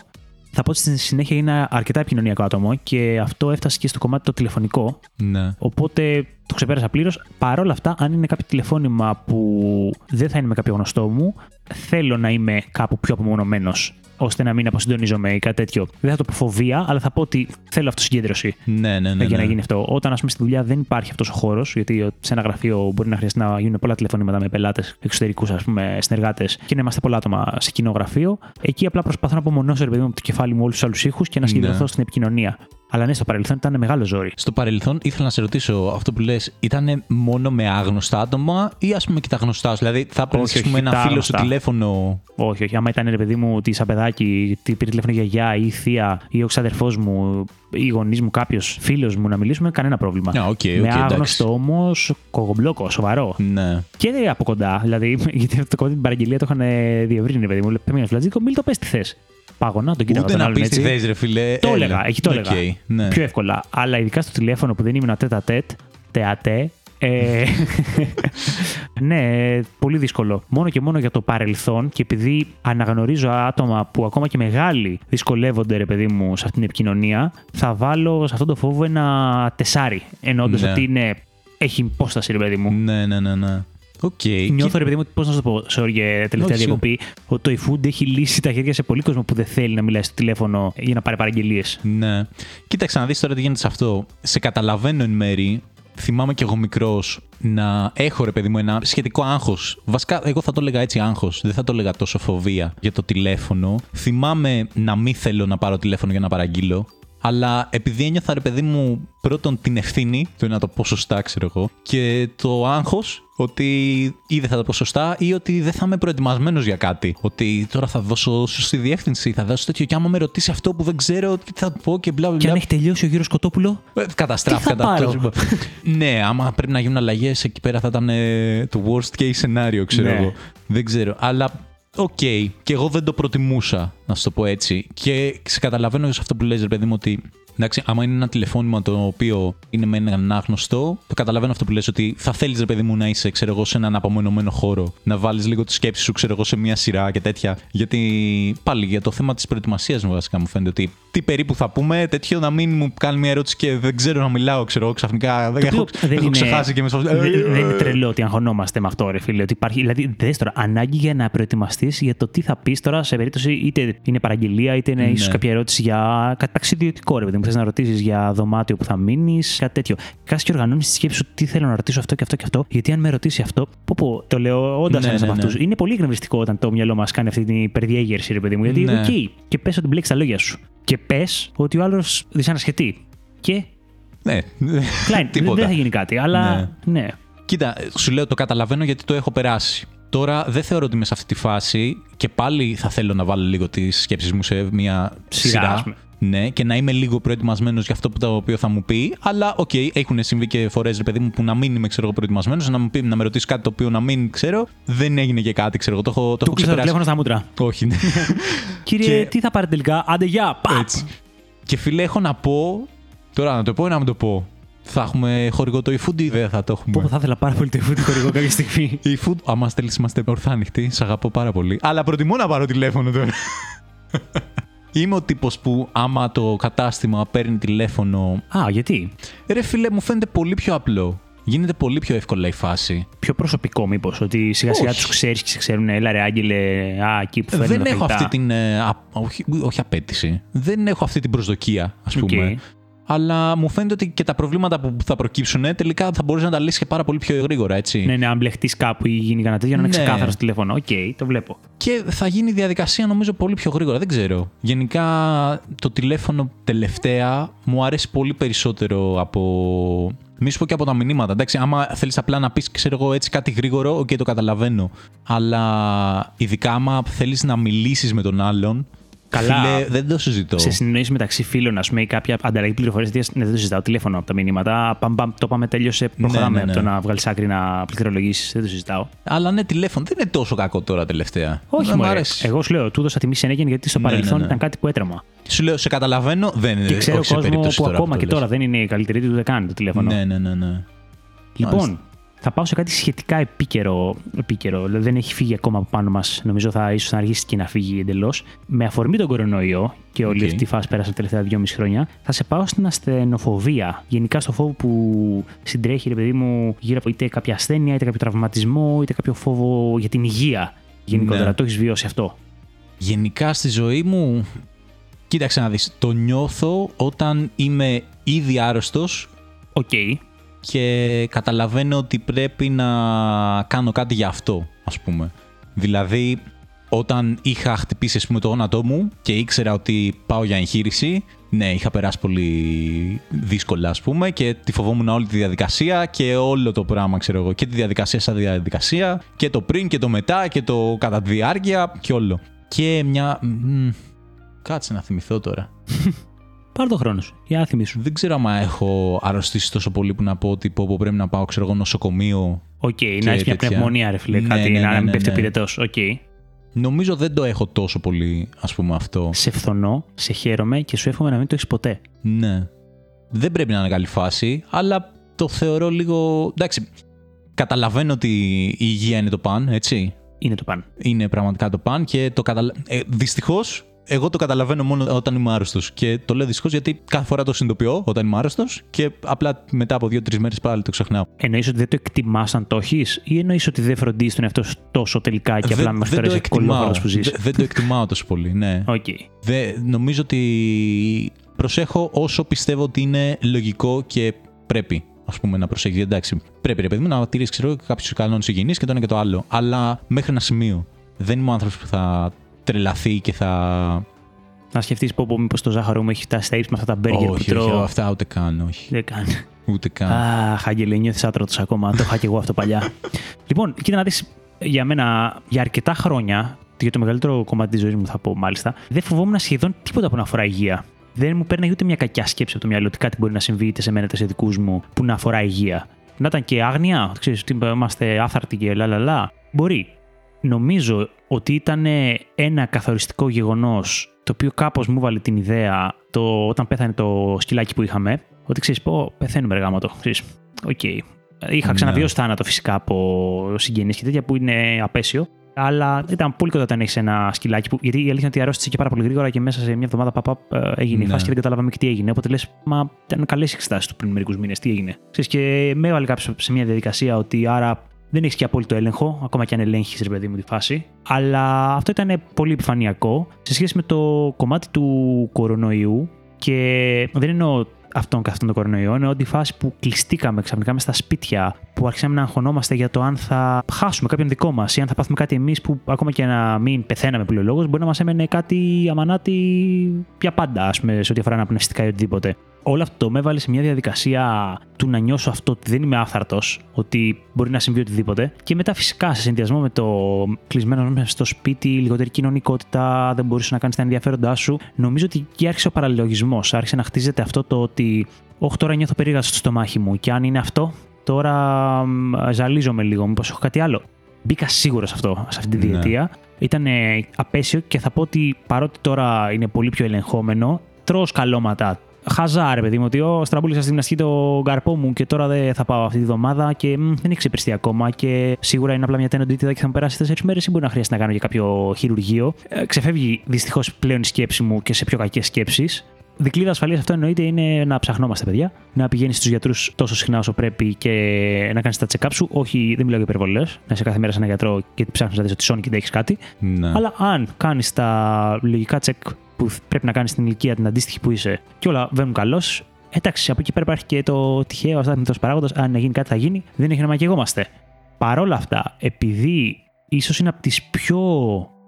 θα πω ότι στη συνέχεια είναι αρκετά επικοινωνιακό άτομο και αυτό έφτασε και στο κομμάτι το τηλεφωνικό. Ναι. Οπότε το ξεπέρασα πλήρως. Παρ' όλα αυτά, αν είναι κάποιο τηλεφώνημα που δεν θα είναι με κάποιο γνωστό μου, θέλω να είμαι κάπου πιο απομονωμένος, ώστε να μην αποσυντονίζομαι ή κάτι τέτοιο. Δεν θα το πω φοβία, αλλά θα πω ότι θέλω αυτοσυγκέντρωση. Ναι, ναι, ναι. για να ναι. γίνει αυτό. Όταν, ας πούμε, στη δουλειά δεν υπάρχει αυτός ο χώρος, γιατί σε ένα γραφείο μπορεί να χρειαστεί να γίνουν πολλά τηλεφωνήματα με πελάτες, εξωτερικούς, ας πούμε, συνεργάτες και να είμαστε πολλά άτομα σε κοινό γραφείο, εκεί απλά προσπαθώ να απομονώσω, ρε παιδί μου, από το κεφάλι μου όλους τους άλλους ήχους και να συγκεντρωθώ Ναι. στην επικοινωνία. Αλλά ναι, στο παρελθόν ήταν μεγάλο ζόρι. Στο παρελθόν ήθελα να σε ρωτήσω αυτό που λες, ήταν μόνο με άγνωστα άτομα ή ας πούμε και τα γνωστά σου. Δηλαδή θα έπαιρνες Όχι, ας πούμε, όχι, ένα τα φίλο γνωστά. στο τηλέφωνο; Όχι, όχι. Άμα ήταν ρε παιδί μου ότι σαν παιδάκι τι πήρε τηλέφωνο η γιαγιά ή η θεία ή ο ξάδερφός μου ή οι γονείς μου, κάποιος φίλος μου να μιλήσουμε, κανένα πρόβλημα. Α, OK, OK, με εντάξει. άγνωστο όμως, κόβω μπλόκο, σοβαρό. Ναι. Και δεν από κοντά. Δηλαδή, γιατί αυτό το κομμάτι την παραγγελία το είχαν ε, διευρύνει, παιδί μου. Λέει, Παίρνει ένα σουβλατζίδικο, Μίλτο πες τι θες. Πάγωνα, τον κοίταγα Ούτε τον να άλλον πεις τι έτσι. θε, ρε φιλέ. Το έλα. έλεγα, εκεί το Οκ, έλεγα. ναι. Πιο εύκολα. Αλλά ειδικά στο τηλέφωνο που δεν ήμουν tête-à-tête, tête-à-tête. Ε, ναι, πολύ δύσκολο. Μόνο και μόνο για το παρελθόν και επειδή αναγνωρίζω άτομα που ακόμα και μεγάλοι δυσκολεύονται, ρε παιδί μου, σε αυτήν την επικοινωνία, θα βάλω σε αυτό το φόβο ένα τεσάρι. Εννοώντας Ναι. ότι είναι, έχει υπόσταση, ρε παιδί μου. Ναι, ναι, ναι, ναι. Οκ. Νιώθω, ρε παιδί μου, πώς να σου το πω, sorry, για τελευταία Όχι, διακοπή, ότι το eFood έχει λύσει τα χέρια σε πολύ κόσμο που δεν θέλει να μιλάει στο τηλέφωνο για να πάρει παραγγελίες. Ναι. Κοίταξε να δεις τώρα τι γίνεται σε αυτό. Σε καταλαβαίνω εν μέρη. Θυμάμαι κι εγώ μικρός να έχω ρε παιδί μου ένα σχετικό άγχος. Βασικά, εγώ θα το έλεγα έτσι άγχος. Δεν θα το έλεγα τόσο φοβία για το τηλέφωνο. Θυμάμαι να μην θέλω να πάρω τηλέφωνο για να παραγγείλω. Αλλά επειδή ένιωθα ρε παιδί μου πρώτον την ευθύνη, το να το πω σωστά, ξέρω εγώ, και το άγχος ότι ή δεν θα το πω σωστά ή ότι δεν θα είμαι προετοιμασμένος για κάτι. Ότι τώρα θα δώσω σωστή διεύθυνση, θα δώσω τέτοιο. Και άμα με ρωτήσει αυτό που δεν ξέρω, τι θα πω και μπλα Και μπλα. αν έχει τελειώσει ο γύρος Κοτόπουλο, Ε, Καταστράφηκα Τι θα τα πάρω; Ναι, άμα πρέπει να γίνουν αλλαγές εκεί πέρα θα ήταν ε, το worst case scenario, ξέρω Ναι. εγώ. Δεν ξέρω. Αλλά οκ. Και εγώ δεν το προτιμούσα, να σου το πω έτσι. Και σε καταλαβαίνω σε αυτό που λες, ρε παιδί μου, ότι Εντάξει, άμα είναι ένα τηλεφώνημα το οποίο είναι με έναν άγνωστο, το καταλαβαίνω αυτό που λες ότι θα θέλεις, ρε παιδί μου, να είσαι, ξέρω εγώ, σε έναν απομονωμένο χώρο. Να βάλεις λίγο τη σκέψη σου, ξέρω εγώ, σε μια σειρά και τέτοια. Γιατί πάλι για το θέμα της προετοιμασίας μου, βασικά μου φαίνεται ότι τι περίπου θα πούμε, τέτοιο να μην μου κάνει μια ερώτηση και δεν ξέρω να μιλάω, ξέρω εγώ, ξαφνικά. Δεν έχω, δεν έχω είναι- ξεχάσει και με Δεν, δεν είναι τρελό ότι αγχωνόμαστε με αυτό, ρε φίλε. Ότι υπάρχει, δηλαδή, δες τώρα, ανάγκη για να προετοιμαστείς για το τι θα πεις τώρα σε περίπτωση είτε είναι παραγγελία, είτε είναι Ναι. ίσως κάποια ερώτηση για κάτι ταξιδιωτικό, ρε παιδί μου. Θες να ρωτήσεις για δωμάτιο που θα μείνεις, κάτι τέτοιο. Κάτσε και οργανώνεις τη σκέψη σου τι θέλω να ρωτήσω αυτό και αυτό και αυτό. Γιατί αν με ρωτήσει αυτό, πω, πω, το λέω όντας Ναι, ένας ναι, από ναι. αυτούς. Είναι πολύ εκνευριστικό όταν το μυαλό μας κάνει αυτή την υπερδιέγερση, ρε παιδί μου. Γιατί, οκ, Ναι. και πες ότι μπλέξεις τα λόγια σου. Και πες ότι ο άλλος δυσανασχετεί. Και Ναι, κλάιν, δεν τίποτα. δεν θα γίνει κάτι. Αλλά ναι. Κοίτα, σου λέω το καταλαβαίνω γιατί το έχω περάσει. Τώρα δεν θεωρώ ότι είμαι σε αυτή τη φάση και πάλι θα θέλω να βάλω λίγο τις σκέψεις μου σε μια Σειρά, σειρά. ας πούμε. Ναι, και να είμαι λίγο προετοιμασμένος για αυτό που το οποίο θα μου πει. Αλλά, οκ, έχουν συμβεί και φορές, ρε παιδί μου, που να μην είμαι ξέρω, προετοιμασμένος, να, μου πει, να με ρωτήσει κάτι το οποίο να μην ξέρω. Δεν έγινε και κάτι, ξέρω εγώ. Το έχω, το Του έκλεισα το έχω ξεπεράσει. τηλέφωνο στα μούτρα. Όχι, ναι. Κύριε, Και- τι θα πάρετε τελικά; Άντε, γεια. Παπ. Έτσι. Και φίλε, έχω να πω. Τώρα να το πω ή να μην το πω. Θα έχουμε χορηγό το eFood ή δεν θα το έχουμε. Πω, πω, θα ήθελα πάρα πολύ το εφούτι χορηγό κάποια στιγμή. Η food, άμα στέλνει, είμαστε ορθά ανοιχτοί. Σ' αγαπώ πάρα πολύ. Αλλά προτιμώ να πάρω τηλέφωνο τώρα. Είμαι ο τύπος που άμα το κατάστημα παίρνει τηλέφωνο. Α, γιατί; Ρε φίλε, μου φαίνεται πολύ πιο απλό. Γίνεται πολύ πιο εύκολα η φάση. Πιο προσωπικό, μήπως. Ότι σιγά σιγά Όχι. τους ξέρεις και σε ξέρουν. Έλα, ρε, Άγγελε. Α, εκεί που φέρνουν Δεν τα έχω φαγητά. αυτή την. ε, α- όχι, όχι απαίτηση. Δεν έχω αυτή την προσδοκία, ας Οκ. πούμε. Αλλά μου φαίνεται ότι και τα προβλήματα που θα προκύψουν ε, τελικά θα μπορείς να τα λύσεις και πάρα πολύ πιο γρήγορα, έτσι. Ναι, ναι, αν μπλεχτείς κάπου ή γίνει κανένα τέτοιο, να είναι Ναι. ξεκάθαρο στο τηλέφωνο. Οκ, το βλέπω. Και θα γίνει η διαδικασία νομίζω πολύ πιο γρήγορα. Δεν ξέρω. Γενικά το τηλέφωνο τελευταία μου αρέσει πολύ περισσότερο από. Μη σου πω και από τα μηνύματα. Εντάξει, άμα θέλεις απλά να πεις, ξέρω εγώ, έτσι κάτι γρήγορο, οκ, το καταλαβαίνω. Αλλά ειδικά άμα θέλεις να μιλήσεις με τον άλλον. Καλά. Φίλε, δεν το συζητώ. Σε συνεννόηση μεταξύ φίλων, ας πούμε, ή κάποια ανταλλαγή πληροφορίε. Ναι, δεν το συζητάω. Τηλέφωνο από τα μηνύματα. Παμ, παμ, το πάμε, τέλειωσε. Προχωράμε ναι, ναι. από το να βγάλεις άκρη να πληκτρολογήσεις. Δεν το συζητάω. Αλλά ναι, τηλέφωνο δεν είναι τόσο κακό τώρα τελευταία. Όχι, Δεν μ' μωρέ. αρέσει. Εγώ σου λέω, του έδωσα τιμή συνέχεια γιατί στο Ναι, παρελθόν ναι, ναι. ήταν κάτι που έτρεμα. Σου λέω, σε καταλαβαίνω, δεν είναι Και ξέρω όχι σε κόσμο περίπτωση που τώρα ακόμα το και λες. τώρα δεν είναι η καλύτερη του, δεν κάνει το τηλέφωνο. Ναι, ναι, ναι, ναι. Λοιπόν, Μάλιστα. Θα πάω σε κάτι σχετικά επίκαιρο. επίκαιρο. Δηλαδή δεν έχει φύγει ακόμα από πάνω μας. Νομίζω θα ίσως να αργήσει και να φύγει εντελώς. Με αφορμή τον κορονοϊό και όλη Οκ. αυτή η φάση πέρασε τα τελευταία δυόμιση χρόνια, θα σε πάω στην ασθενοφοβία. Γενικά στο φόβο που συντρέχει, ρε παιδί μου, γύρω από είτε κάποια ασθένεια, είτε κάποιο τραυματισμό, είτε κάποιο φόβο για την υγεία. Γενικότερα, Ναι. το έχεις βιώσει αυτό; Γενικά στη ζωή μου, κοίταξε να δεις, το νιώθω όταν είμαι ήδη άρρωστος Οκ. Και καταλαβαίνω ότι πρέπει να κάνω κάτι για αυτό, ας πούμε. Δηλαδή, όταν είχα χτυπήσει ας πούμε, το γόνατό μου και ήξερα ότι πάω για εγχείρηση, ναι, είχα περάσει πολύ δύσκολα, ας πούμε, και τη φοβόμουν όλη τη διαδικασία και όλο το πράγμα, ξέρω εγώ. Και τη διαδικασία σαν διαδικασία, και το πριν και το μετά και το κατά τη διάρκεια και όλο. Και μια. μ, κάτσε να θυμηθώ τώρα. Πάρ το χρόνο σου. Για θυμήσου. Δεν ξέρω άμα έχω αρρωστήσει τόσο πολύ που να πω ότι πω, πω, πρέπει να πάω, ξέρω εγώ, νοσοκομείο. Οκ, να έχεις μια τέτοια. πνευμονία, ρε φίλε. Ναι, κάτι ναι, να ναι, μην ναι, πέφτει ο ναι. πυρετός. Οκ. Νομίζω δεν το έχω τόσο πολύ, ας πούμε, αυτό. Σε φθονώ, σε χαίρομαι και σου εύχομαι να μην το έχεις ποτέ. Ναι. Δεν πρέπει να είναι καλή φάση, αλλά το θεωρώ λίγο. Εντάξει. Καταλαβαίνω ότι η υγεία είναι το παν, έτσι. Είναι το παν. Είναι πραγματικά το παν και το καταλα... ε, Δυστυχώς, εγώ το καταλαβαίνω μόνο όταν είμαι άρρωστος. Και το λέω δυστυχώς γιατί κάθε φορά το συνειδητοποιώ όταν είμαι άρρωστος και απλά μετά από δύο-τρεις μέρες πάλι το ξεχνάω. Εννοείς ότι δεν το εκτιμάς αν το έχεις, ή εννοείς ότι δεν φροντίζεις τον εαυτό σου τόσο τελικά και απλά δεν, μέχρι δεν, τώρα το είσαι κωλόφαρδος εκτιμάω. που ζεις; Δεν, δεν το εκτιμάω τόσο πολύ, ναι. Οκ. Δε, νομίζω ότι προσέχω όσο πιστεύω ότι είναι λογικό και πρέπει. Α πούμε, να προσέχεις. Εντάξει, πρέπει ρε παιδί μου να τηρήσει ξέρω κάποιους κανόνες υγιεινής και το ένα και το άλλο. Αλλά μέχρι ένα σημείο. Δεν είμαι ο άνθρωπος που θα τρελαθεί και θα. Να σκεφτείς πω, πω μήπως το ζάχαρο μου έχει φτάσει στα ύψη με αυτά τα μπέργκερ που όχι, όχι, τρώω. αυτά ούτε καν, όχι. Δεν κάνει. Ούτε καν. Αχ, Άγγελε, νιώθεις άτρωτος ακόμα. το είχα και εγώ αυτό παλιά. λοιπόν, κοίτα να δεις για μένα για αρκετά χρόνια, για το μεγαλύτερο κομμάτι της ζωής μου θα πω μάλιστα, δεν φοβόμουν σχεδόν τίποτα που να αφορά υγεία. Δεν μου παίρνει ούτε μια κακιά σκέψη από το μυαλό ότι κάτι μπορεί να συμβεί είτε σε μένα είτε σε δικούς μου που να αφορά υγεία. Να ήταν και άγνοια, ξέρεις ότι είμαστε άφθαρτοι και λα λα λα. Μπορεί. Νομίζω ότι ήταν ένα καθοριστικό γεγονός το οποίο κάπως μου 'βαλε την ιδέα το, όταν πέθανε το σκυλάκι που είχαμε, ότι ξέρεις, πω, πεθαίνουμε ρε γαμώτο. OK. Okay. Είχα ναι. ξαναβιώσει θάνατο φυσικά από συγγενείς και τέτοια που είναι απαίσιο. Αλλά ήταν πολύ κοντά όταν έχεις ένα σκυλάκι. Που, γιατί η αλήθεια είναι ότι αρρώστησε και πάρα πολύ γρήγορα και μέσα σε μια εβδομάδα παπά έγινε ναι. η φάση και δεν καταλάβαμε και τι έγινε. Οπότε λες, μα ήταν καλές εξετάσεις του πριν μερικούς μήνες. Τι έγινε. Ξέρεις, και με έβαλε κάποιος σε μια διαδικασία ότι άρα δεν έχεις και απόλυτο έλεγχο, ακόμα και αν ελέγχεις, ρε παιδί μου, τη φάση. Αλλά αυτό ήταν πολύ επιφανειακό σε σχέση με το κομμάτι του κορονοϊού. Και δεν εννοώ αυτόν καθ' τον κορονοϊό, είναι ότι η φάση που κλειστήκαμε ξαφνικά με στα σπίτια, που άρχισαμε να αγχωνόμαστε για το αν θα χάσουμε κάποιον δικό μας ή αν θα πάθουμε κάτι εμείς που ακόμα και να μην πεθαίναμε λόγος, μπορεί να μας έμενε κάτι αμανάτι για πάντα, ας πούμε, σε ό,τι αφορά αναπνευστικά ή οτιδήποτε όλο αυτό με έβαλε σε μια διαδικασία του να νιώσω αυτό ότι δεν είμαι άφθαρτο, ότι μπορεί να συμβεί οτιδήποτε. Και μετά, φυσικά, σε συνδυασμό με το κλεισμένο μέσα στο σπίτι, λιγότερη κοινωνικότητα, δεν μπορούσε να κάνεις τα ενδιαφέροντά σου, νομίζω ότι εκεί άρχισε ο παραλληλογισμός. Άρχισε να χτίζεται αυτό το ότι, Όχι, τώρα νιώθω περίεργα στο στομάχι μου. Και αν είναι αυτό, τώρα ζαλίζομαι λίγο. Μήπως έχω κάτι άλλο. Μπήκα σίγουρα σε αυτό, σε αυτή τη ναι. διετία. Ήταν απέσιο και θα πω ότι παρότι τώρα είναι πολύ πιο ελεγχόμενο, τρώω σκαλώματα χαζά, ρε παιδί μου, ότι ο στραμπούλησα στην ασκή το καρπό μου και τώρα δεν θα πάω αυτή τη βδομάδα και μ, δεν έχει ξεπριστεί ακόμα. Και σίγουρα είναι απλά μια τένοντίτιδα και θα μου περάσει 4 μέρες ή μπορεί να χρειάζεται να κάνω για κάποιο χειρουργείο. Ε, ξεφεύγει δυστυχώς πλέον η σκέψη μου και σε πιο κακές σκέψεις. Δικλείδα ασφαλείας αυτό εννοείται είναι να ψαχνόμαστε, παιδιά. Να πηγαίνεις στους γιατρούς τόσο συχνά όσο πρέπει και να κάνεις τα check-up σου. Όχι, δεν μιλάω για υπερβολές. Να είσαι κάθε μέρα σε ένα γιατρό και ψάχνεις να δεις ότι σώνει και δεν έχεις κάτι. Ναι. Αλλά αν κάνεις τα λογικά check που πρέπει να κάνεις στην ηλικία την αντίστοιχη που είσαι και όλα βαίνουν καλώς. Εντάξει, από εκεί πέρα υπάρχει και το τυχαίο αστάθμητο παράγοντας. Αν γίνει κάτι, θα γίνει. Δεν έχει να μαγεγόμαστε. Παρ' όλα αυτά, επειδή ίσως είναι από τις πιο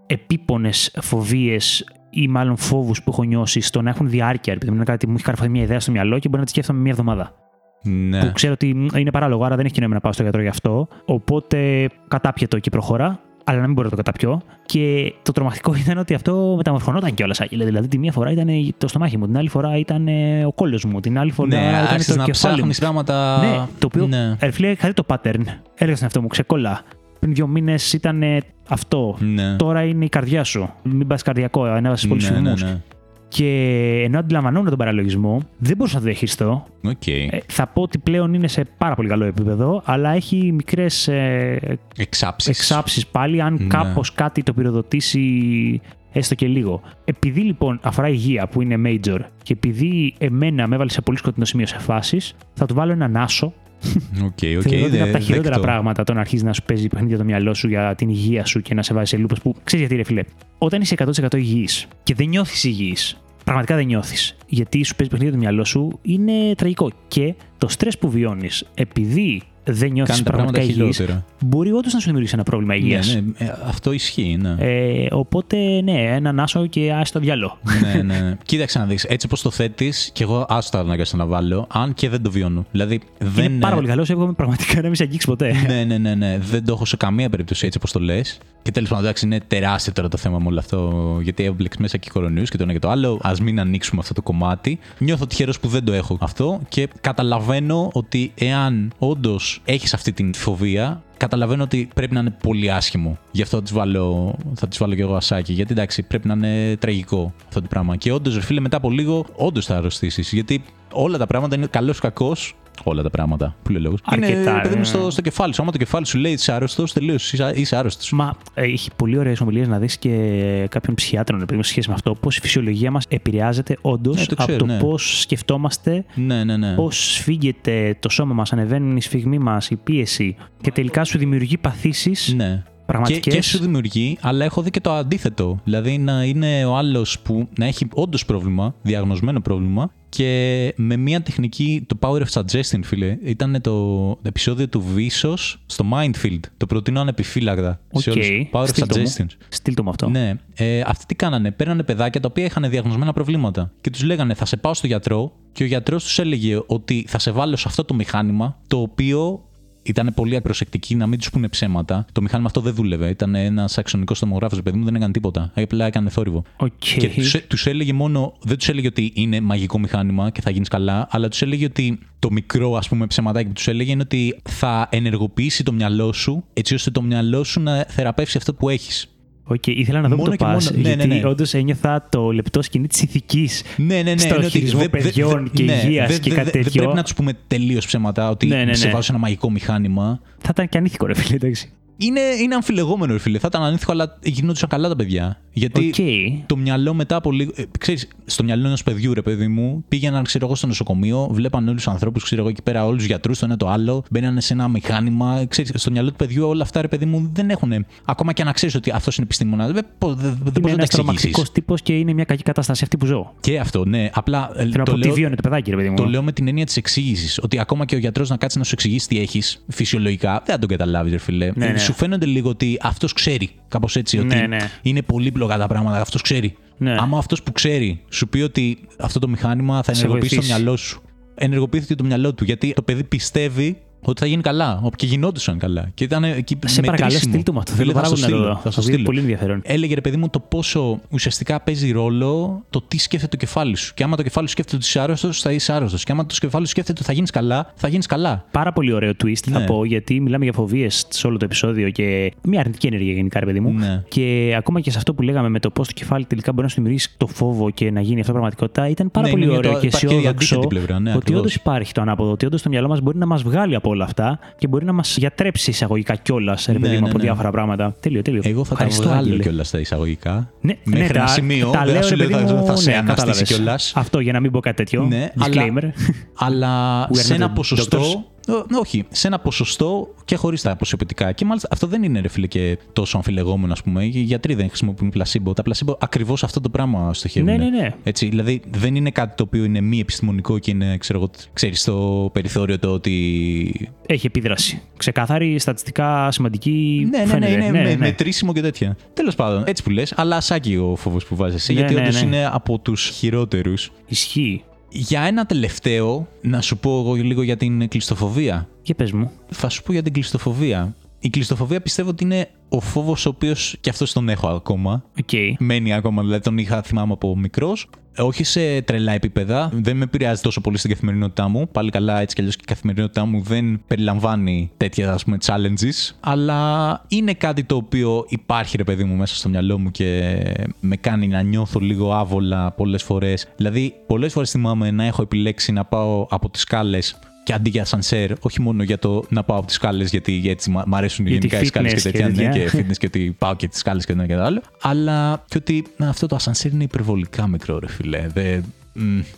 επίπονες φοβίες ή μάλλον φόβους που έχω νιώσει στο να έχουν διάρκεια, επειδή είναι κάτι μου έχει καρφωθεί μια ιδέα στο μυαλό και μπορεί να τη σκέφτομαι μια εβδομάδα. Ναι. Που ξέρω ότι είναι παράλογο, άρα δεν έχει νόημα να πάω στο γιατρό γι' αυτό. Οπότε κατάπιετο και προχωρά αλλά να μην μπορώ να το καταπιώ. Και το τρομακτικό ήταν ότι αυτό μεταμορφωνόταν κιόλας. Δηλαδή, τη μία φορά ήταν το στομάχι μου, την άλλη φορά ήταν ο κόλο μου, την άλλη φορά ναι, ήταν το να κεφάλι μου. πράγματα. Ναι, το οποίο. Ναι. Ερφλέ, είχα δει το pattern. Έλεγα στον εαυτό μου, ξεκόλα. Πριν δύο μήνες ήταν αυτό. Ναι. Τώρα είναι η καρδιά σου. Μην πας καρδιακό, ανέβασες πολλούς ναι, ναι, ναι. Και ενώ αντιλαμβανόμουν τον παραλογισμό, δεν μπορούσα να το διαχειριστώ. Okay. Ε, θα πω ότι πλέον είναι σε πάρα πολύ καλό επίπεδο, αλλά έχει μικρές ε, εξάψεις πάλι, αν ναι. κάπως κάτι το πυροδοτήσει έστω και λίγο. Επειδή λοιπόν αφορά υγεία που είναι major και επειδή εμένα με έβαλε σε πολύ σκοτεινό σημείο σε φάσεις, θα του βάλω έναν άσο. Okay, okay, Θεωρώ ότι είναι από τα χειρότερα πράγματα το να αρχίζεις να σου παίζει παιχνίδια το μυαλό σου για την υγεία σου και να σε βάζει σε λούπες που ξέρεις γιατί, ρε φιλέ. Όταν είσαι 100% υγιής και δεν νιώθεις υγιής, πραγματικά δεν νιώθεις. Γιατί σου παίζει παιχνίδι το μυαλό σου είναι τραγικό. Και το στρε που βιώνεις, επειδή δεν νιώθεις πραγματικά υγιής, μπορεί όντως να σου δημιουργήσει ένα πρόβλημα υγείας. Ναι, ναι, ε, αυτό ισχύει. Ναι. Ε, οπότε, ναι, έναν άσο και άσο το διάλο. ναι, ναι, ναι. Κοίταξε να δεις. Έτσι όπως το θέτεις, και εγώ άσο αναγκαστώ να βάλω, αν και δεν το βιώνω. Δηλαδή, δεν... Είναι πάρα πολύ καλός. Εγώ πραγματικά να μην σε αγγίξει ποτέ. ναι, ναι, ναι, ναι. Δεν το έχω σε καμία περίπτωση έτσι όπως το λες. Και τέλος πάντων, εντάξει, είναι τεράστιο τώρα το θέμα με όλο αυτό, γιατί έβλεξε μέσα και κορονοϊούς και το ένα και το άλλο. Α μην ανοίξουμε αυτό το κομμάτι. Νιώθω τυχερός που δεν το έχω αυτό και καταλαβαίνω ότι εάν όντως έχεις αυτή την φοβία, καταλαβαίνω ότι πρέπει να είναι πολύ άσχημο. Γι' αυτό θα τη βάλω, θα τις βάλω και εγώ ασάκι. Γιατί εντάξει, πρέπει να είναι τραγικό αυτό το πράγμα. Και όντως, φίλε, μετά από λίγο, όντως θα αρρωστήσεις. Γιατί όλα τα πράγματα είναι καλός κακός όλα τα πράγματα που λέει λόγος. Αρκετά. Είναι παιδί στο, στο κεφάλι σου. Άμα το κεφάλι σου λέει είσαι άρρωστος, τελείως είσαι άρρωστος. Μα ε, έχει πολύ ωραίες ομιλίες να δεις και κάποιον ψυχιάτρο να πει σχέση με αυτό. Πώς η φυσιολογία μας επηρεάζεται όντως ναι, από το ναι. πώς σκεφτόμαστε, ναι, ναι, ναι. πώς σφίγγεται το σώμα μας, ανεβαίνει η σφιγμή μας, η πίεση και τελικά σου δημιουργεί παθήσεις. Ναι. Και, και σου δημιουργεί, αλλά έχω δει και το αντίθετο. Δηλαδή να είναι ο άλλος που να έχει όντως πρόβλημα, διαγνωσμένο πρόβλημα, και με μια τεχνική, το Power of Suggestion, φίλε, ήταν το επεισόδιο του Vsauce στο Mindfield. Το προτείνω ανεπιφύλακτα okay. σε όλους. Power of Suggestion. Στείλ μου αυτό. Ναι. Ε, αυτοί τι κάνανε, παίρνανε παιδάκια τα οποία είχαν διαγνωσμένα προβλήματα και τους λέγανε θα σε πάω στο γιατρό και ο γιατρός τους έλεγε ότι θα σε βάλω σε αυτό το μηχάνημα το οποίο ήταν πολύ προσεκτικοί να μην τους πούνε ψέματα. Το μηχάνημα αυτό δεν δούλευε. Ήταν ένας αξονικός τομογράφος, παιδί μου, δεν έκανε τίποτα. Απλά έκανε θόρυβο. Okay. Και τους έλεγε μόνο, δεν τους έλεγε ότι είναι μαγικό μηχάνημα και θα γίνεις καλά, αλλά τους έλεγε ότι το μικρό ας πούμε ψεματάκι που τους έλεγε είναι ότι θα ενεργοποιήσει το μυαλό σου έτσι ώστε το μυαλό σου να θεραπεύσει αυτό που έχεις. OK, okay, ήθελα να δω μόνο το πας, ναι, γιατί ναι, ναι. όντως ένιωθα το λεπτό σκοινί της ηθικής ναι, ναι, ναι, στο ναι, χειρισμό δε, παιδιών δε, και ναι, υγεία και κάτι τέτοιο. Δεν πρέπει να τους πούμε τελείως ψέματα ότι ναι, ναι, ναι. σε βάζω ένα μαγικό μηχάνημα. Θα ήταν και ανήθικο, ρε φίλε, εντάξει. Είναι, είναι αμφιλεγόμενο, ρε φίλε. Θα ήταν ανήθικο, αλλά γινόντουσαν καλά τα παιδιά. Γιατί okay. το μυαλό μετά από λίγο. Ε, ξέρεις, στο μυαλό ενός παιδιού, ρε παιδί μου, πήγαιναν, ξέρω εγώ, στο νοσοκομείο, βλέπαν όλους τους ανθρώπους, ξέρω εγώ, εκεί πέρα, όλους τους γιατρούς, το ένα το άλλο, μπαίνανε σε ένα μηχάνημα. Ξέρεις, στο μυαλό του παιδιού όλα αυτά, ρε παιδί μου, δεν έχουν. Ακόμα και να ξέρεις ότι αυτός είναι επιστήμονας. Δεν μπορείς να τα Είναι ένας τύπος και είναι μια κακή κατάσταση αυτή που ζω. Και αυτό, ναι. Απλά. Ε, Θέλω το, λέω, το παιδάκι, ρε παιδί μου. Το λέω με την έννοια της εξήγησης. Ότι ακόμα και ο γιατρός να κάτσει να σου εξηγήσει τι έχεις φυσιολογικά, δεν θα τον καταλάβεις, ρε φίλε. Ναι, ναι. Σου φαίνονται λίγο ότι αυτός ξέρει. Κάπως έτσι. Ότι ναι, ναι. είναι πολύπλοκα τα πράγματα. Αυτός ξέρει. Ναι. Άμα αυτός που ξέρει σου πει ότι αυτό το μηχάνημα θα ενεργοποιήσει το μυαλό σου. Ενεργοποιήθηκε το μυαλό του. Γιατί το παιδί πιστεύει ότι θα γίνει καλά. Και γινόντουσαν καλά. Και ήταν εκεί Σε παρακαλώ, στείλ το με αυτό. Θέλω πάρα πολύ να Θα το στείλω. Πολύ ενδιαφέρον. Έλεγε ρε παιδί μου το πόσο ουσιαστικά παίζει ρόλο το τι σκέφτεται το κεφάλι σου. Και άμα το κεφάλι σου σκέφτεται ότι είσαι άρρωστος, θα είσαι άρρωστος. Και άμα το κεφάλι σου σκέφτεται ότι θα γίνεις καλά, θα γίνεις καλά. Πάρα πολύ ωραίο twist ναι. θα πω, γιατί μιλάμε για φοβίες σε όλο το επεισόδιο και μια αρνητική ενέργεια γενικά, ρε παιδί μου. Ναι. Και ακόμα και σε αυτό που λέγαμε με το πώς το κεφάλι τελικά μπορεί να σου δημιουργήσει το φόβο και να γίνει αυτό πραγματικότητα, ήταν πάρα ναι, πολύ ωραίο και αισιόδοξο. Ότι όντως υπάρχει το ανάποδο, ότι όντως το μυαλό μας μπορεί να μας βγάλει από όλα αυτά και μπορεί να μας γιατρέψει εισαγωγικά κιόλας, ρε παιδί ναι, μου, από ναι. διάφορα πράγματα. Τέλειο, τέλειο. Εγώ θα τα βγάλω κιόλας τα εισαγωγικά. Ναι, μέχρι ναι, ένα σημείο. Τα λέω, σου λέω, θα σε αναστήσει κιόλας. Αυτό για να μην πω κάτι τέτοιο. Ναι, Disclaimer. Αλλά σε ένα ποσοστό όχι, σε ένα ποσοστό και χωρίς τα αποσιοποιητικά. Και μάλιστα αυτό δεν είναι ρε φίλε και τόσο αμφιλεγόμενο, ας πούμε. Οι γιατροί δεν χρησιμοποιούν πλασίμπο. Τα πλασίμπο ακριβώς αυτό το πράγμα στοχεύουν. Ναι, ναι, ναι. Έτσι, δηλαδή δεν είναι κάτι το οποίο είναι μη επιστημονικό και είναι, ξέρω ξέρεις, στο περιθώριο το ότι. Έχει επίδραση. Ξεκάθαρη, στατιστικά σημαντική. Ναι, ναι, ναι, είναι ναι, ναι. μετρήσιμο και τέτοια. Τέλος πάντων, έτσι που λες, αλλά σάκι ο φόβος που βάζεις εσύ, ναι, γιατί ναι, όντως είναι από τους χειρότερους. Ισχύει. Για ένα τελευταίο, να σου πω εγώ λίγο για την κλειστοφοβία. Για πες μου. Θα σου πω για την κλειστοφοβία. Η κλειστοφοβία πιστεύω ότι είναι ο φόβος ο οποίος και αυτός τον έχω ακόμα. Okay. Μένει ακόμα, δηλαδή τον είχα θυμάμαι από μικρός. Όχι σε τρελά επίπεδα, δεν με επηρεάζει τόσο πολύ στην καθημερινότητά μου. Πάλι καλά, έτσι κι αλλιώς και η καθημερινότητά μου δεν περιλαμβάνει τέτοια ας πούμε, challenges. Αλλά είναι κάτι το οποίο υπάρχει, ρε παιδί μου, μέσα στο μυαλό μου και με κάνει να νιώθω λίγο άβολα πολλές φορές. Δηλαδή, πολλές φορές θυμάμαι να έχω επιλέξει να πάω από τις σκάλες και αντί για σανσέρ, όχι μόνο για το να πάω από τις σκάλες, γιατί έτσι μ' αρέσουν γενικά οι σκάλες και τέτοια, ναι, και fitness και ότι πάω και τις σκάλες και το ένα και το άλλο. Αλλά και ότι αυτό το ασανσέρ είναι υπερβολικά μικρό, ρε φιλέ.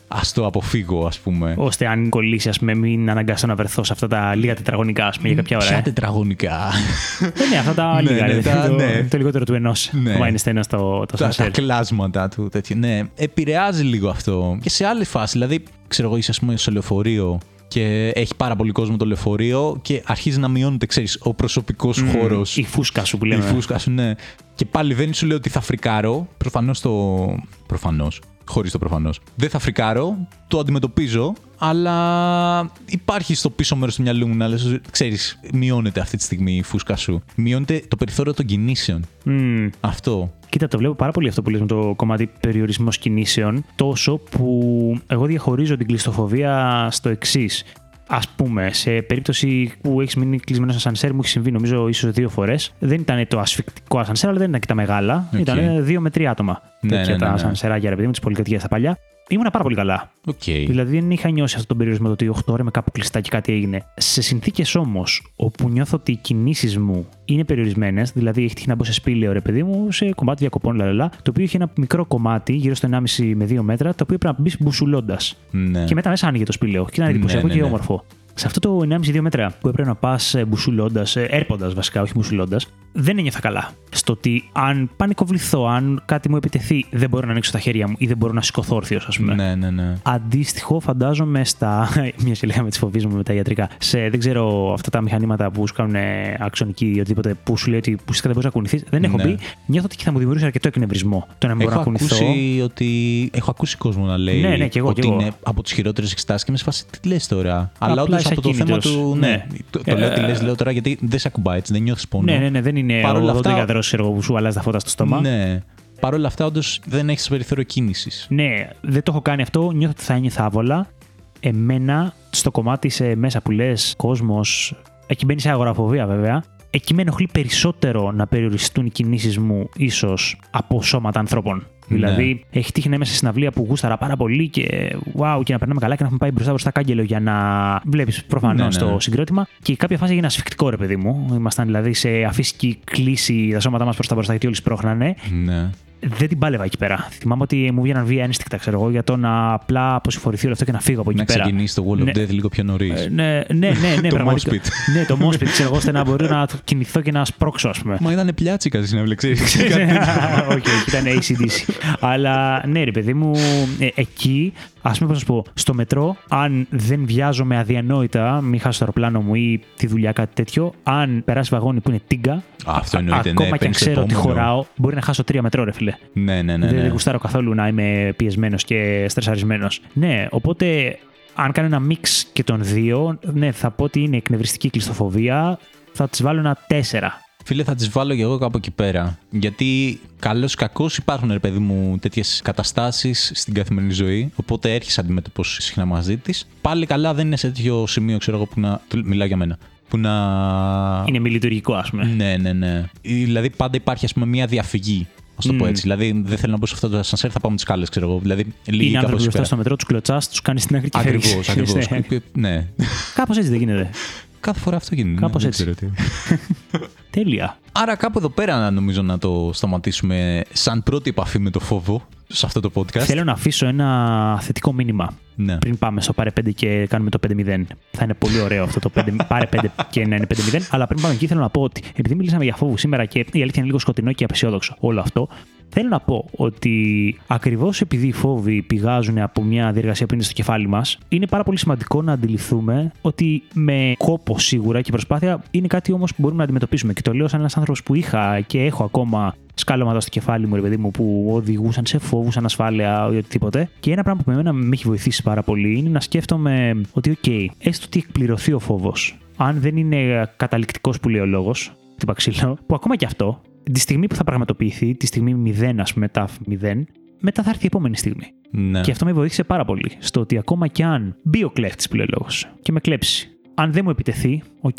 Α το αποφύγω, ας πούμε. ώστε αν κολλήσει, ας πούμε, μην αναγκαστώ να βρεθώ σε αυτά τα λίγα τετραγωνικά, ας πούμε, για κάποια ώρα. Ποια ε. τετραγωνικά; Δεν είναι αυτά τα ναι, λίγα. Ναι, το, ναι. το λιγότερο του ενός. Ναι. είναι στένα το, το τα, τα κλάσματα του. Τέτοιο. Ναι, επηρεάζει λίγο αυτό. Και σε άλλη φάση, δηλαδή, ξέρω εγώ, είσαι ας πούμε σε λεωφορείο και έχει πάρα πολύ κόσμο το λεωφορείο και αρχίζει να μειώνεται, ξέρεις, ο προσωπικός mm, χώρος. Η φούσκα σου που λέμε. Η φούσκα σου, ναι. Και πάλι δεν σου λέω ότι θα φρικάρω. Προφανώς το. Προφανώς. Χωρίς το προφανώς. Δεν θα φρικάρω, το αντιμετωπίζω, αλλά υπάρχει στο πίσω μέρος του μυαλού μου να λες: Ξέρεις, μειώνεται αυτή τη στιγμή η φούσκα σου. Μειώνεται το περιθώριο των κινήσεων. Mm. Αυτό. Κοίτα, το βλέπω πάρα πολύ αυτό που λες με το κομμάτι περιορισμός κινήσεων, τόσο που εγώ διαχωρίζω την κλειστοφοβία στο εξής. Α πούμε, σε περίπτωση που έχεις μείνει κλεισμένος σε ασανσέρ, μου έχει συμβεί νομίζω ίσως δύο φορές. Δεν ήταν το ασφικτικό ασανσέρ, αλλά δεν ήταν και τα μεγάλα. Okay. Ήταν δύο με τρία άτομα. Ναι, τέτοια ναι, ναι, τα ναι. ασανσεράκια, ρε παιδί μου, τις πολυκατοικίες τα παλιά. Ήμουν πάρα πολύ καλά. Okay. Δηλαδή δεν είχα νιώσει αυτόν τον περιορισμό το ότι 8 ώρες με κάπου κλειστά και κάτι έγινε. Σε συνθήκες όμως όπου νιώθω ότι οι κινήσεις μου είναι περιορισμένες, δηλαδή έχει τύχει να μπω σε σπήλαιο ρε παιδί μου, σε κομμάτι διακοπών, λαλαλά, το οποίο είχε ένα μικρό κομμάτι, γύρω στο 1,5 με 2 μέτρα, το οποίο πρέπει να μπεις μπουσουλώντας. Ναι. Και μετά μέσα άνοιγε το σπήλαιο. Και ήταν εντυπωσιακό ναι, ναι, και ναι. όμορφο. Σε αυτό το 1,5-2 μέτρα που έπρεπε να πας ε, μπουσουλώντας, ε, έρποντας βασικά, όχι μπουσουλώντας, δεν ένιωθα καλά. Στο ότι αν πανικοβληθώ, αν κάτι μου επιτεθεί, δεν μπορώ να ανοίξω τα χέρια μου ή δεν μπορώ να σηκωθώ όρθιος, ας πούμε. Ναι, ναι, ναι. Αντίστοιχο, φαντάζομαι στα. Μια και λέγαμε τις φοβίες μου με τα ιατρικά. Σε, δεν ξέρω, αυτά τα μηχανήματα που σου κάνουν αξονική ή οτιδήποτε που σου λέει ότι ουσιαστικά δεν μπορείς να κουνηθείς. Δεν έχω ναι. πει. Νιώθω ότι θα μου δημιουργήσει αρκετό εκνευρισμό το να μην μπορώ να κουνηθώ. Ακούσει ότι... Έχω ακούσει κόσμο να λέει ναι, ναι, και εγώ, ότι και εγώ. είναι από τις χειρότερες εξετάσεις και με σε φάση τι λες τώρα; Αλλά όντως είσαι από το θέμα ακίνητος. του. Ναι, το, το Ε, λέω τι λες, λέω τώρα γιατί δεν σε ακουμπάει έτσι, δεν νιώθεις πόνο. Ναι, ναι, ναι, δεν είναι Παρ' όλα ο αυτά- δοντογιατρό που σου αλλάζει τα φώτα στο στόμα. Ναι. Παρ' όλα αυτά, όντως δεν έχεις περιθώριο κίνησης. Ναι, δεν το έχω κάνει αυτό. Νιώθω ότι θα ένιωθα άβολα. Εμένα, στο κομμάτι σε μέσα που λες κόσμος, εκεί μπαίνει σε αγοραφοβία βέβαια. Εκεί με ενοχλεί περισσότερο να περιοριστούν οι κινήσεις μου, ίσως από σώματα ανθρώπων. Ναι. Δηλαδή, έχει τύχει να είμαι σε συναυλία που γούσταρα πάρα πολύ και wow, και να περνάμε καλά και να έχουμε πάει μπροστά μπροστά κάγκελο για να βλέπεις προφανώς Ναι, ναι. το συγκρότημα. Και κάποια φάση έγινε ασφικτικό, ρε παιδί μου. Ήμασταν δηλαδή σε αφύσικη κλίση τα σώματά μας προς τα μπροστά γιατί όλοι σπρώχνανε Ναι. Δεν την πάλευα εκεί πέρα. Θυμάμαι ότι μου βγαίναν βία ένστικτα, ξέρω εγώ, για το να απλά αποσυφορηθεί όλο αυτό και να φύγω από εκεί Να πέρα. ξεκινήσει το Wall of Ναι. Death λίγο πιο νωρίς. Ε, ναι, ναι, ναι, ναι, Το πραγματικά. moshpit. ναι, το moshpit, ξέρω εγώ, ώστε να μπορώ να κινηθώ και να σπρώξω, ας πούμε. Μα ήταν πλιάτσικα στην συνέβλε, ξέρεις. Όχι, όχι, ήταν ACDC. Αλλά ναι, ρε παιδί μου, ε, εκεί, ας πούμε, πώ να σου πω, στο μετρό, αν δεν βιάζομαι αδιανόητα, μην χάσω το αεροπλάνο μου ή τη δουλειά, κάτι τέτοιο, αν περάσει βαγόνι που είναι τίγκα, Αυτό εννοείται, ναι, ακόμα και αν παίρνεις το ξέρω ότι επόμενο. χωράω, μπορεί να χάσω τρία μετρό, ρε φιλέ. Ναι, ναι, ναι. δεν, ναι. δεν γουστάρω καθόλου να είμαι πιεσμένος και στρεσαρισμένος. Ναι, οπότε αν κάνω ένα μίξ και των δύο, ναι, θα πω ότι είναι εκνευριστική κλειστοφοβία. Θα τη βάλω ένα 4. Φίλε, θα τις βάλω και εγώ κάπου εκεί πέρα. Γιατί καλό ή κακό υπάρχουν, ρε παιδί μου, τέτοιες καταστάσεις στην καθημερινή ζωή. Οπότε έρχεσαι αντιμέτωπος συχνά μαζί της. Πάλι καλά δεν είναι σε τέτοιο σημείο, ξέρω εγώ, που να. Μιλάω για μένα. Που να. Είναι μη λειτουργικό, ας πούμε. Ναι, ναι, ναι. Δηλαδή πάντα υπάρχει, ας πούμε, μια διαφυγή. Α το πω Μμ. έτσι. Δηλαδή δεν θέλω να μπω σε αυτό το ασανσέρ, θα πάω με τις κάλε, ξέρω εγώ. Δηλαδή λίγη Είναι κάπως άνθρωποι μπροστά στο μετρό, τους κλωτσάς, τους κάνεις στην άκρη και Ακριβώς, φεύγεις. ακριβώς. Ναι. ναι. Κάπως έτσι δεν γίνεται. Κάθε φορά αυτό γίνεται. Κάπως δεν έτσι. ξέρω τι. Τέλεια. Άρα κάπου εδώ πέρα νομίζω να το σταματήσουμε σαν πρώτη επαφή με το φόβο σε αυτό το podcast. Θέλω να αφήσω ένα θετικό μήνυμα Ναι. πριν πάμε στο πάρε 5 και κάνουμε το 5-0. Θα είναι πολύ ωραίο αυτό το 5, πάρε 5 και να είναι 5-0. Αλλά πριν πάμε εκεί, θέλω να πω ότι επειδή μιλήσαμε για φόβους σήμερα και η αλήθεια είναι λίγο σκοτεινό και απεσιόδοξο όλο αυτό, θέλω να πω ότι ακριβώς επειδή οι φόβοι πηγάζουν από μια διεργασία που είναι στο κεφάλι μας, είναι πάρα πολύ σημαντικό να αντιληφθούμε ότι με κόπο σίγουρα και προσπάθεια είναι κάτι όμως που μπορούμε να αντιμετωπίσουμε. Και το λέω σαν ένας άνθρωπος που είχα και έχω ακόμα σκάλωματα στο κεφάλι μου, ρε παιδί μου, που οδηγούσαν σε φόβους, ανασφάλεια ή οτιδήποτε. Και ένα πράγμα που εμένα με έχει βοηθήσει πάρα πολύ είναι να σκέφτομαι ότι, OK, έστω ότι εκπληρωθεί ο φόβος, αν δεν είναι καταληκτικός που λέει ο λόγος, χτύπα ξύλο, που ακόμα και αυτό, τη στιγμή που θα πραγματοποιηθεί, τη στιγμή 0, ας πούμε, μετά 0, μετά θα έρθει η επόμενη στιγμή. Ναι. Και αυτό με βοήθησε πάρα πολύ. Στο ότι ακόμα κι αν μπει ο κλέφτης που λέει ο λόγος και με κλέψει, αν δεν μου επιτεθεί, οκ,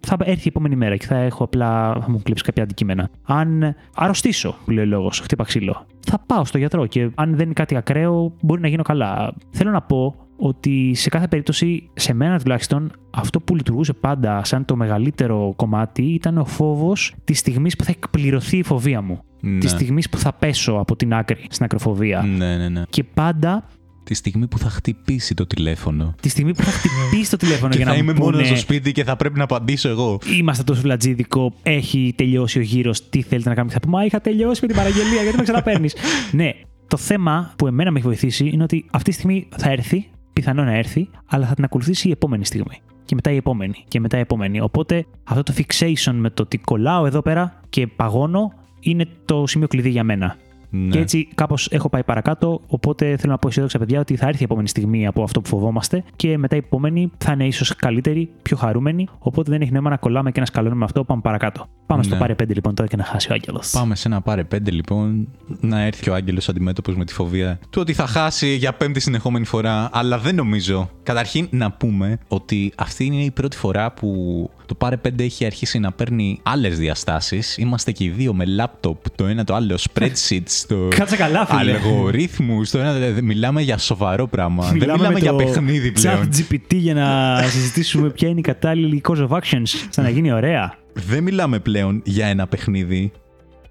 θα έρθει η επόμενη μέρα και θα έχω απλά. θα μου κλέψει κάποια αντικείμενα. Αν αρρωστήσω, που λέει ο λόγος, χτύπα ξύλο, θα πάω στο γιατρό και αν δεν είναι κάτι ακραίο, μπορεί να γίνω καλά. Θέλω να πω ότι σε κάθε περίπτωση, σε μένα τουλάχιστον, αυτό που λειτουργούσε πάντα σαν το μεγαλύτερο κομμάτι ήταν ο φόβος της στιγμής που θα εκπληρωθεί η φοβία μου. Ναι. Της στιγμής που θα πέσω από την άκρη στην ακροφοβία. Ναι, ναι, ναι. Και πάντα Τη στιγμή που θα χτυπήσει το τηλέφωνο. τη στιγμή που θα χτυπήσει το τηλέφωνο Και για θα να είμαι μου μόνος πούνε στο σπίτι και θα πρέπει να απαντήσω εγώ. Είμαστε τόσο φλατζίδικο, έχει τελειώσει ο γύρος, τι θέλετε να κάνουμε. Και θα πούμε Μα είχα τελειώσει με την παραγγελία, γιατί με ξαναπαίρνεις. ναι, το θέμα που εμένα με έχει βοηθήσει είναι ότι αυτή τη στιγμή θα έρθει, πιθανό να έρθει, αλλά θα την ακολουθήσει η επόμενη στιγμή. Και μετά η επόμενη. Και μετά η επόμενη. Οπότε αυτό το fixation με το ότι κολλάω εδώ πέρα και παγώνω είναι το σημείο κλειδί για μένα. Ναι. Και έτσι κάπως έχω πάει παρακάτω. Οπότε θέλω να πω αισιόδοξα, παιδιά, ότι θα έρθει η επόμενη στιγμή από αυτό που φοβόμαστε και μετά η επόμενη θα είναι ίσως καλύτερη, πιο χαρούμενη. Οπότε δεν έχει νόημα να κολλάμε και να σκαλώνουμε αυτό. Πάμε παρακάτω. Πάμε στο Ναι. πάρε 5 λοιπόν τώρα και να χάσει ο Άγγελος. Πάμε σε ένα πάρε πέντε λοιπόν, να έρθει ο Άγγελος αντιμέτωπος με τη φοβία του ότι θα χάσει για πέμπτη συνεχόμενη φορά. Αλλά δεν νομίζω. Καταρχήν να πούμε ότι αυτή είναι η πρώτη φορά που το πάρε πέντε έχει αρχίσει να παίρνει άλλες διαστάσεις. Είμαστε και οι δύο με λάπτοπ, το ένα το άλλο spreadsheets, το Κάτσε καλά, φίλε. αλγορίθμους. Το ένα δηλαδή, μιλάμε για σοβαρό πράγμα. δεν μιλάμε με για το παιχνίδι πλέον. Chat GPT για να συζητήσουμε ποια είναι η κατάλληλη course of actions. Σαν να γίνει ωραία. Δεν μιλάμε πλέον για ένα παιχνίδι.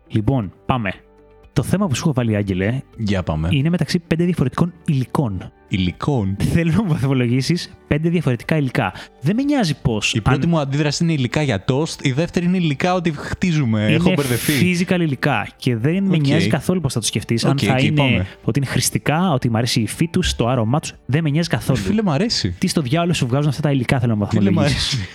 Λοιπόν, πάμε. Το θέμα που σου έχω βάλει, Άγγελε, Για πάμε. είναι μεταξύ πέντε διαφορετικών υλικών. Υλικών. Θέλω να μου βαθμολογήσεις; Πέντε διαφορετικά υλικά. Δεν με νοιάζει πώς. Η πρώτη μου αντίδραση είναι υλικά για τοστ, η δεύτερη είναι υλικά ότι χτίζουμε. Έχω είναι μπερδευτεί. physical υλικά και δεν με Οκ. νοιάζει καθόλου πώς θα το σκεφτείς. αν Οκ, θα εκεί είναι πάμε. ότι είναι χρηστικά, ότι μου αρέσει η υφή τους, το άρωμά τους. Δεν με νοιάζει καθόλου. Φίλε, μου αρέσει. Τι στο διάολο σου βγάζουν αυτά τα υλικά, θέλω να μου Φίλε, μου βαθμολογήσεις. αρέσει.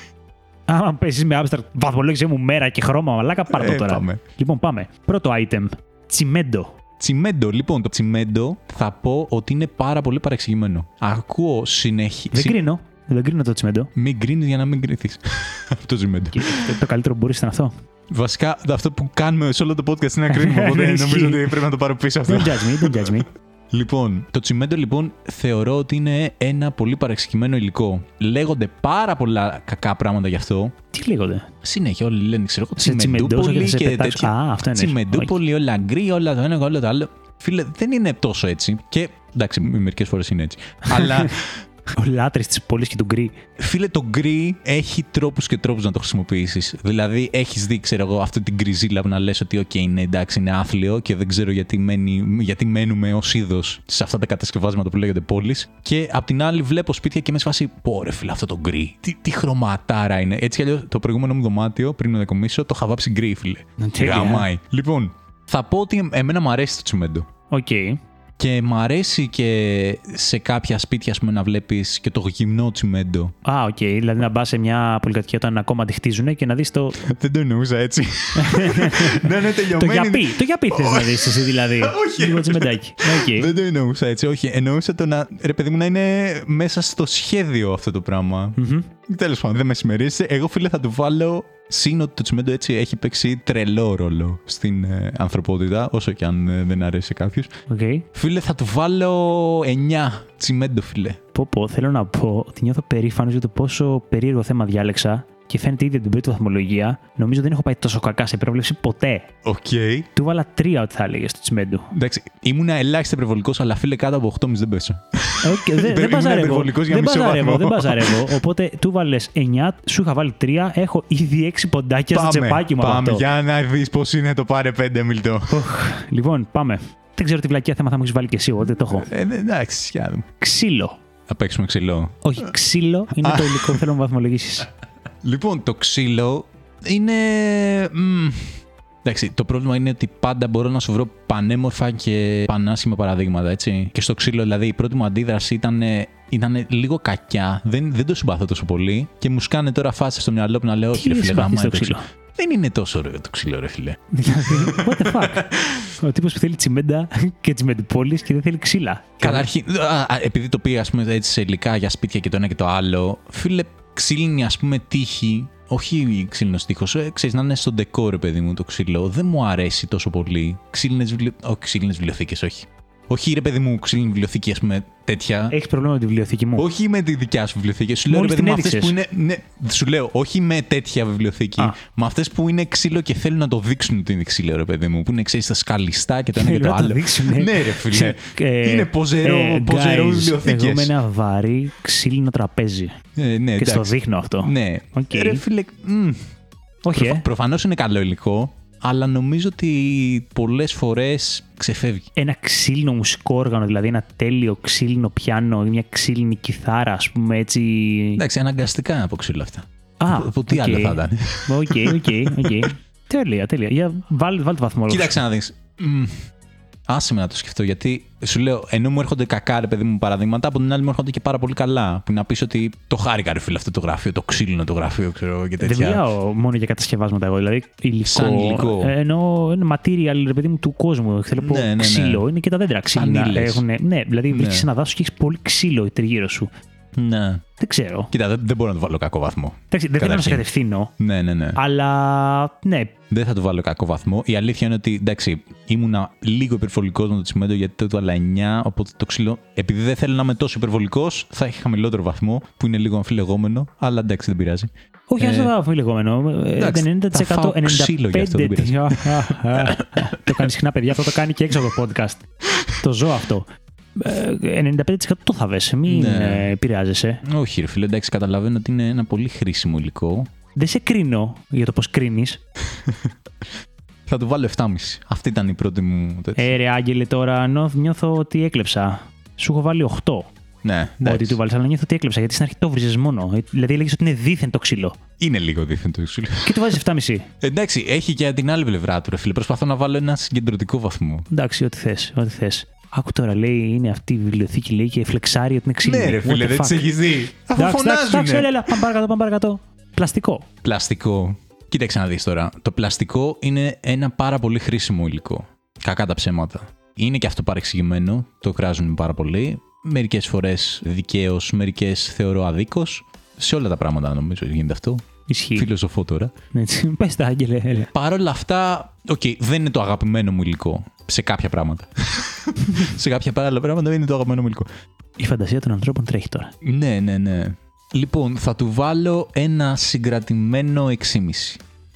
Άμα πέσεις με Abstract, βαθμολόγησε μου μέρα και χρώμα, μαλάκα, πάρ' το Ε, τώρα. πάμε. Λοιπόν, πάμε. Πρώτο item. Τσιμέντο. Τσιμέντο, λοιπόν, το τσιμέντο θα πω ότι είναι πάρα πολύ παρεξηγημένο. Ακούω συνεχή. Δεν συ- κρίνω. Δεν κρίνω το τσιμέντο. Μην κρίνεις για να μην κρυθείς. αυτό το τσιμέντο. Και το, το καλύτερο που μπορεί ήταν αυτό. Βασικά, αυτό που κάνουμε σε όλο το podcast είναι να κρίνουμε. Οπότε Ισχύει. νομίζω ότι πρέπει να το πάρω πίσω αυτό. Don't judge me, don't judge me. Λοιπόν, το τσιμέντο λοιπόν θεωρώ ότι είναι ένα πολύ παρεξηγημένο υλικό. Λέγονται πάρα πολλά κακά πράγματα γι' αυτό. Τι λέγονται; Συνέχεια όλοι λένε, ξέρω εγώ, Σε τσιμεντώσω τσιμεντούπολη και θα σε και πετάξω. τέτοια. Α, αυτό είναι. Τσιμεντούπολη, όλα γκρι, όλα το ένα, όλα το άλλο. Φίλε, δεν είναι τόσο έτσι. Και εντάξει, μερικές φορές είναι έτσι. Αλλά Ο λάτρης της πόλης και του γκρι. Φίλε, το γκρι έχει τρόπους και τρόπους να το χρησιμοποιήσεις. Δηλαδή, έχεις δει, ξέρω εγώ, αυτή την γκριζίλα που να λες ότι, OK, ναι, εντάξει, είναι άθλιο και δεν ξέρω γιατί, μένει, γιατί μένουμε ως είδος σε αυτά τα κατασκευάσματα που λέγονται πόλεις. Και απ' την άλλη, βλέπω σπίτια και λες φάση, πω ρε, φίλε, αυτό το γκρι. Τι, τι χρωματάρα είναι. Έτσι κι αλλιώς, το προηγούμενο μου δωμάτιο πριν να μετακομίσω, το είχα βάψει γκρι, φίλε. Τέλεια. Γαμάει. Λοιπόν, θα πω ότι εμένα μου αρέσει το τσιμέντο. Οκ. Και μ' αρέσει και σε κάποια σπίτια, ας πούμε, να βλέπεις και το γυμνό τσιμέντο. Α, οκ. Δηλαδή να μπας σε μια πολυκατοικία όταν ακόμα τη χτίζουν και να δεις το. Δεν το εννοούσα έτσι. ναι, ναι, Το τελειωμένη. γιαπί. Το γιαπί θες να δεις εσύ δηλαδή. Όχι. Λίγο τσιμεντάκι. Οκ. Δεν το εννοούσα έτσι, όχι. Εννοούσα το να. ρε παιδί μου, να είναι μέσα στο σχέδιο αυτό το πράγμα. Μμμ. Τέλος πάντων, δεν με συμμερίζεσαι. Εγώ, φίλε, θα του βάλω. Συν ότι το τσιμέντο έτσι έχει παίξει τρελό ρόλο στην ε, ανθρωπότητα, όσο και αν ε, δεν αρέσει σε κάποιου. Οκ. Φίλε, θα του βάλω 9 τσιμέντο, φίλε. Πω, πω, θέλω να πω ότι νιώθω περήφανος για το πόσο περίεργο θέμα διάλεξα και φαίνεται ήδη από την πρώτη βαθμολογία. Νομίζω δεν έχω πάει τόσο κακά σε πρόβλεψη ποτέ. Οκ. Του 'βαλα τρία ό,τι θα έλεγες στο τσιμέντο. Εντάξει, ήμουνα ελάχιστα υπερβολικός, αλλά φίλε κάτω από 8,5 δεν πέσω. Οκ, δεν- δεν Ήμουν παζαρεύω. υπερβολικός για Δεν μισό παζαρεύω, βαθμό. δεν παζαρεύω. Οπότε του βάλες 9, σου είχα βάλει 3, έχω ήδη 6 ποντάκια στο τσεπάκι μου από πάμε, αυτό. για να δεις πώς είναι το πάρε 5 μιλτό. Οχ, Λοιπόν, πάμε. Δεν ξέρω τι βλακεία θέμα θα μου έχεις βάλει και εσύ, εγώ δεν το έχω. Ε, ναι, εντάξει, για να δούμε. Ξύλο. Θα παίξουμε ξυλό. Όχι, ξύλο είναι το υλικό που θέλω να βαθμολογήσεις. Λοιπόν, το ξύλο είναι. μ, Εντάξει, το πρόβλημα είναι ότι πάντα μπορώ να σου βρω πανέμορφα και πανάσχημα παραδείγματα, έτσι. Και στο ξύλο, δηλαδή, η πρώτη μου αντίδραση ήταν, ήταν λίγο κακιά. Δεν, δεν το συμπαθώ τόσο πολύ. Και μου σκάνε τώρα φάση στο μυαλό που να λέω: Όχι, ρε φίλε, συμπαθείς γαμάει το το ξύλο; Δεν είναι τόσο ωραίο το ξύλο, ρε φίλε. Δηλαδή, what the fuck; Ο τύπος που θέλει τσιμέντα και τσιμεντοπόλη και δεν θέλει ξύλα. Καταρχήν, α, α, επειδή το πήγα ας πούμε, έτσι σε υλικά για σπίτια και το ένα και το άλλο, φίλε, ξύλινη ας πούμε τύχη, όχι ξύλινος τείχος, ε, ξέρεις να είναι στο ντεκόρ, παιδί μου, το ξύλο. Δεν μου αρέσει τόσο πολύ. Ξύλινες βιβλιο... όχι, ξύλινες βιβλιοθήκες, όχι. Όχι, ρε παιδί μου, ξύλινη βιβλιοθήκη, ας πούμε, τέτοια. Έχεις πρόβλημα με τη βιβλιοθήκη μου; Όχι με τη δικιά σου βιβλιοθήκη. Σου λέω, ρε Μόλις παιδί μου, την αυτέ που είναι. έδειξες. Ναι, σου λέω, όχι με τέτοια βιβλιοθήκη. Α. Με αυτές που είναι ξύλο και θέλουν να το δείξουν ότι είναι ξύλο, ρε παιδί μου. Που είναι, ξέρεις, τα σκαλιστά και το ένα και Θέλουν το να το άλλο. δείξουνε. Ναι, ρε φίλε. Ε, είναι ποζερό, ε, ποζερός guys, βιβλιοθήκες. Εγώ με ένα βαρύ ξύλινο τραπέζι. Ε, ναι, Και στο εντάξει. δείχνω αυτό. Ναι. Οκ. Ρε φίλε, μ, Όχι, προφα- ε. προφανώς είναι καλό υλικό, αλλά νομίζω ότι πολλές φορές ξεφεύγει. Ένα ξύλινο μουσικό όργανο, δηλαδή ένα τέλειο ξύλινο πιάνο ή μια ξύλινη κιθάρα, ας πούμε έτσι. Εντάξει, αναγκαστικά από ξύλο αυτά. Α, από- από τι οκ. άλλο θα ήταν. Οκ, οκ, οκ. Τέλεια, τέλεια. Για βάλ, βάλ το βαθμό όλο. Κοίταξε να δεις. Μ, Άσε με να το σκεφτώ, γιατί σου λέω, ενώ μου έρχονται κακά, ρε παιδί μου, παραδείγματα, από την άλλη μου έρχονται και πάρα πολύ καλά. Που να πεις ότι το χάρηκα, ρε φίλε, αυτό το γραφείο, το ξύλινο το γραφείο, ξέρω εγώ, και Δεν τέτοια. μιλάω μόνο για κατασκευάσματα εγώ, δηλαδή υλικό. Σαν υλικό. Ε, Ενώ είναι material, ρε παιδί μου, του κόσμου. Θέλω να πω Ναι, ναι, ναι. ξύλο. Είναι και τα δέντρα ξύλινα. ύλες. Έχουνε- ναι, δηλαδή Ναι. βρίσκεις ένα δάσος και έχεις πολύ ξύλο τριγύρω σου. Ναι. Δεν ξέρω. Κοίτα, δεν, δεν μπορώ να του βάλω κακό βαθμό. Εντάξει, δεν θέλω να σε Καταρχήν. κατευθύνω, Ναι, ναι, ναι. αλλά ναι, Δεν θα του βάλω κακό βαθμό. Η αλήθεια είναι ότι εντάξει, ήμουνα λίγο υπερβολικός με το τσιμέντο γιατί το έβαλα 9. Οπότε το ξύλο, επειδή δεν θέλω να είμαι τόσο υπερβολικός, θα έχει χαμηλότερο βαθμό που είναι λίγο αμφιλεγόμενο. Αλλά εντάξει, δεν πειράζει. Όχι, Ε, ας το βάλω λεγόμενο. Ε, εντάξει, 90%. θα φάω ξύλο γι' αυτό, δεν 95%. το κάνει συχνά, παιδιά. Αυτό το κάνει και έξω από το podcast. το ζω αυτό. Ε, 95% το θα βες, μην Ναι. ε, επηρεάζεσαι. Όχι, ρε φίλε, εντάξει, καταλαβαίνω ότι είναι ένα πολύ χρήσιμο υλικό. Δεν σε κρίνω για το πώς κρίνεις. Θα του βάλω 7,5. Αυτή ήταν η πρώτη μου τέτοια. Ε, ρε Άγγελε, τώρα νιώ- νιώθω ότι έκλεψα. Σου έχω βάλει 8. ναι, Ό,τι εντάξει. του βάλεις, αλλά νιώθω ότι έκλεψα γιατί στην αρχή το βρίζες μόνο. Ε, Δηλαδή έλεγες ότι είναι δίθεν το ξύλο. Είναι λίγο δίθεν το ξύλο. Και του βάζεις 7,5. εντάξει, έχει και την άλλη πλευρά του, ρε φίλε. Προσπαθώ να βάλω ένα συγκεντρωτικό βαθμό. Εντάξει, ό,τι θες. Ό,τι θες. Άκου τώρα, λέει, είναι αυτή η βιβλιοθήκη λέει, και φλεξάρει ότι είναι ξύλινη. Ναι, ρε φίλε, What the δεν fuck; τις έχεις δει. Αφού Εντάξει, εντάξει, εντάξει, φωνάζουνε. έλα, έλα, πάμε παρακάτω, πάμε παρακάτω. Πλαστικό. Πλαστικό. Κοίταξε να δεις τώρα. Το πλαστικό είναι ένα πάρα πολύ χρήσιμο υλικό. Κακά τα ψέματα. Είναι και αυτό παρεξηγημένο, το κράζουν πάρα πολύ. Μερικές φορές δικαίως, μερικές θεωρώ αδίκως. Σε όλα τα πράγματα νομίζω γίνεται αυτό. Ισχύει. Φιλοσοφώ τώρα. Έτσι. Πες τα, Άγγελε. έλα. Παρ' όλα αυτά, οκ, δεν είναι το αγαπημένο μου υλικό. Σε κάποια πράγματα. σε κάποια άλλα πράγματα δεν είναι το αγαπημένο μου υλικό. Η φαντασία των ανθρώπων τρέχει τώρα. Ναι, ναι, ναι. Λοιπόν, θα του βάλω ένα συγκρατημένο 6,5.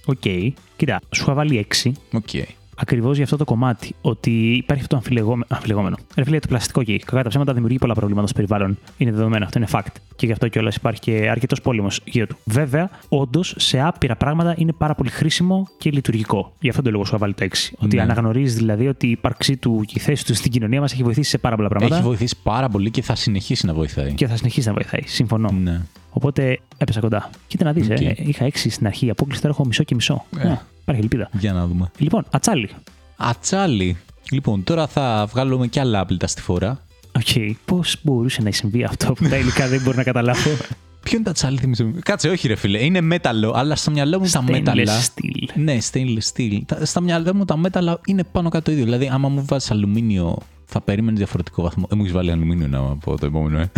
Οκ. Κοίτα, σου είχα βάλει 6 Οκ. Ακριβώς για αυτό το κομμάτι. Ότι υπάρχει αυτό το αμφιλεγόμε- αμφιλεγόμενο. Ρε φίλε, το πλαστικό εκεί. Κακά τα ψέματα δημιουργεί πολλά προβλήματα στο περιβάλλον. Είναι δεδομένο, αυτό είναι fact. Και γι' αυτό κιόλας υπάρχει και αρκετός πόλεμος γύρω του. Βέβαια, όντως σε άπειρα πράγματα είναι πάρα πολύ χρήσιμο και λειτουργικό. Γι' αυτό το λόγο σου είχα βάλει το 6. Ότι Ναι. αναγνωρίζεις δηλαδή ότι η ύπαρξή του και η θέση του στην κοινωνία μας έχει βοηθήσει σε πάρα πολλά πράγματα. Έχει βοηθήσει πάρα πολύ και θα συνεχίσει να βοηθάει. Και θα συνεχίσει να βοηθάει. Συμφωνώ. Ναι. Οπότε έπεσα κοντά. Κοίτα να δεις, Οκ. ε, είχα 6 στην αρχή. Απόκλιση τώρα έχω μισό και μισό. Ε. Ναι, υπάρχει ελπίδα. Για να δούμε. Λοιπόν, ατσάλι. Ατσάλι. Λοιπόν, τώρα θα βγάλουμε κι άλλα άπλυτα στη φορά. Οκ, πώς μπορούσε να συμβεί αυτό που τα υλικά δεν μπορώ να καταλάβω; Ποιο είναι το ατσάλι, θυμίζω. Κάτσε, όχι, ρε φίλε. Είναι μέταλλο, αλλά στο μυαλό μου τα Stainless μέταλλα. steel. Ναι, stainless steel. Τα- Στα μυαλό μου τα μέταλλα είναι πάνω κάτω το ίδιο. Δηλαδή, άμα μου βάζεις αλουμίνιο, θα περίμενες διαφορετικό βαθμό. Δεν μου έχεις βάλει αλουμίνιο να πω το επόμενο, ε.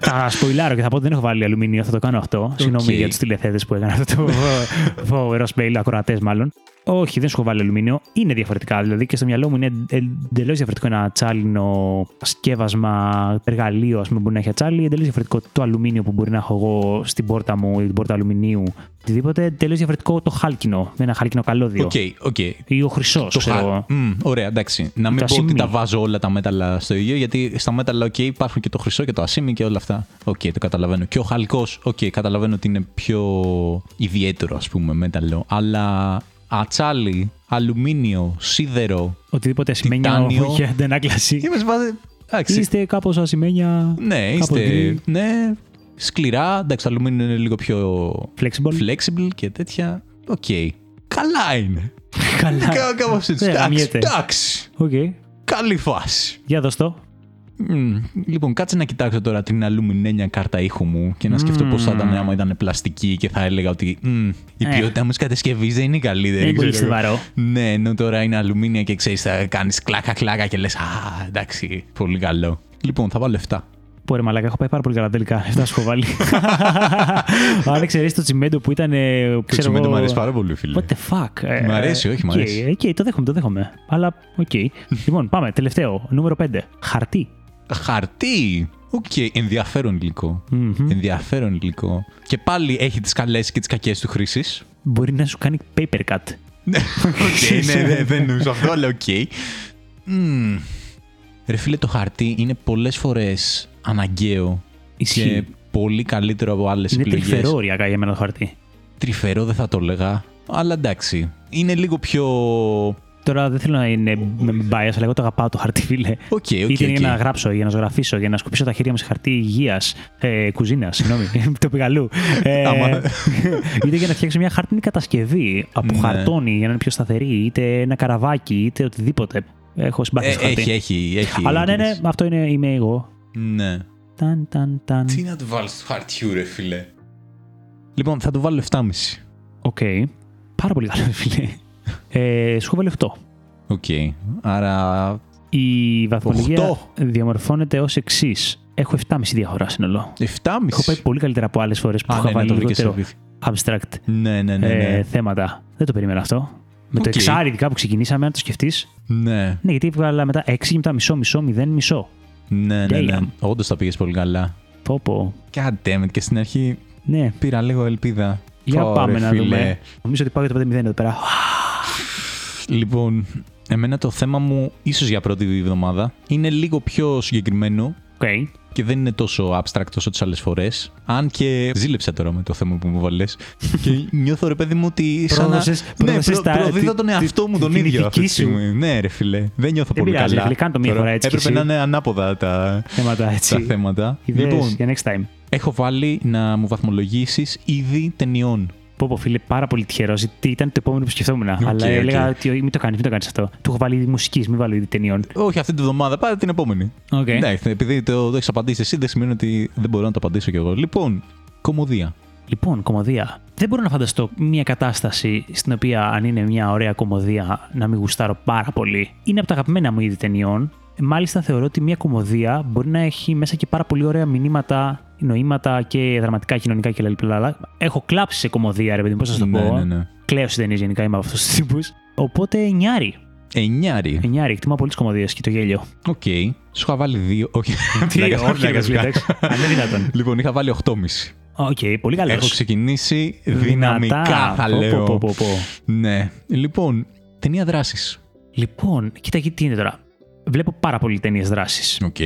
θα σποιλάρω και θα πω ότι δεν έχω βάλει αλουμίνιο, θα το κάνω αυτό. Συγγνώμη για τους τηλεθεατές που έκανα αυτό το φοβερό spoil, ακροατές μάλλον. Όχι, δεν σου έχω βάλει αλουμίνιο. Είναι διαφορετικά. Δηλαδή και στο μυαλό μου είναι εντελώς διαφορετικό ένα ατσάλινο σκεύασμα, εργαλείο, ας πούμε, που μπορεί να έχει ατσάλι. Εντελώς διαφορετικό το αλουμίνιο που μπορεί να έχω εγώ στην πόρτα μου ή την πόρτα αλουμινίου. Οτιδήποτε. Εντελώς διαφορετικό το χάλκινο, με ένα χάλκινο καλώδιο. Οκ, οκ. Ή ο χρυσός, Το ξέρω. χα... Μμ, ωραία, εντάξει. Να μην Το πω ότι ασήμι. τα βάζω όλα τα μέταλλα στο ίδιο, γιατί στα μέταλλα, οκ, υπάρχουν και το χρυσό και το ασήμι και όλα αυτά. Οκ, το καταλαβαίνω. Και ο χαλκός, οκ, καταλαβαίνω ότι είναι πιο ιδιαίτερο, ας πούμε, μέταλλο. Αλλά ατσάλι, αλουμίνιο, σίδερο. Οτιδήποτε ασημένια Τιτάνιο. για αντανάκλαση. Και με σπάτε. Εντάξει. Είστε κάπως ασημένια. Ναι, κάπως είστε. γκρι. Ναι, σκληρά. Εντάξει, το αλουμίνιο είναι λίγο πιο Flexible. flexible και τέτοια. Οκ. Καλά είναι. Καλά. Κάπως έτσι. Δεν Εντάξει. γαμιέται. εντάξει. Οκ. Καλή φάση. Για δώσ' το. Μμμ. Λοιπόν, κάτσε να κοιτάξω τώρα την αλουμινένια κάρτα ήχου μου και να σκεφτώ Μμμ. πώς θα ήταν άμα ήταν πλαστική και θα έλεγα ότι «Μμ, η Ε. ποιότητα μου κατασκευής δεν είναι η καλύτερη. Δεν είναι πολύ ξέρω εγώ». στιβαρό. Ναι, ενώ τώρα είναι αλουμίνια και ξέρεις, θα κάνεις κλάκα-κλάκα και λες Α, εντάξει, πολύ καλό. Λοιπόν, θα βάλω 7. Πω ρε μαλάκα, έχω πάει πάρα πολύ καλά τελικά. Αυτά σου έχω βάλει. Αν εξαιρέσει το τσιμέντο που ήταν. ε, Το ξέρω τσιμέντο εγώ, μου αρέσει πάρα πολύ, φίλε. What the fuck; Ε, Μ' αρέσει, όχι, μ' οκ, αρέσει. Οκ, το δέχομαι, το δέχομαι. Αλλά, οκ. λοιπόν, πάμε. Τελευταίο. Νούμερο 5. Χαρτί. Χαρτί! Οκ, ενδιαφέρον υλικό. Μμμ. Ενδιαφέρον υλικό. Και πάλι έχει τις καλές και τις κακές του χρήσεις. Μπορεί να σου κάνει paper cut. Ναι, οκ, ναι, ναι, δεν νομίζω αυτό, αλλά οκ. Μμμ. Ρε φίλε, το χαρτί είναι πολλές φορές αναγκαίο Ισχύει. και πολύ καλύτερο από άλλες Είναι επιλογές. τρυφερό υλικό για μένα το χαρτί. Τρυφερό δεν θα το έλεγα, αλλά εντάξει. Είναι λίγο πιο... Τώρα δεν θέλω να είναι με bias, αλλά εγώ το αγαπάω το χαρτί, φίλε. Οκ, οκ, Είτε είναι οκ. για να γράψω, για να ζωγραφίσω, για να σκουπίσω τα χέρια μου σε χαρτί υγείας, ε, κουζίνας, συγγνώμη, το πήγα αλλού. Ε, Άμα. είτε για να φτιάξω μια χάρτινη κατασκευή από Ναι. χαρτόνι για να είναι πιο σταθερή, είτε ένα καραβάκι, είτε οτιδήποτε. Έχω συμπάθεια Ε, στο χαρτί. έχει, έχει, έχει. Αλλά ναι, ναι, εμπειρίες. αυτό είναι, είμαι εγώ. Ναι. Ταν, ταν, ταν. Τι να του βάλεις του χαρτιού, ρε φίλε; Λοιπόν, θα του βάλω 7,5. Οκ. Πάρα πολύ καλό, φίλε. Ε, σου έχω βάλει 8. Οκ. Άρα Η βαθμολογία Οχτώ. διαμορφώνεται ως εξής. Έχω 7,5 διαφορά σύνολο. 7,5. Έχω πάει πολύ καλύτερα από άλλες φορές που Α, είχα ναι, ναι, βάλει το βρήκες λιγότερο σε abstract Ναι, ναι, ναι. ε, ναι. θέματα. Δεν το περίμενα αυτό. Με το Οκ. εξάρι, ειδικά που ξεκινήσαμε, αν το σκεφτείς. ναι. Ναι, γιατί έβγαλα μετά 6 και μετά μισό, μισό, μηδέν, μισό. Ναι, ναι, ναι. Damn. Όντως τα πήγες πολύ καλά. Πω, πω. God damn it. Και στην αρχή Ναι, πήρα λίγο ελπίδα. Για Πω, πάμε ρε, να φίλε. δούμε. Νομίζω ότι πάω για το 5-0 εδώ πέρα. Λοιπόν, εμένα το θέμα μου, ίσως για πρώτη εβδομάδα, είναι λίγο πιο συγκεκριμένο Οκ. και δεν είναι τόσο abstract όσο τις άλλες φορές. Αν και ζήλεψα τώρα με το θέμα που μου βάλες. και νιώθω ρε παιδί μου ότι. Σαν να... Πρόδωσες- ναι, πρόδωσες προ, τα- προδίδω τη- τον εαυτό μου τον την ίδιο αυτή τη ηθική σου. στιγμή. Ναι, ρε φιλέ. Δεν νιώθω Δεν πολύ πειράζει, καλά. ρε φίλε, κάνε το μία Τώρα φορά έτσι κι Έπρεπε εσύ. να είναι ανάποδα τα, Θέματα έτσι. τα θέματα. Ιδέες Λοιπόν, για next time. Έχω βάλει να μου βαθμολογήσεις είδη ταινιών. Πω, πω, φίλε, πάρα πολύ τυχερός. Γιατί ήταν το επόμενο που σκεφτόμουν. Αλλά οκ. έλεγα ότι μην το κάνεις, μην το κάνεις αυτό. Του έχω βάλει είδη μουσικής, μην βάλω είδη ταινιών. Όχι αυτή τη βδομάδα, πάρε την επόμενη. Οκ. Εντάξει, επειδή το, το έχεις απαντήσει εσύ, δεν σημαίνει ότι δεν μπορώ να το απαντήσω κι εγώ. Λοιπόν, κωμωδία. Λοιπόν, κωμωδία. Δεν μπορώ να φανταστώ μια κατάσταση στην οποία αν είναι μια ωραία κωμωδία να μην γουστάρω πάρα πολύ. Είναι από τα αγαπημένα μου είδη ταινιών. Μάλιστα, θεωρώ ότι μια κωμωδία μπορεί να έχει μέσα και πάρα πολύ ωραία μηνύματα, νοήματα και δραματικά, κοινωνικά κλπ. Έχω κλάψει σε κωμωδία, ρε παιδί, πώς θα το Ναι, πω. ναι, ναι. Κλαίω σε ταινίες γενικά, είμαι από αυτούς τους τύπους. Οπότε εννιάρι. Εννιάρι. Εννιάρι, εκτιμώ πολύ τις κωμωδίες και το γέλιο. Οκ. Σου είχα βάλει δύο. Όχι. Τι, Πλάκα, όχι, πλάκα, εντάξει, πλάκα. εντάξει. Αν είναι δυνατόν. Λοιπόν, είχα βάλει 8,5. Οκ, πολύ καλό. Έχω ξεκινήσει δυναμικά, θα Πω, λέω. πω, πω, πω, πω. Ναι. Λοιπόν, ταινία δράσης. Λοιπόν, κοίτα εκεί τι είναι τώρα. Βλέπω πάρα πολλές ταινίες δράσης. Οκ.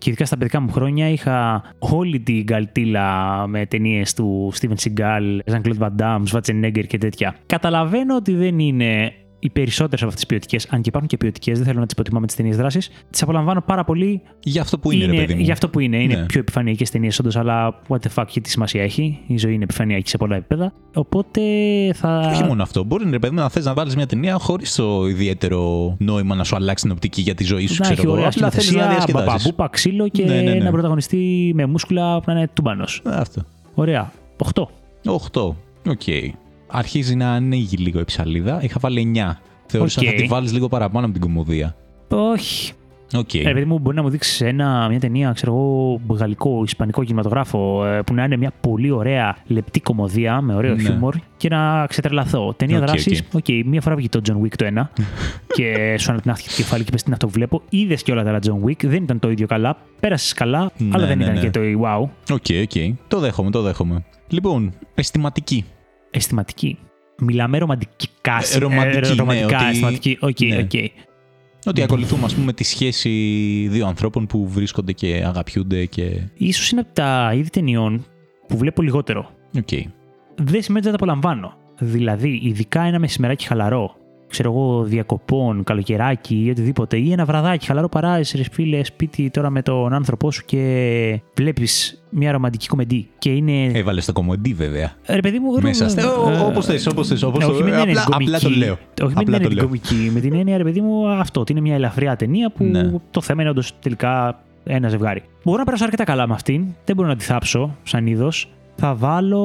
Και ειδικά στα παιδικά μου χρόνια είχα όλη την καλτίλα με ταινίες του Steven Seagal, Jean-Claude Van Damme, Schwarzenegger και τέτοια. Καταλαβαίνω ότι δεν είναι οι περισσότερες από αυτές τις ποιοτικές, αν και υπάρχουν και ποιοτικές, δεν θέλω να τις υποτιμώ με τις ταινίες δράσης. Τις απολαμβάνω πάρα πολύ. Για αυτό που είναι, ρε παιδί μου. για αυτό που είναι. Είναι Ναι. πιο επιφανειακές ταινίες, όντως, αλλά what the fuck, και τι σημασία έχει. Η ζωή είναι επιφανειακή σε πολλά επίπεδα. Οπότε θα. Όχι μόνο αυτό. Μπορεί ρε παιδί μου, να θες να βάλεις μια ταινία χωρίς το ιδιαίτερο νόημα να σου αλλάξει την οπτική για τη ζωή σου, να ξέρω έχει εγώ. ωραία Απλά θέλεις να σκηνοθεσία, διασκεδάσεις. μπαμπαπούπα, ξύλο και Ναι, ναι, ναι. ένα πρωταγωνιστή με μούσκουλα που να είναι τούμπανο. Αυτό. Ωραία. 8. 8. Οκ. Αρχίζει να ανοίγει λίγο η ψαλίδα. Είχα βάλει 9. Θεώρησα Οκ. θα τη βάλεις λίγο παραπάνω από την κωμωδία. Όχι. Οκ. Ρε παιδί μου, μπορεί να μου δείξεις ένα, μια ταινία, ξέρω εγώ, γαλλικό, ισπανικό κινηματογράφο, ε, που να είναι μια πολύ ωραία λεπτή κωμωδία με ωραίο Ναι. χιούμορ και να ξετρελαθώ. Ταινία Οκ, δράσης, οκ, μία φορά βγήκε το John Wick το ένα και σου ανατινάχθηκε το κεφάλι και πες τι είναι αυτό που βλέπω. Είδες και όλα τα άλλα John Wick, δεν ήταν το ίδιο καλά. Πέρασες καλά, Ναι, αλλά δεν ναι, ήταν ναι. και το wow. OK, OK. Το δέχομαι, το δέχομαι. Λοιπόν, αισθηματική. Αισθηματική. Μιλάμε ρομαντικά. Ε, ρομαντική, ναι, ρομαντικά, ότι- αισθηματική. Οκ, ναι. οκ. Ότι ακολουθούμε, ας πούμε, τη σχέση δύο ανθρώπων που βρίσκονται και αγαπιούνται και. Ίσως είναι από τα είδη ταινιών που βλέπω λιγότερο. Οκ. δεν σημαίνει ότι δεν τα απολαμβάνω. Δηλαδή, ειδικά ένα μεσημεράκι χαλαρό, ξέρω εγώ, διακοπών, καλοκαιράκι ή οτιδήποτε, ή ένα βραδάκι χαλαρό αράζεις, ρε φίλε, σπίτι τώρα με τον άνθρωπό σου και βλέπεις μια ρομαντική κομεντί. Και είναι. Έβαλες το κομεντί, βέβαια. ρε παιδί μου, Μέσα. ε, Όπως θες, όπως θες. όχι με την έννοια Απλά, την απλά το κομική. λέω. Όχι με την Απλά έννοια το την λέω. κομική. Με την έννοια, ρε παιδί μου, αυτό. Ότι είναι μια ελαφριά ταινία που Ναι. το θέμα είναι όντως τελικά ένα ζευγάρι. Μπορώ να περάσω αρκετά καλά με αυτήν. Δεν μπορώ να τη θάψω σαν είδος. Θα βάλω.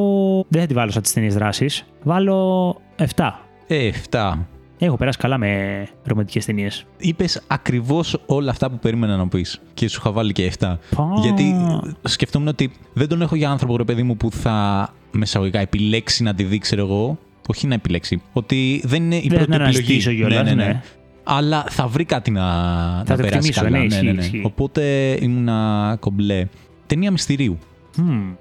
Δεν θα τη βάλω σαν τις ταινίες δράσης. Βάλω 7. Ε, 7. Έχω περάσει καλά με ρομαντικές ταινίες. Είπες ακριβώς όλα αυτά που περίμενα να πεις. Και σου είχα βάλει και 7. Γιατί σκεφτόμουν ότι δεν τον έχω για άνθρωπο, ρε παιδί μου, που θα μεσαγωγικά επιλέξει να τη δει, ξέρω εγώ. Όχι να επιλέξει. Ότι δεν είναι η Δεν πρώτη να επιλογή. αναζητήσω κιόλας, ναι. Αλλά θα βρει κάτι να, να το περάσει εκτιμήσω, καλά. ναι, ναι, ισχύει, ναι, ναι. ισχύει. Οπότε ήμουνα κομπλέ. Ταινία μυστηρίου. Μμμ.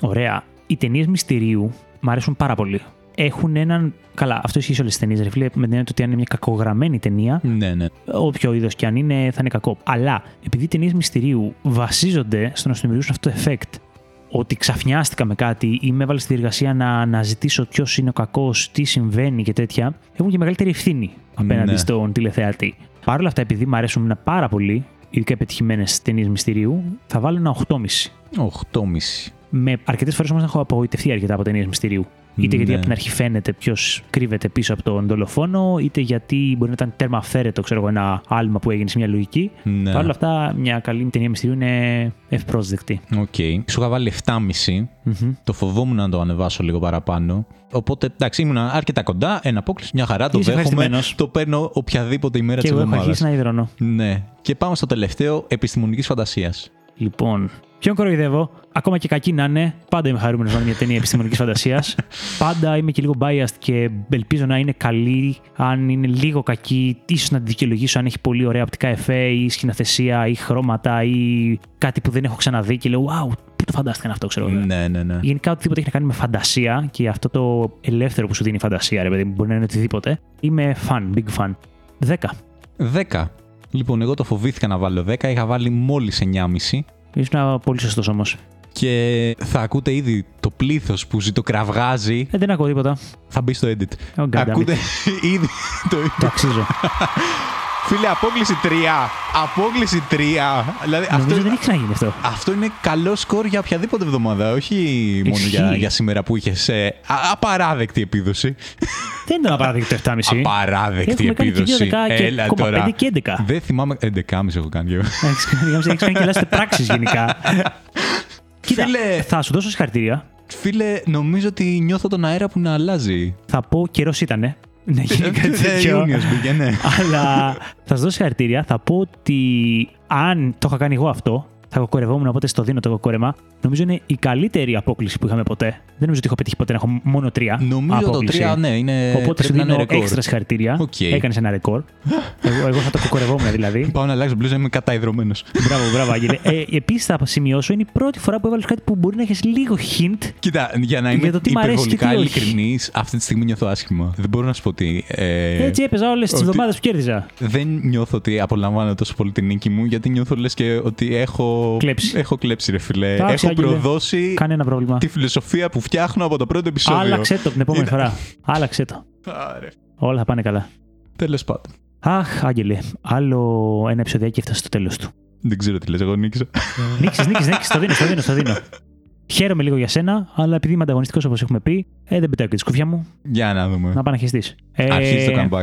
Ωραία. Οι ταινίες μυστηρίου μου αρέσουν πάρα πολύ. Έχουν έναν. Καλά, αυτό ισχύει σε όλες τις ταινίες, ρε φίλε. Με την έννοια του ότι αν είναι μια κακογραμμένη ταινία, Ναι, ναι. όποιο είδος και αν είναι, θα είναι κακό. Αλλά επειδή οι ταινίες μυστηρίου βασίζονται στο να σου δημιουργήσουν αυτό το effect, ότι ξαφνιάστηκα με κάτι ή με έβαλες στη διεργασία να αναζητήσω ποιος είναι ο κακός, τι συμβαίνει και τέτοια, έχουν και μεγαλύτερη ευθύνη απέναντι Ναι. στον τηλεθεατή. Παρ' όλα αυτά, επειδή μου αρέσουν πάρα πολύ, ειδικά επιτυχημένες ταινίες μυστηρίου, θα βάλω ένα 8,5. 8,5. Με αρκετές φορές όμως έχω απογοητευτεί αρκετά από ταινίες μυστηρίου. Είτε γιατί Ναι. από την αρχή φαίνεται ποιος κρύβεται πίσω από τον δολοφόνο, είτε γιατί μπορεί να ήταν τέρμα αυθαίρετο, ξέρω εγώ, ένα άλμα που έγινε σε μια λογική. Ναι. Παρ' όλα αυτά, μια καλή ταινία μυστηρίου είναι ευπρόσδεκτη. Οκ. Σου είχα βάλει 7,5. Μμμ. Το φοβόμουν να το ανεβάσω λίγο παραπάνω. Οπότε εντάξει, ήμουν αρκετά κοντά. Ένα απόκληση, μια χαρά. Το Είσαι δέχομαι. ευχαριστημένος. Το παίρνω οποιαδήποτε ημέρα Και της εγώ έχω εβδομάδας. αρχίσει να υδρώνω. Ναι. Και πάμε στο τελευταίο επιστημονικής φαντασίας. Λοιπόν, ποιον κοροϊδεύω, ακόμα και κακή να είναι, πάντα είμαι χαρούμενος να είναι μια ταινία επιστημονικής φαντασίας. πάντα είμαι και λίγο biased και ελπίζω να είναι καλή. Αν είναι λίγο κακή, ίσως να τη δικαιολογήσω αν έχει πολύ ωραία οπτικά εφέ ή σκηνοθεσία ή χρώματα ή κάτι που δεν έχω ξαναδεί και λέω Wow, πού το φαντάστηκαν αυτό, ξέρω εγώ. Ναι, ναι, ναι. Γενικά, οτιδήποτε έχει να κάνει με φαντασία και αυτό το ελεύθερο που σου δίνει η φαντασία, ρε παιδί μου, μπορεί να είναι οτιδήποτε. Είμαι fan, big fan. 10. 10. Λοιπόν, εγώ το φοβήθηκα να βάλω 10. Είχα βάλει μόλις 9,5. Ήσουν πολύ σωστός όμως. Και θα ακούτε ήδη το πλήθος που ζητοκραυγάζει. Ε, δεν ακούω τίποτα. Θα μπει στο edit. Oh, God damn it. ακούτε ήδη το. Το αξίζω. Φίλε, απόκληση 3. Απόκληση 3. Δηλαδή, αυτό, Νομίζω δεν έχει ξαναγίνει αυτό. αυτό είναι καλό σκορ για οποιαδήποτε εβδομάδα. Όχι μόνο Ισχύει. για, για σήμερα που είχες απαράδεκτη επίδοση. Δεν ήταν απαράδεκτο το 7,5. Απαράδεκτη Έχουμε κάνει και επίδοση. 2 και Έλα 5 τώρα. και 11. Δεν θυμάμαι. 11,5 έχω κάνει εγώ. Έχεις κάνει- Έχεις κάνει και λάθος πράξεις γενικά. Κοίτα, Φίλε- θα σου δώσω συγχαρητήρια. Φίλε, νομίζω ότι νιώθω τον αέρα που να αλλάζει. Θα πω καιρός ήτανε. Να γίνει κάτι Ε, τέτοιο. Ιούνιος μπήκε, ναι. Αλλά θα σας δώσω συγχαρητήρια. Θα πω ότι αν το είχα κάνει εγώ αυτό, θα κοκορευόμουν, οπότε στο δίνω το κοκόρεμα. Νομίζω είναι η καλύτερη απόκλιση που είχαμε ποτέ. Δεν νομίζω ότι έχω πετύχει ποτέ να έχω μόνο τρία. Νομίζω το απόκλιση. 3, ναι, είναι. Οπότε πρέπει σου να είναι δίνω ρεκόρ. έξτρα συγχαρητήρια. Οκ. Έκανες ένα ρεκόρ. εγώ, εγώ θα το κοκορευόμουν δηλαδή. Πάω να αλλάξω μπλούζα, είμαι καταϊδρωμένος. μπράβο, μπράβο, Άγγελε. Ε, Επίσης θα σημειώσω, είναι η πρώτη φορά που έβαλες κάτι που μπορεί να έχεις λίγο hint. Κοίτα, για να είμαι Για το τι μ' αρέσει και υπερβολικά τι όχι. ειλικρινής, αυτή τη στιγμή νιώθω άσχημα. Δεν μπορώ να σου πω τι. Ε, Έτσι έπαιζα όλες τις ότι- εβδομάδες που κέρδιζα. δεν νιώθω ότι απολαμβάνω τόσο πολύ την νίκη μου, γιατί νιώθω λες και ότι έχω. Κλέψει. Έχω κλέψει, ρε φιλέ. Εντάξει, έχω Άγγελε. προδώσει Κανένα πρόβλημα. τη φιλοσοφία που φτιάχνω από το πρώτο επεισόδιο. Άλλαξε το την επόμενη Ήταν- φορά. Άλλαξε το. Άρε. Όλα θα πάνε καλά. Τέλος πάντων. Αχ, Άγγελε, άλλο ένα επεισοδιάκι έφτασε στο τέλος του. Δεν ξέρω τι λες, εγώ νίκησα. νίξει, νίξει, νίξει. Το δίνω, το δίνω, το δίνω. Χαίρομαι λίγο για σένα, αλλά επειδή είμαι ανταγωνιστικός όπως έχουμε πει, ε, δεν πετάω και τη σκούφια μου. Για να δούμε. Να πάνε χεστή. Ε, Αρχίζει το comeback.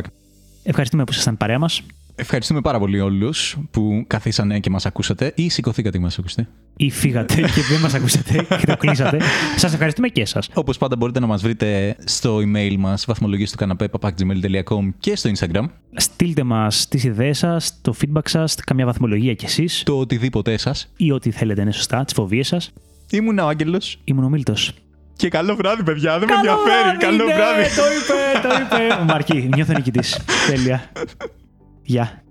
Ευχαριστούμε που ήσασταν παρέα μας. Ευχαριστούμε πάρα πολύ όλους που καθίσανε και μας ακούσατε ή σηκωθήκατε και μας ακούσατε. Ή φύγατε και δεν μας ακούσατε και το κλείσατε. Σας ευχαριστούμε και εσάς. Όπως πάντα μπορείτε να μας βρείτε στο email μας βαθμολογίες του καναπέ papakgmail.com και στο Instagram. Στείλτε μας τις ιδέες σας, το feedback σας, καμιά βαθμολογία κι εσείς Το οτιδήποτε σα. ή ό,τι θέλετε είναι σωστά, τις φοβίες σας. Ήμουν ο Άγγελος. Ήμουν ο Μίλτος. Και καλό βράδυ, παιδιά. Δεν με ενδιαφέρει. Καλό βράδυ. Το είπε, το είπε. Ο Μαρκή, νιώθω νικητής. Τέλεια. Γεια.